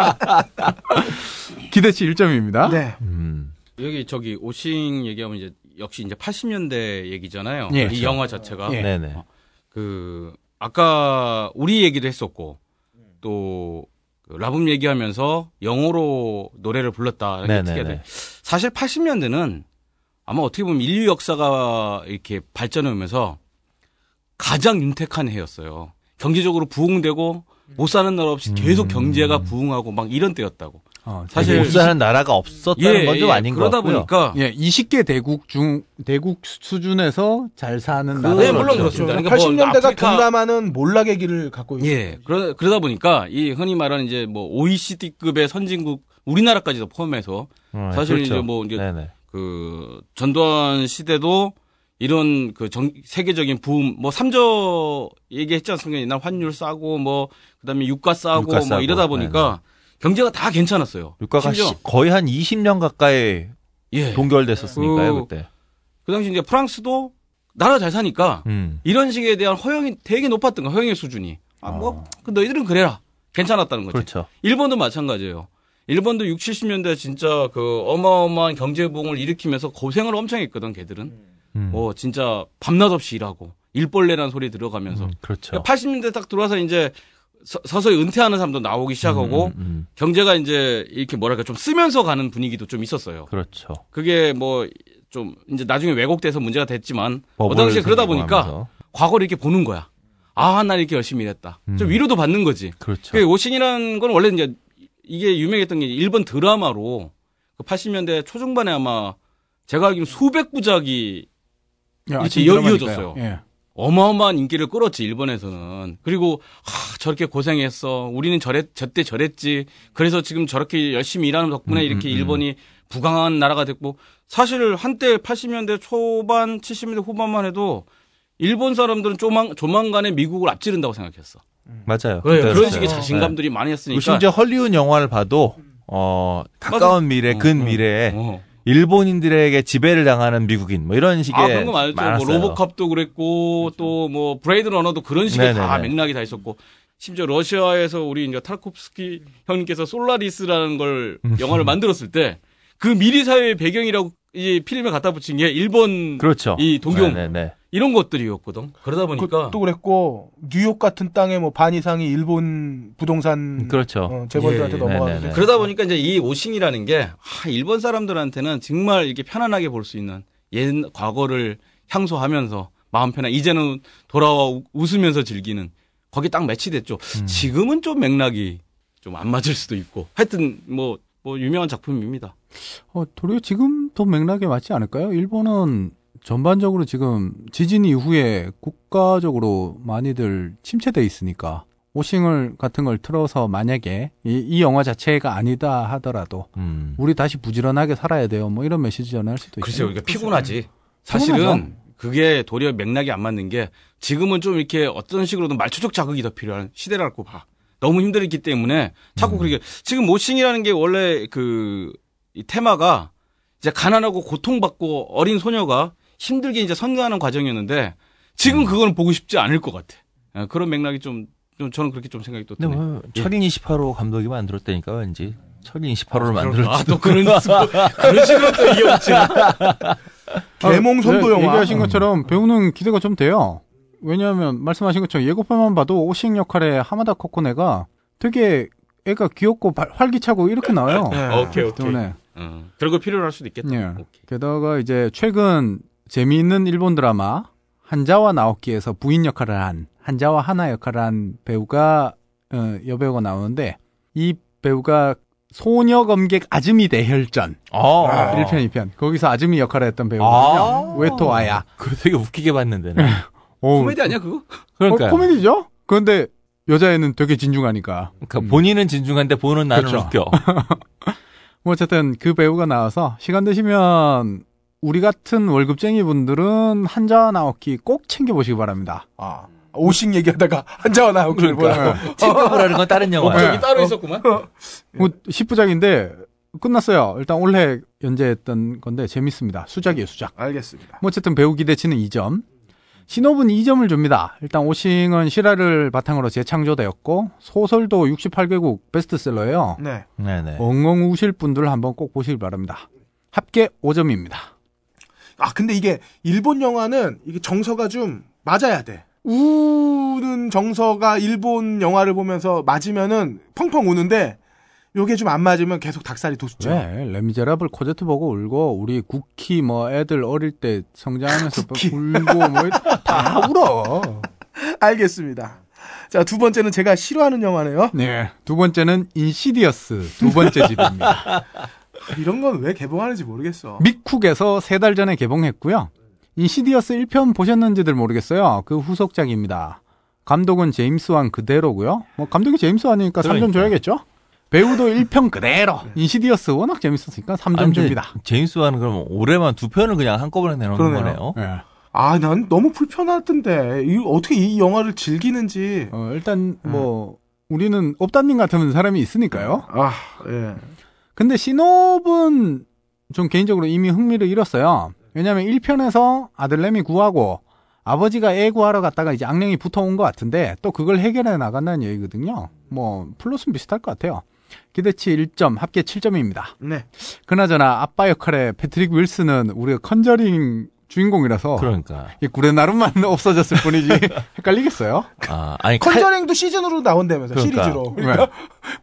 기대치 1점입니다. 네. 음. 여기 저기 오싱 얘기하면 이제 역시 이제 80년대 얘기잖아요. 예, 이 그렇죠. 영화 자체가 예. 네네. 그 아까 우리 얘기도 했었고 또그 라붐 얘기하면서 영어로 노래를 불렀다. 이렇게. 사실 80년대는 아마 어떻게 보면 인류 역사가 이렇게 발전하면서 가장 윤택한 해였어요. 경제적으로 부흥되고 못 사는 나라 없이 계속 경제가 부흥하고 막 이런 때였다고. 어, 사실 못 사는 나라가 없었다는 건좀 아닌 것 그러다. 보니까 예, 20개 대국 중 대국 수준에서 잘 사는 나라. 네, 물론 그렇습니다. 그러니까 뭐 80년대가 아프리카- 동남아는 몰락의 길을 갖고 있어요. 예. 그러, 그러다 보니까 이 흔히 말하는 이제 뭐 OECD급의 선진국 우리나라까지도 포함해서 어, 사실 그렇죠. 이제 뭐 이제 네네. 그 전두환 시대도 이런 그 정, 세계적인 부음 뭐 삼저 얘기했지 않습니까? 옛날 환율 싸고 뭐 그다음에 유가 싸고 유가 뭐 싸고. 이러다 보니까 경제가 다 괜찮았어요. 유가가 시- 거의 한 20년 가까이 예. 동결됐었으니까요 그- 그때. 그 당시 이제 프랑스도 나라 잘 사니까 음. 이런 식에 대한 허용이 되게 높았던 거 허용의 수준이. 아, 뭐, 그 너희들은 그래라. 괜찮았다는 거지. 그렇죠. 일본도 마찬가지예요. 일본도 6, 70년대 진짜 그 어마어마한 경제 부흥을 일으키면서 고생을 엄청 했거든, 걔들은. 음. 뭐 진짜 밤낮 없이 일하고 일벌레라는 소리 들어가면서. 음, 그렇죠. 80년대 딱 들어와서 이제 서, 서서히 은퇴하는 사람도 나오기 시작하고 음, 음, 음. 경제가 이제 이렇게 뭐랄까 좀 쓰면서 가는 분위기도 좀 있었어요. 그렇죠. 그게 뭐 좀 이제 나중에 왜곡돼서 문제가 됐지만 그 버블 당시에 그러다 보니까 하면서. 과거를 이렇게 보는 거야. 아, 나 이렇게 열심히 일했다. 좀 음. 위로도 받는 거지. 그렇죠. 그 오신이라는 건 원래 이제 이게 유명했던 게 일본 드라마로 그 80년대 초중반에 아마 제가 알기로 수백 부작이 예, 이렇게 이어-. 이어졌어요. 예. 어마어마한 인기를 끌었지 일본에서는. 그리고 하, 저렇게 고생했어. 우리는 저랬 저때 저랬지. 그래서 지금 저렇게 열심히 일하는 덕분에 음, 이렇게 음, 음. 일본이 부강한 나라가 됐고 사실 한때 80년대 초반 70년대 후반만 해도 일본 사람들은 조만, 조만간에 미국을 앞지른다고 생각했어. 맞아요. 그래, 그런 그때였어요. 식의 네. 자신감들이 많이 그리고 했으니까. 심지어 헐리우드 영화를 봐도 어 가까운 미래, 어, 근 어, 미래에 어. 일본인들에게 지배를 당하는 미국인 뭐 이런 식의 아, 그런 거 많았죠. 많았어요. 뭐 로보캅도 그랬고 또뭐 블레이드 러너도 그런 식의 다 네네네. 맥락이 다 있었고 심지어 러시아에서 우리 이제 타르코프스키 형님께서 솔라리스라는 걸 음. 영화를 만들었을 때 그 미래 사회의 배경이라고 이 필름에 갖다 붙인 게 일본 그렇죠. 이 동경 네네네. 이런 것들이었거든. 그러다 보니까 그것도 그랬고 뉴욕 같은 땅에 뭐 반 이상이 일본 부동산 그렇죠. 어, 재벌들한테 예, 넘어가고 네네네. 그러다 보니까 이제 이 오싱이라는 게 아, 일본 사람들한테는 정말 이렇게 편안하게 볼 수 있는 옛 과거를 향수하면서 마음 편한 이제는 돌아와 우- 웃으면서 즐기는 거기 딱 매치됐죠. 음. 지금은 좀 맥락이 좀 안 맞을 수도 있고 하여튼 뭐 뭐 유명한 작품입니다. 어, 도리어 지금 더 맥락에 맞지 않을까요? 일본은 전반적으로 지금 지진 이후에 국가적으로 많이들 침체돼 있으니까 오싱을 같은 걸 틀어서 만약에 이, 이 영화 자체가 아니다 하더라도 음. 우리 다시 부지런하게 살아야 돼요. 뭐 이런 메시지 전할 수도 있죠. 글쎄요, 그러니까 피곤하지. 사실은 피곤하죠. 그게 도리어 맥락이 안 맞는 게 지금은 좀 이렇게 어떤 식으로든 말초적 자극이 더 필요한 시대라고 봐. 너무 힘들기 때문에 자꾸 그렇게 지금 모싱이라는 게 원래 그 이 테마가 이제 가난하고 고통받고 어린 소녀가 힘들게 이제 성장하는 과정이었는데 지금 그거는 보고 싶지 않을 것 같아. 예, 그런 맥락이 좀, 좀 저는 그렇게 좀 생각이 또 근데 드네. 뭐 철인 28호 감독이 만들었다니까 왠지 철인 28호를 아, 만들었지. 또 그런 식으로, 그런 식으로 또 이어지. 개몽 선도 네, 영화. 얘기하신 것처럼 배우는 기대가 좀 돼요. 왜냐하면 말씀하신 것처럼 예고편만 봐도 오싱 역할의 하마다 코코네가 되게 애가 귀엽고 발- 활기차고 이렇게 나와요. 네. 오케이, 오케이. 때문에 어, 그런 거 필요로 할 수도 있겠다. 예. 오케이. 게다가 이제 최근 재미있는 일본 드라마 한자와 나오키에서 부인 역할을 한 한자와 하나 역할을 한 배우가 어, 여배우가 나오는데 이 배우가 소녀 검객 아즈미 대혈전 어. 1편, 2편. 거기서 아즈미 역할을 했던 배우거든요. 아. 웨토 아야. 그래 되게 웃기게 봤는데. 는 어, 코미디 아니야 그거? 그러니까. 어, 코미디죠? 그런데 여자애는 되게 진중하니까. 그러니까 본인은 진중한데 보는 나는 그렇죠. 웃겨. 뭐 어쨌든 그 배우가 나와서 시간 되시면 우리 같은 월급쟁이 분들은 한자와 나오키 꼭 챙겨 보시기 바랍니다. 아, 오식 얘기하다가 한자와 나오길 그러니까. 보라고. 챙겨보라는 건 다른 영화야. 목적이 따로 있었구만. 뭐 10부작인데 끝났어요. 일단 올해 연재했던 건데 재밌습니다. 수작이에요, 수작. 알겠습니다. 뭐 어쨌든 배우 기대치는 2점. 신업은 2점을 줍니다. 일단 오싱은 실화를 바탕으로 재창조되었고 소설도 68개국 베스트셀러예요. 네. 네네. 엉엉 우실 분들 한번 꼭 보시길 바랍니다. 합계 5점입니다. 아, 근데 이게 일본 영화는 이게 정서가 좀 맞아야 돼. 우는 정서가 일본 영화를 보면서 맞으면은 펑펑 우는데 요게 좀 안 맞으면 계속 닭살이 돋죠. 왜? 레미제라블 코제트 보고 울고 우리 국희 뭐 애들 어릴 때 성장하면서 국희. 울고 뭐 다 울어. 알겠습니다. 자, 두 번째는 제가 싫어하는 영화네요. 네. 두 번째는 인시디어스 두 번째 집입니다. 이런 건 왜 개봉하는지 모르겠어. 미쿡에서 세 달 전에 개봉했고요. 인시디어스 1편 보셨는지들 모르겠어요. 그 후속작입니다. 감독은 제임스 완 그대로고요. 뭐 감독이 제임스 완이니까 3점 그러니까. 줘야겠죠? 배우도 1편 그대로. 인시디어스 워낙 재밌었으니까 3점 아, 근데 줍니다. 제임스 와는 그럼 올해만 두 편을 그냥 한꺼번에 내놓는 그러네요. 거네요. 예. 아, 난 너무 불편하던데. 이 어떻게 이 영화를 즐기는지. 어, 일단 뭐 우리는 업다님 같은 사람이 있으니까요. 아, 예. 근데 시놉은 좀 개인적으로 이미 흥미를 잃었어요. 왜냐면 1편에서 아들내미 구하고 아버지가 애 구하러 갔다가 이제 악령이 붙어온 것 같은데 또 그걸 해결해 나간다는 얘기거든요. 뭐 플러스는 비슷할 것 같아요. 기대치 1점, 합계 7점입니다. 네. 그나저나 아빠 역할의 패트릭 윌슨은 우리가 컨저링 주인공이라서 그러니까. 이 구레나루만 없어졌을 뿐이지 헷갈리겠어요? 아, 아니 칼, 컨저링도 시즌으로 나온다면서 그러니까. 시리즈로. 그러니까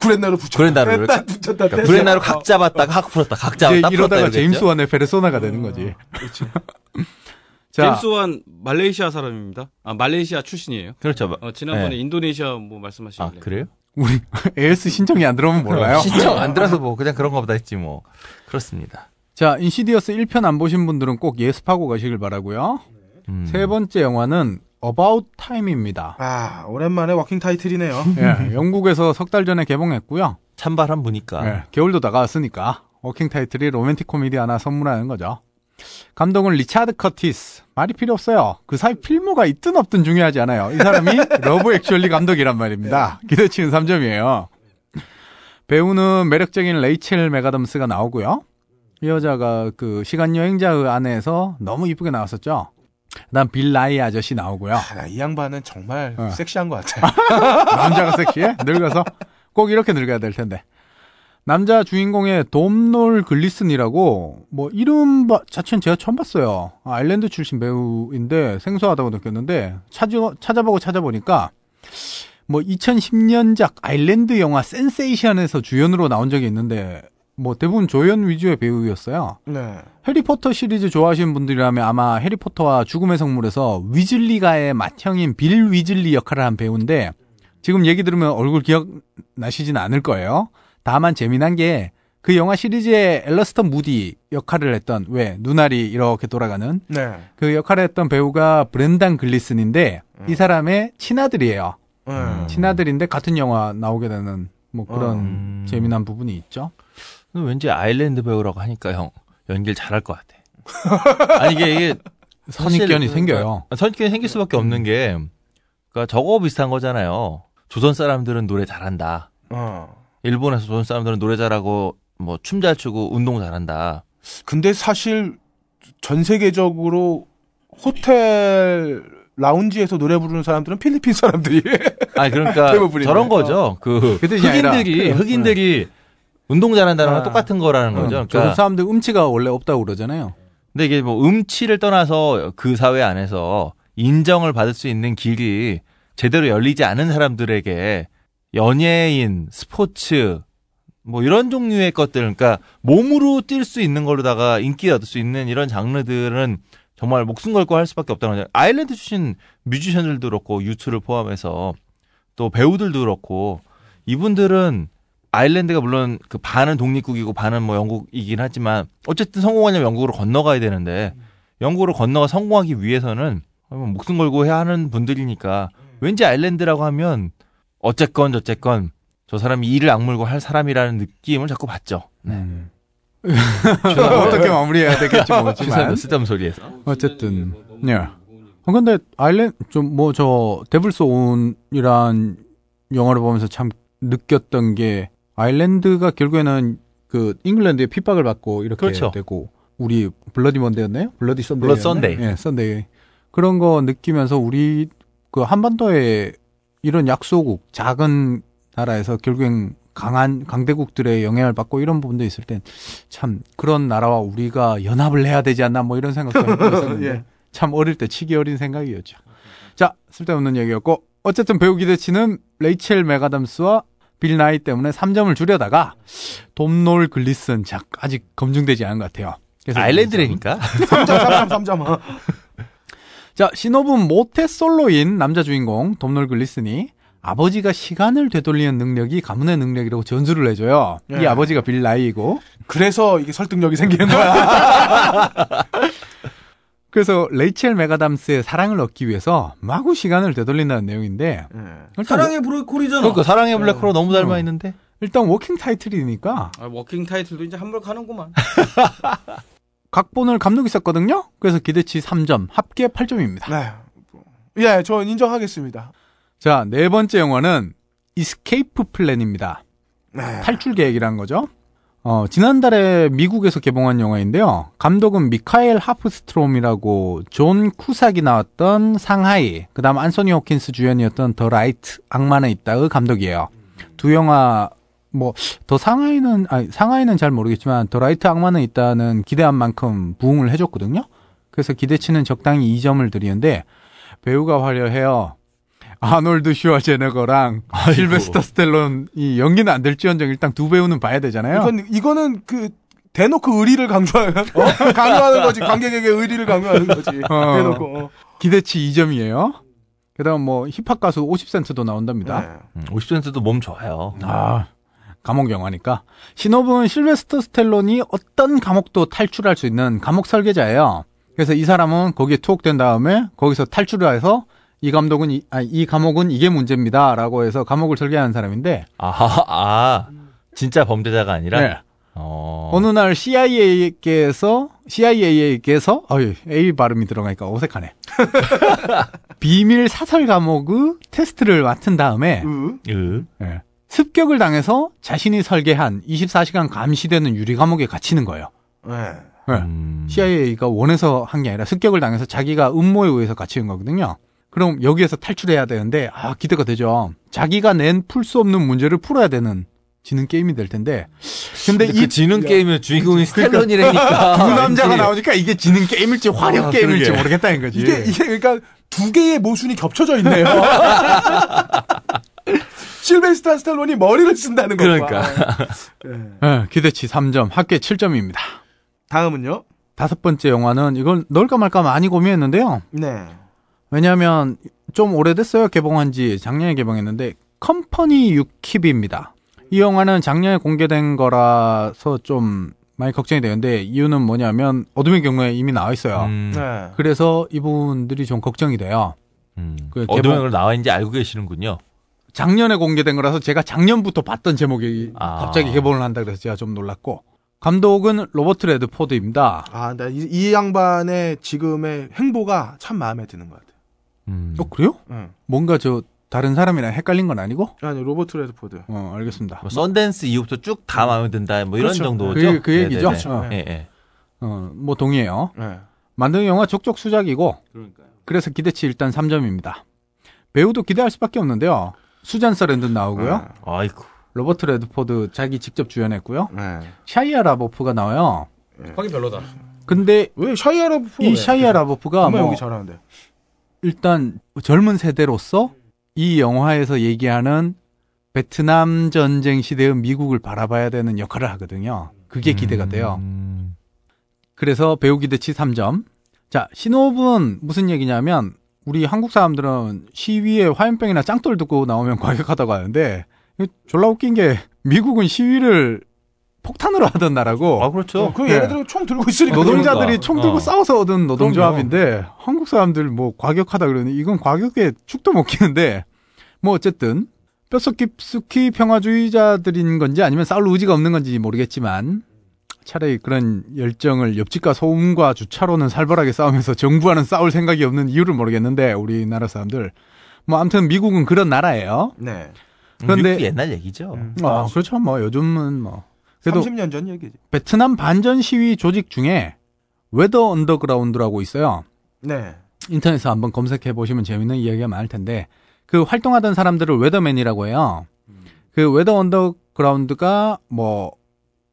구렛나루 붙였다. 구렛나루를 뺐다, 각- 붙였다. 뺐다. 브레나루 각 잡았다가 각 풀었다. 각 잡았다 이러다가? 제임스 원의 페르소나가 되는 거지. 자, 제임스 완 말레이시아 사람입니다. 아 말레이시아 출신이에요. 그렇죠. 어, 지난번에 네. 인도네시아 뭐 아, 말씀하시길래. 그래요? 우리 AS 신청이 안 들어오면 몰라요. 신청 안 들어서 뭐 그냥 그런 거보다 했지 뭐. 그렇습니다. 자, 인시디어스 1편 안 보신 분들은 꼭 예습하고 가시길 바라고요. 음. 세 번째 영화는 About Time입니다. 아, 오랜만에 워킹 타이틀이네요. 예, 영국에서 석 달 전에 개봉했고요. 찬바람 부니까. 예, 겨울도 다가왔으니까 워킹 타이틀이 로맨틱 코미디 하나 선물하는 거죠. 감독은 리차드 커티스. 말이 필요 없어요. 그 사이 필모가 있든 없든 중요하지 않아요. 이 사람이 러브 액츄얼리 감독이란 말입니다. 기대치는 3점이에요. 배우는 매력적인 레이첼 맥아담스가 나오고요. 이 여자가 그 시간 여행자의 아내에서 너무 이쁘게 나왔었죠. 그다음 빌 나이 아저씨 나오고요. 아, 나 이 양반은 정말 어. 섹시한 것 같아. 남자가 섹시해? 늙어서? 꼭 이렇게 늙어야 될 텐데. 남자 주인공에 돔놀 글리슨이라고, 뭐, 이름 바- 자체는 제가 처음 봤어요. 아, 아일랜드 출신 배우인데 생소하다고 느꼈는데, 찾아, 찾아보고 찾아보니까, 뭐, 2010년작 아일랜드 영화 센세이션에서 주연으로 나온 적이 있는데, 뭐, 대부분 조연 위주의 배우였어요. 네. 해리포터 시리즈 좋아하시는 분들이라면 아마 해리포터와 죽음의 성물에서 위즐리가의 맏형인 빌 위즐리 역할을 한 배우인데 지금 얘기 들으면 얼굴 기억 나시진 않을 거예요. 다만 재미난 게 그 영화 시리즈의 엘러스턴 무디 역할을 했던 왜 눈알이 이렇게 돌아가는 네. 그 역할을 했던 배우가 브렌단 글리슨인데 이 사람의 친아들이에요. 음. 친아들인데 같은 영화 나오게 되는 뭐 그런 음. 재미난 부분이 있죠. 왠지 아일랜드 배우라고 하니까 형 연기를 잘할 것 같아. 아니 이게 이게 선입견이 생겨요. 아, 선입견이 생길 수밖에 없는 게 그러니까 저거 비슷한 거잖아요. 조선 사람들은 노래 잘한다. 어. 일본에서 조선 사람들은 노래 잘하고 뭐 춤 잘 추고 운동 잘한다. 근데 사실 전 세계적으로 호텔 라운지에서 노래 부르는 사람들은 필리핀 사람들이. 아니 그러니까. 저런 거죠. 그그 아니라 흑인들이 그- 흑인들이 운동 잘한다는 건 아. 똑같은 거라는 거죠. 조선 그러니까 사람들 음치가 원래 없다고 그러잖아요. 근데 이게 뭐 음치를 떠나서 그 사회 안에서 인정을 받을 수 있는 길이 제대로 열리지 않은 사람들에게 연예인, 스포츠, 뭐 이런 종류의 것들, 그러니까 몸으로 뛸 수 있는 걸로다가 인기 얻을 수 있는 이런 장르들은 정말 목숨 걸고 할 수밖에 없다는 거죠. 아일랜드 출신 뮤지션들도 그렇고 유튜를 포함해서 또 배우들도 그렇고 이분들은 아일랜드가 물론 그 반은 독립국이고 반은 뭐 영국이긴 하지만 어쨌든 성공하려면 영국으로 건너가야 되는데 영국으로 건너가 성공하기 위해서는 목숨 걸고 해야 하는 분들이니까 왠지 아일랜드라고 하면 어쨌건 저쨌건 저 사람이 이를 악물고 할 사람이라는 느낌을 자꾸 받죠. 네. 음. 어떻게 마무리해야 되겠지 모르지만. 쓰담 소리에서. 어쨌든 예. 어, 근데 아일랜드 좀 뭐 저 데블스 오운이란 영화를 보면서 참 느꼈던 게 아일랜드가 결국에는 그 잉글랜드의 핍박을 받고 이렇게 그렇죠. 되고 우리 블러디 먼데였나요? 블러디 썬데이. 블러디 썬데이. 예, 썬데이. 그런 거 느끼면서 우리 그 한반도에 이런 약소국 작은 나라에서 결국엔 강한 강대국들의 영향을 받고 이런 부분도 있을 땐 참 그런 나라와 우리가 연합을 해야 되지 않나 뭐 이런 생각도 있었는데 예. 참 어릴 때 치기 어린 생각이었죠. 자 쓸데없는 얘기였고 어쨌든 배우 기대치는 레이첼 맥아담스와 빌 나이 때문에 3점을 주려다가 돔놀 글리슨 작 아직 검증되지 않은 것 같아요. 그래서 아일랜드라니까. 3점, 3점, 3점. 자, 시놉은 모태솔로인 남자 주인공 돔놀 글리슨이 아버지가 시간을 되돌리는 능력이 가문의 능력이라고 전수를 해줘요. 이 예. 아버지가 빌 나이고. 그래서 이게 설득력이 생기는 거야. 그래서 레이첼 맥아담스의 사랑을 얻기 위해서 마구 시간을 되돌린다는 내용인데 일단 사랑의 블랙홀이잖아. 그러니까 사랑의 블랙홀로 너무 닮아 있는데. 일단 워킹 타이틀이니까 아, 워킹 타이틀도 이제 한물 가는구만. 각본을 감독이 썼거든요. 그래서 기대치 3점, 합계 8점입니다. 네. 예, 저 인정하겠습니다. 자, 네 번째 영화는 이스케이프 플랜입니다. 네. 탈출 계획이라는 거죠. 어, 지난달에 미국에서 개봉한 영화인데요. 감독은 미카엘 하프스트롬이라고 존 쿠삭이 나왔던 상하이, 그 다음 안소니 홉킨스 주연이었던 더 라이트, 악마는 있다의 감독이에요. 두 영화, 뭐, 더 상하이는, 아니, 상하이는 잘 모르겠지만, 더 라이트 악마는 있다는 기대한 만큼 부응을 해줬거든요. 그래서 기대치는 적당히 2점을 드리는데, 배우가 화려해요. 아놀드 슈와제네거랑 실베스터 스텔론이 연기는 안 될지언정 일단 두 배우는 봐야 되잖아요. 이건, 이거는 그, 대놓고 의리를 강조하는, 어? 강조하는 거지. 관객에게 의리를 강조하는 거지. 어. 대놓고. 어. 기대치 2점이에요. 그다음 뭐 힙합 가수 50센트도 나온답니다. 네. 50센트도 음, 몸 좋아요. 아 감옥 영화니까 신호분 실베스터 스텔론이 어떤 감옥도 탈출할 수 있는 감옥 설계자예요. 그래서 이 사람은 거기에 투옥된 다음에 거기서 탈출을 해서 이 감독은 이, 아, 이 감옥은 이게 문제입니다라고 해서 감옥을 설계하는 사람인데 아하, 아, 진짜 범죄자가 아니라. 네. 어. 어느 날 CIA에게서 CIA에게서 어이 A 발음이 들어가니까 어색하네. 비밀 사설 감옥의 테스트를 맡은 다음에 으. 으. 예, 습격을 당해서 자신이 설계한 24시간 감시되는 유리 감옥에 갇히는 거예요. 네. 예. 음. CIA가 원해서 한 게 아니라 습격을 당해서 자기가 음모에 의해서 갇히는 거거든요. 그럼 여기에서 탈출해야 되는데 아 기대가 되죠. 자기가 낸 풀 수 없는 문제를 풀어야 되는 지는 게임이 될 텐데. 근데, 근데 이 그 지는 게임의 주인공이 스텔론이라니까. 두 남자가 왠지. 나오니까 이게 지는 게임일지 화력 아, 게임일지 그러게. 모르겠다는 거지. 이게, 이게, 그러니까, 두 개의 모순이 겹쳐져 있네요. 실베스타 스탈론이 머리를 쓴다는 거. 그러니까. 예, 기대치 3점, 합계 7점입니다. 다음은요? 다섯 번째 영화는 이걸 넣을까 말까 많이 고민했는데요. 네. 왜냐하면 좀 오래됐어요. 개봉한 지 작년에 개봉했는데 컴퍼니 유킵입니다. 이 영화는 작년에 공개된 거라서 좀 많이 걱정이 되는데 이유는 뭐냐면 어둠의 경우에 이미 나와 있어요. 음. 네. 그래서 이 부분들이 좀 걱정이 돼요. 음. 그 어둠의 개봉- 걸 나와 있는지 알고 계시는군요. 작년에 공개된 거라서 제가 작년부터 봤던 제목이 아. 갑자기 개봉을 한다 그래서 제가 좀 놀랐고 감독은 로버트 레드포드입니다. 아, 나 이, 이 양반의 지금의 행보가 참 마음에 드는 것 같아요. 음. 어 그래요? 응. 뭔가 저 다른 사람이랑 헷갈린 건 아니고? 아니, 로버트 레드포드. 어 알겠습니다. 뭐 썬댄스 이후부터 쭉 다 마음에 든다. 뭐 이런 그렇죠. 정도죠. 그- 그 얘기죠. 네네네. 어. 예, 예. 어뭐 동의해요. 네. 만든 영화 족족 수작이고 그러니까요. 그래서 기대치 일단 3점입니다. 배우도 기대할 수밖에 없는데요. 수잔 서랜든 나오고요. 아이고. 로버트 레드포드 자기 직접 주연했고요. 네. 샤이아 라보프가 나와요. 거기 별로다. 근데 왜 샤이아 라보프? 이 샤이아 라보프가 정말 뭐 연기 잘하는데. 일단 젊은 세대로서 이 영화에서 얘기하는 베트남 전쟁 시대의 미국을 바라봐야 되는 역할을 하거든요. 그게 기대가 돼요. 음. 그래서 배우 기대치 3점. 자, 신호분 무슨 얘기냐면 우리 한국 사람들은 시위에 화염병이나 짱돌 듣고 나오면 과격하다고 하는데 졸라 웃긴 게 미국은 시위를 폭탄으로 하던 나라고 아 그렇죠. 그 네. 얘네들은 총 들고 있으니까. 노동자들이 그러니까. 총 들고 어. 싸워서 얻은 노동조합인데 한국 사람들 뭐 과격하다 그러니 이건 과격에 축도 못 끼는데 뭐 어쨌든 뼛속 깊숙이 평화주의자들인 건지 아니면 싸울 의지가 없는 건지 모르겠지만 차라리 그런 열정을 옆집과 소음과 주차로는 살벌하게 싸우면서 정부와는 싸울 생각이 없는 이유를 모르겠는데 우리나라 사람들 뭐 아무튼 미국은 그런 나라예요. 네. 그런데- 미국 옛날 얘기죠. 어, 그렇죠. 뭐 요즘은 뭐 그래도 30년 전 얘기지. 베트남 반전 시위 조직 중에 Weather Underground라고 있어요. 네. 인터넷에서 한번 검색해 보시면 재밌는 이야기가 많을 텐데 그 활동하던 사람들을 Weatherman이라고 해요. 그 Weather Underground가 뭐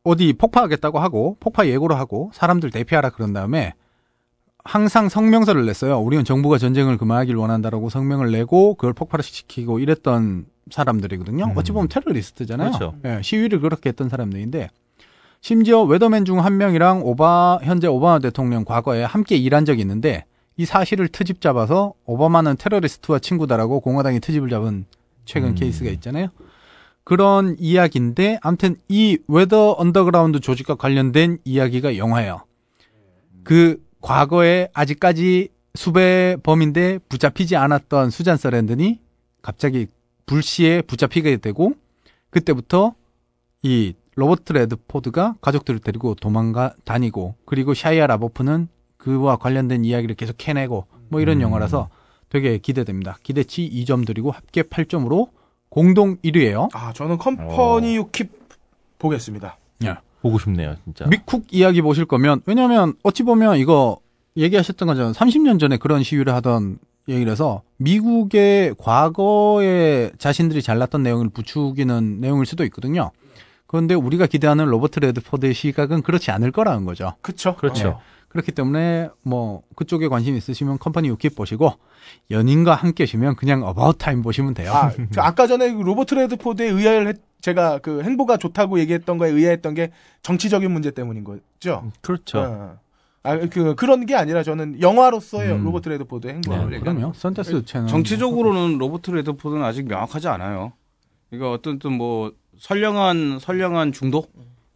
어디 폭파하겠다고 하고 폭파 예고를 하고 사람들 대피하라 그런 다음에 항상 성명서를 냈어요. 우리는 정부가 전쟁을 그만하길 원한다라고 성명을 내고 그걸 폭발시키고 이랬던 사람들이거든요. 음. 어찌 보면 테러리스트잖아요. 그렇죠. 예, 시위를 그렇게 했던 사람들인데 심지어 Weatherman 중 한 명이랑 오바 현재 오바마 대통령 과거에 함께 일한 적이 있는데 이 사실을 트집 잡아서 오바마는 테러리스트와 친구다라고 공화당이 트집을 잡은 최근 음. 케이스가 있잖아요. 그런 이야기인데 아무튼 이 Weather Underground 조직과 관련된 이야기가 영화예요. 그 과거에 아직까지 수배범인데 붙잡히지 않았던 수잔 서랜든이 갑자기 불시에 붙잡히게 되고 그때부터 이 로버트 레드포드가 가족들을 데리고 도망가 다니고 그리고 샤이아 라보프는 그와 관련된 이야기를 계속 해내고 뭐 이런 음. 영화라서 되게 기대됩니다. 기대치 2점 드리고 합계 8점으로 공동 1위예요. 아, 저는 Company You Keep 보겠습니다. 보고 싶네요, 진짜. 미쿡 이야기 보실 거면 왜냐하면 어찌 보면 이거 얘기하셨던 것처럼 30년 전에 그런 시위를 하던 얘기라서 미국의 과거에 자신들이 잘났던 내용을 부추기는 내용일 수도 있거든요. 그런데 우리가 기대하는 로버트 레드포드의 시각은 그렇지 않을 거라는 거죠. 그쵸? 그렇죠. 네. 그렇기 때문에 뭐 그쪽에 관심 있으시면 Company You Keep 보시고 연인과 함께시면 그냥 About Time 보시면 돼요. 아, 저 아까 전에 그 로버트 레드포드에 의아를 했, 제가 그 행보가 좋다고 얘기했던 거에 의아했던 게 정치적인 문제 때문인 거죠. 그렇죠. 어. 아, 그, 그런 게 아니라 저는 영화로서의 음. 로버트 레드포드의 행보를 네, 그럼요. 선댄스 채널 정치적으로는 로버트 레드포드는 아직 명확하지 않아요. 그러니까 어떤 또 뭐 선량한 선량한 중도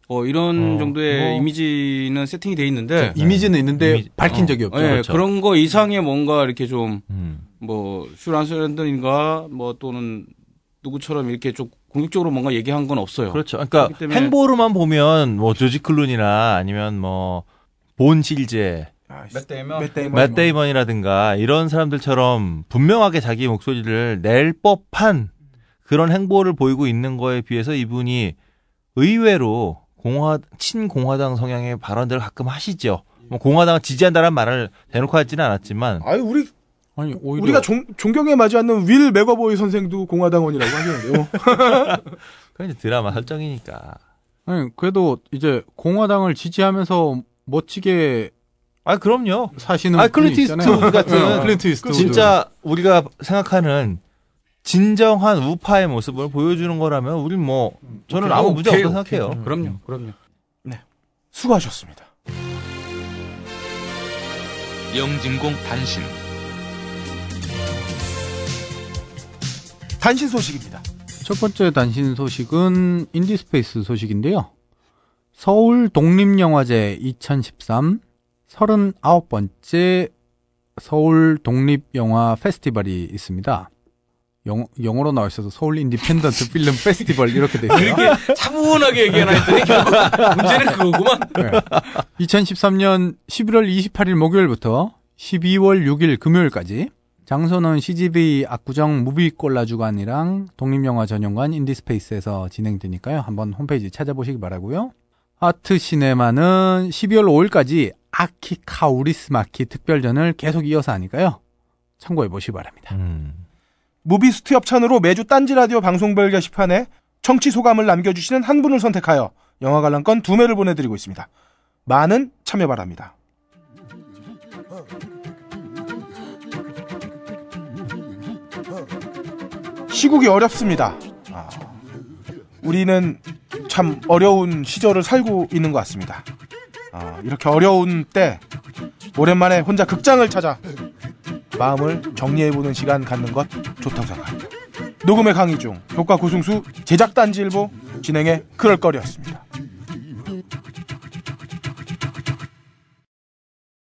어, 이런 어, 정도의 뭐. 이미지는 세팅이 돼 있는데 이미지는 있는데 이미지- 밝힌 어. 적이 없죠. 예, 그렇죠. 그런 거 이상의 뭔가 이렇게 좀 음. 뭐 수잔 서랜든인가 뭐 또는 누구처럼 이렇게 좀 공격적으로 뭔가 얘기한 건 없어요. 그렇죠. 그러니까 행보로만 보면 뭐 조지 클루니나 아니면 뭐 본 실제, 아, 맷 데이먼? 맷 데이먼. 맷 데이먼 이라든가 이런 사람들처럼 분명하게 자기 목소리를 낼 법한 그런 행보를 보이고 있는 거에 비해서 이분이 의외로 공화 친공화당 성향의 발언들을 가끔 하시죠. 뭐 공화당을 지지한다는 말을 대놓고 하지는 않았지만 아유, 우리, 아니 오히려 우리가 존, 존경해 마지않는 윌 맥어보이 선생도 공화당원이라고 하겠는데요. 그건 이제 드라마 설정이니까. 아니, 그래도 이제 공화당을 지지하면서 멋지게 아 그럼요. 사시는 아, 클린트. 이스트우드 같은 어, 클린트 이스트우드. 진짜 우리가 생각하는 진정한 우파의 모습을 보여주는 거라면 우린 뭐 저는 아무 문제 오케이, 없다고 오케이. 생각해요. 그럼요, 그럼요. 수고하셨습니다. 영진공 단신 단신 소식입니다. 첫 번째 단신 소식은 인디스페이스 소식인데요. 서울 독립영화제 2013 39번째 서울 독립영화 페스티벌이 있습니다. 영, 영어로 나와 있어서 서울 Independent Film Festival 이렇게 돼 있어요. 이렇게 차분하게 얘기하나 했더니 결국 문제는 그거구만. 네. 2013년 11월 28일 목요일부터 12월 6일 금요일까지 장소는 CGV 압구정 무비콜라주관이랑 독립영화 전용관 인디스페이스에서 진행되니까요. 한번 홈페이지 찾아보시기 바라고요. 아트 시네마는 12월 5일까지 아키 카우리스마키 특별전을 계속 이어서 하니까요. 참고해 보시기 바랍니다. 음. 무비스트 협찬으로 매주 딴지 라디오 방송별 게시판에 청취 소감을 남겨주시는 한 분을 선택하여 영화 관람권 두 매를 보내드리고 있습니다. 많은 참여 바랍니다. 시국이 어렵습니다. 아, 우리는 참 어려운 시절을 살고 있는 것 같습니다. 아, 이렇게 어려운 때 오랜만에 혼자 극장을 찾아 마음을 정리해보는 시간 갖는 것 좋다고 생각합니다. 녹음의 강의 중 효과 고승수 제작 단지일보 진행의 그럴거리였습니다.